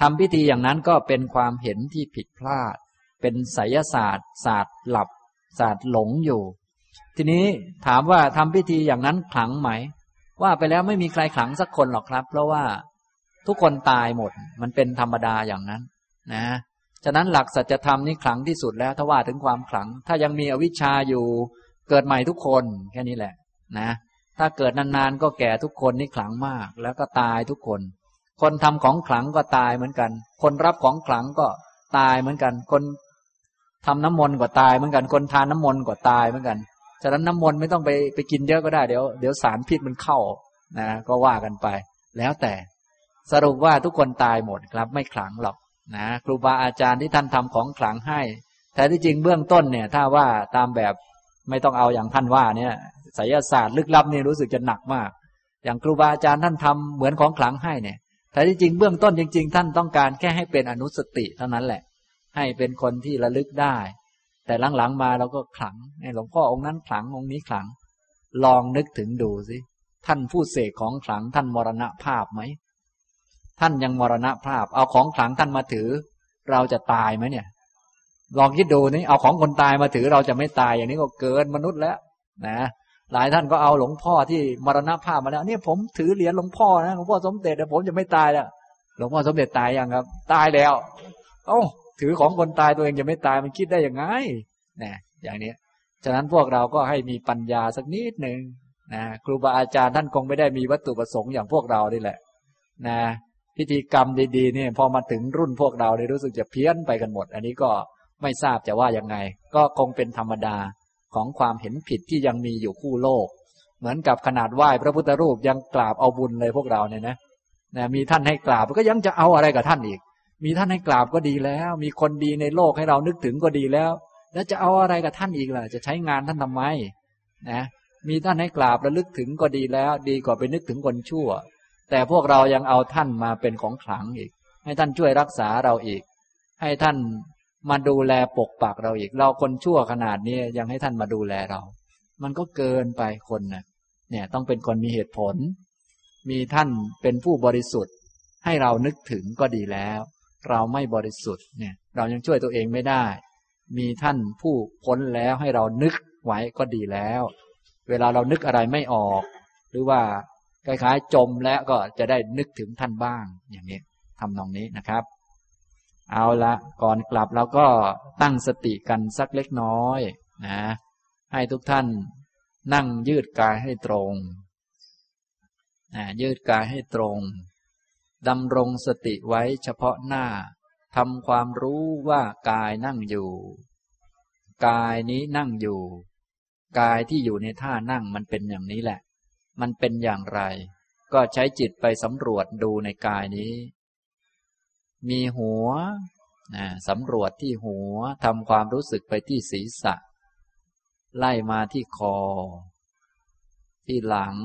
ทำพิธีอย่างนั้นก็เป็นความเห็นที่ผิดพลาด เป็นไสยศาสตร์ ศาสตร์หลับ ศาสตร์หลงอยู่ ทีนี้ถามว่าทำพิธีอย่างนั้นขลังไหม ว่าไปแล้วไม่มีใครขลังสักคนหรอกครับ เพราะว่าทุกคนตายหมด มันเป็นธรรมดาอย่างนั้น นะ ฉะนั้นหลักสัจธรรมนี่ขลังที่สุดแล้วถ้าว่าถึงความขลัง ถ้ายังมีอวิชชาอยู่เกิดใหม่ทุกคนแค่นี้แหละนะ ถ้าเกิดนานๆก็แก่ทุกคนนี่ขลังมาก แล้วก็ตายทุกคน คนทำของขลังก็ตายเหมือนกัน คนรับของขลังก็ตายเหมือนกัน คนทำน้ำมนต์ก็ตายเหมือนกัน คนทานน้ำมนต์ก็ตายเหมือนกันฉะนั้นน้ำมนต์ไม่ต้องไปไปกินเยอะก็ได้เดี๋ยวเดี๋ยวสารพิษมันเข้านะก็ว่ากันไป แล้วแต่สรุปว่าทุกคนตายหมดครับไม่ขลังหรอก นะครูบาอาจารย์ที่ท่านทำของขลังให้ แต่ที่จริงเบื้องต้นเนี่ย ถ้าว่าตามแบบไม่ต้องเอาอย่างท่านว่าเนี่ยไสยศาสตร์ลึกลับนี่รู้สึกจะหนักมาก อย่างครูบาอาจารย์ท่านทำเหมือนของขลังให้เนี่ย แต่ที่จริงเบื้องต้นจริง ๆ ท่านต้องการแค่ให้เป็นอนุสติเท่านั้นแหละ ให้เป็นคนที่ระลึกได้ แต่หลังๆมาเราก็ขลังหลวงพ่อองค์นั้นขลังองค์นี้ขลัง ลองนึกถึงดูสิท่านผู้เสกของขลังท่านมรณภาพไหม ท่านยังมรณะภาพ เอาของขลังท่านมาถือ เราจะตายไหมเนี่ย ลองคิดดูนี่เอาของคนตายมาถือเราจะไม่ตายอย่างนี้ก็เกินมนุษย์แล้ว นะ หลายท่านก็เอาหลวงพ่อที่มรณะภาพมาแล้ว เนี่ยผมถือเหรียญหลวงพ่อนะหลวงพ่อสมเด็จแต่ผมจะไม่ตายแล้วหลวงพ่อสมเด็จตายยังครับ ตายแล้ว เอ้าถือของคนตายตัวเองจะไม่ตายมันคิดได้ยังไงนะอย่างนี้ฉะนั้นพวกเราก็ให้มีปัญญาสักนิดหนึ่งนะครูบาอาจารย์ท่านคงไม่ได้มีวัตถุประสงค์อย่างพวกเรานี่แหละ นะ พิธีกรรมดีๆเนี่ยพอมาถึงรุ่นพวกเราเนี่ยรู้สึกจะเพี้ยนไปกันหมด อันนี้ก็ไม่ทราบจะว่ายังไง ก็คงเป็นธรรมดาของความเห็นผิดที่ยังมีอยู่คู่โลก เหมือนกับขนาดไหว้พระพุทธรูปยังกราบเอาบุญเลยพวกเราเนี่ยนะนะมีท่านให้กราบก็ยังจะเอาอะไรกับท่านอีก มีท่านให้กราบก็ดีแล้ว มีคนดีในโลกให้เรานึกถึงก็ดีแล้ว แล้วจะเอาอะไรกับท่านอีกล่ะ จะใช้งานท่านทำไมนะมีท่านให้กราบระลึกถึงก็ดีแล้ว ดีกว่าไปนึกถึงคนชั่ว แต่พวกเรายังเอาท่านมาเป็นของขลังอีก ให้ท่านช่วยรักษาเราอีก ให้ท่านมาดูแลปกปักเราอีก เราคนชั่วขนาดนี้ยังให้ท่านมาดูแลเรา มันก็เกินไปคนนะเนี่ย ต้องเป็นคนมีเหตุผล มีท่านเป็นผู้บริสุทธิ์ ให้เรานึกถึงก็ดีแล้ว เราไม่บริสุทธิ์เนี่ย เรายังช่วยตัวเองไม่ได้ มีท่านผู้พ้นแล้วให้เรานึกไว้ก็ดีแล้ว เวลาเรานึกอะไรไม่ออก หรือว่า คล้ายๆ จมแล้วก็จะได้นึกถึงท่านบ้าง อย่างนี้ทำนองนี้นะครับ เอาละก่อนกลับเราก็ตั้งสติกันสักเล็กน้อยนะ ให้ทุกท่านนั่งยืดกายให้ตรงนะยืดกายให้ตรงดำรงสติไว้เฉพาะหน้าทำความรู้ว่ากายนั่งอยู่ กายนี้นั่งอยู่ กายที่อยู่ในท่านั่งมันเป็นอย่างนี้แหละ มันเป็นอย่างไร ก็ใช้จิตไปสำรวจดูในกายนี้ มีหัวสำรวจที่หัวทำความรู้สึกไปที่ศีรษะ ไล่มาที่คอ ที่หลัง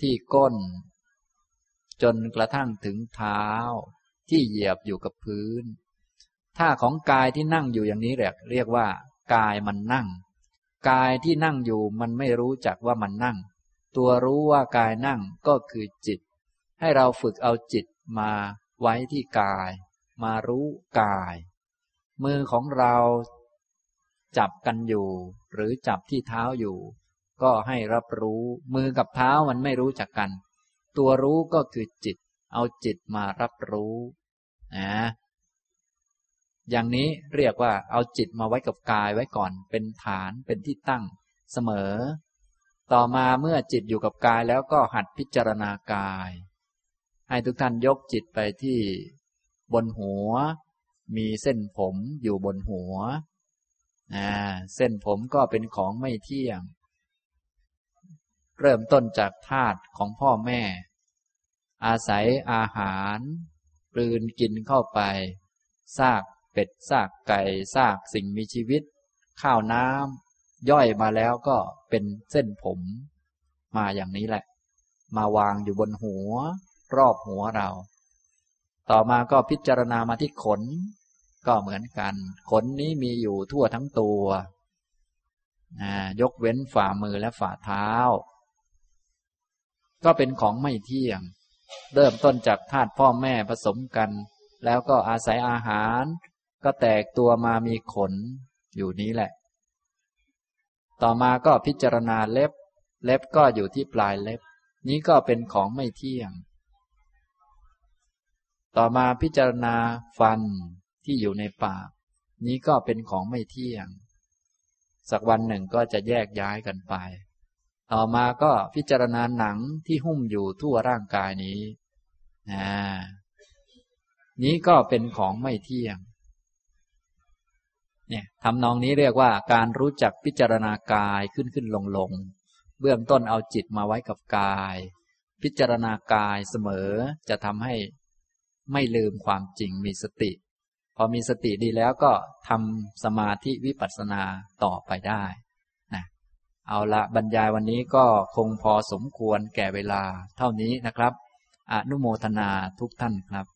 ที่ก้น จนกระทั่งถึงเท้า ที่เหยียบอยู่กับพื้นท่าของกายที่นั่งอยู่อย่างนี้แหละเรียกว่ากายมันนั่ง กายที่นั่งอยู่มันไม่รู้จักว่ามันนั่ง ตัวรู้ว่ากายนั่งก็คือจิต ให้เราฝึกเอาจิตมาไว้ที่กาย มารู้กาย มือของเราจับกันอยู่ หรือจับที่เท้าอยู่ ก็ให้รับรู้มือกับเท้ามันไม่รู้จักกัน ตัวรู้ก็คือจิต เอาจิตมารับรู้นะ อย่างนี้เรียกว่าเอาจิตมาไว้กับกายไว้ก่อนเป็นฐานเป็นที่ตั้งเสมอ ต่อมาเมื่อจิตอยู่กับกายแล้วก็หัดพิจารณากาย ให้ทุกท่านยกจิตไปที่บนหัว มีเส้นผมอยู่บนหัวเส้นผมก็เป็นของไม่เที่ยง เริ่มต้นจากธาตุของพ่อแม่ อาศัยอาหารกลืนกินเข้าไปซาก เป็ดซากไก่ซากสิ่งมีชีวิต ข้าวน้ำย่อยมาแล้วก็เป็นเส้นผม มาอย่างนี้แหละ มาวางอยู่บนหัว รอบหัวเรา ต่อมาก็พิจารณามาที่ขน ก็เหมือนกัน ขนนี้มีอยู่ทั่วทั้งตัวยกเว้นฝ่ามือและฝ่าเท้า ก็เป็นของไม่เที่ยง เริ่มต้นจากธาตุพ่อแม่ผสมกัน แล้วก็อาศัยอาหาร ก็แตกตัวมามีขนอยู่นี้แหละ ต่อมาก็พิจารณาเล็บ เล็บก็อยู่ที่ปลายเล็บ นี้ก็เป็นของไม่เที่ยง ต่อมาพิจารณาฟันที่อยู่ในปาก นี้ก็เป็นของไม่เที่ยง สักวันหนึ่งก็จะแยกย้ายกันไป ต่อมาก็พิจารณาหนังที่หุ้มอยู่ทั่วร่างกายนี้นะนี้ก็เป็นของไม่เที่ยง เนี่ยทำนองนี้เรียกว่าการรู้จักพิจารณากายขึ้นขึ้นลงลงเบื้องต้นเอาจิตมาไว้กับกาย พิจารณากายเสมอจะทำให้ไม่ลืมความจริงมีสติ พอมีสติดีแล้วก็ทำสมาธิวิปัสสนาต่อไปได้นะเอาละบรรยายวันนี้ก็คงพอสมควรแก่เวลาเท่านี้นะครับ อนุโมทนาทุกท่านครับ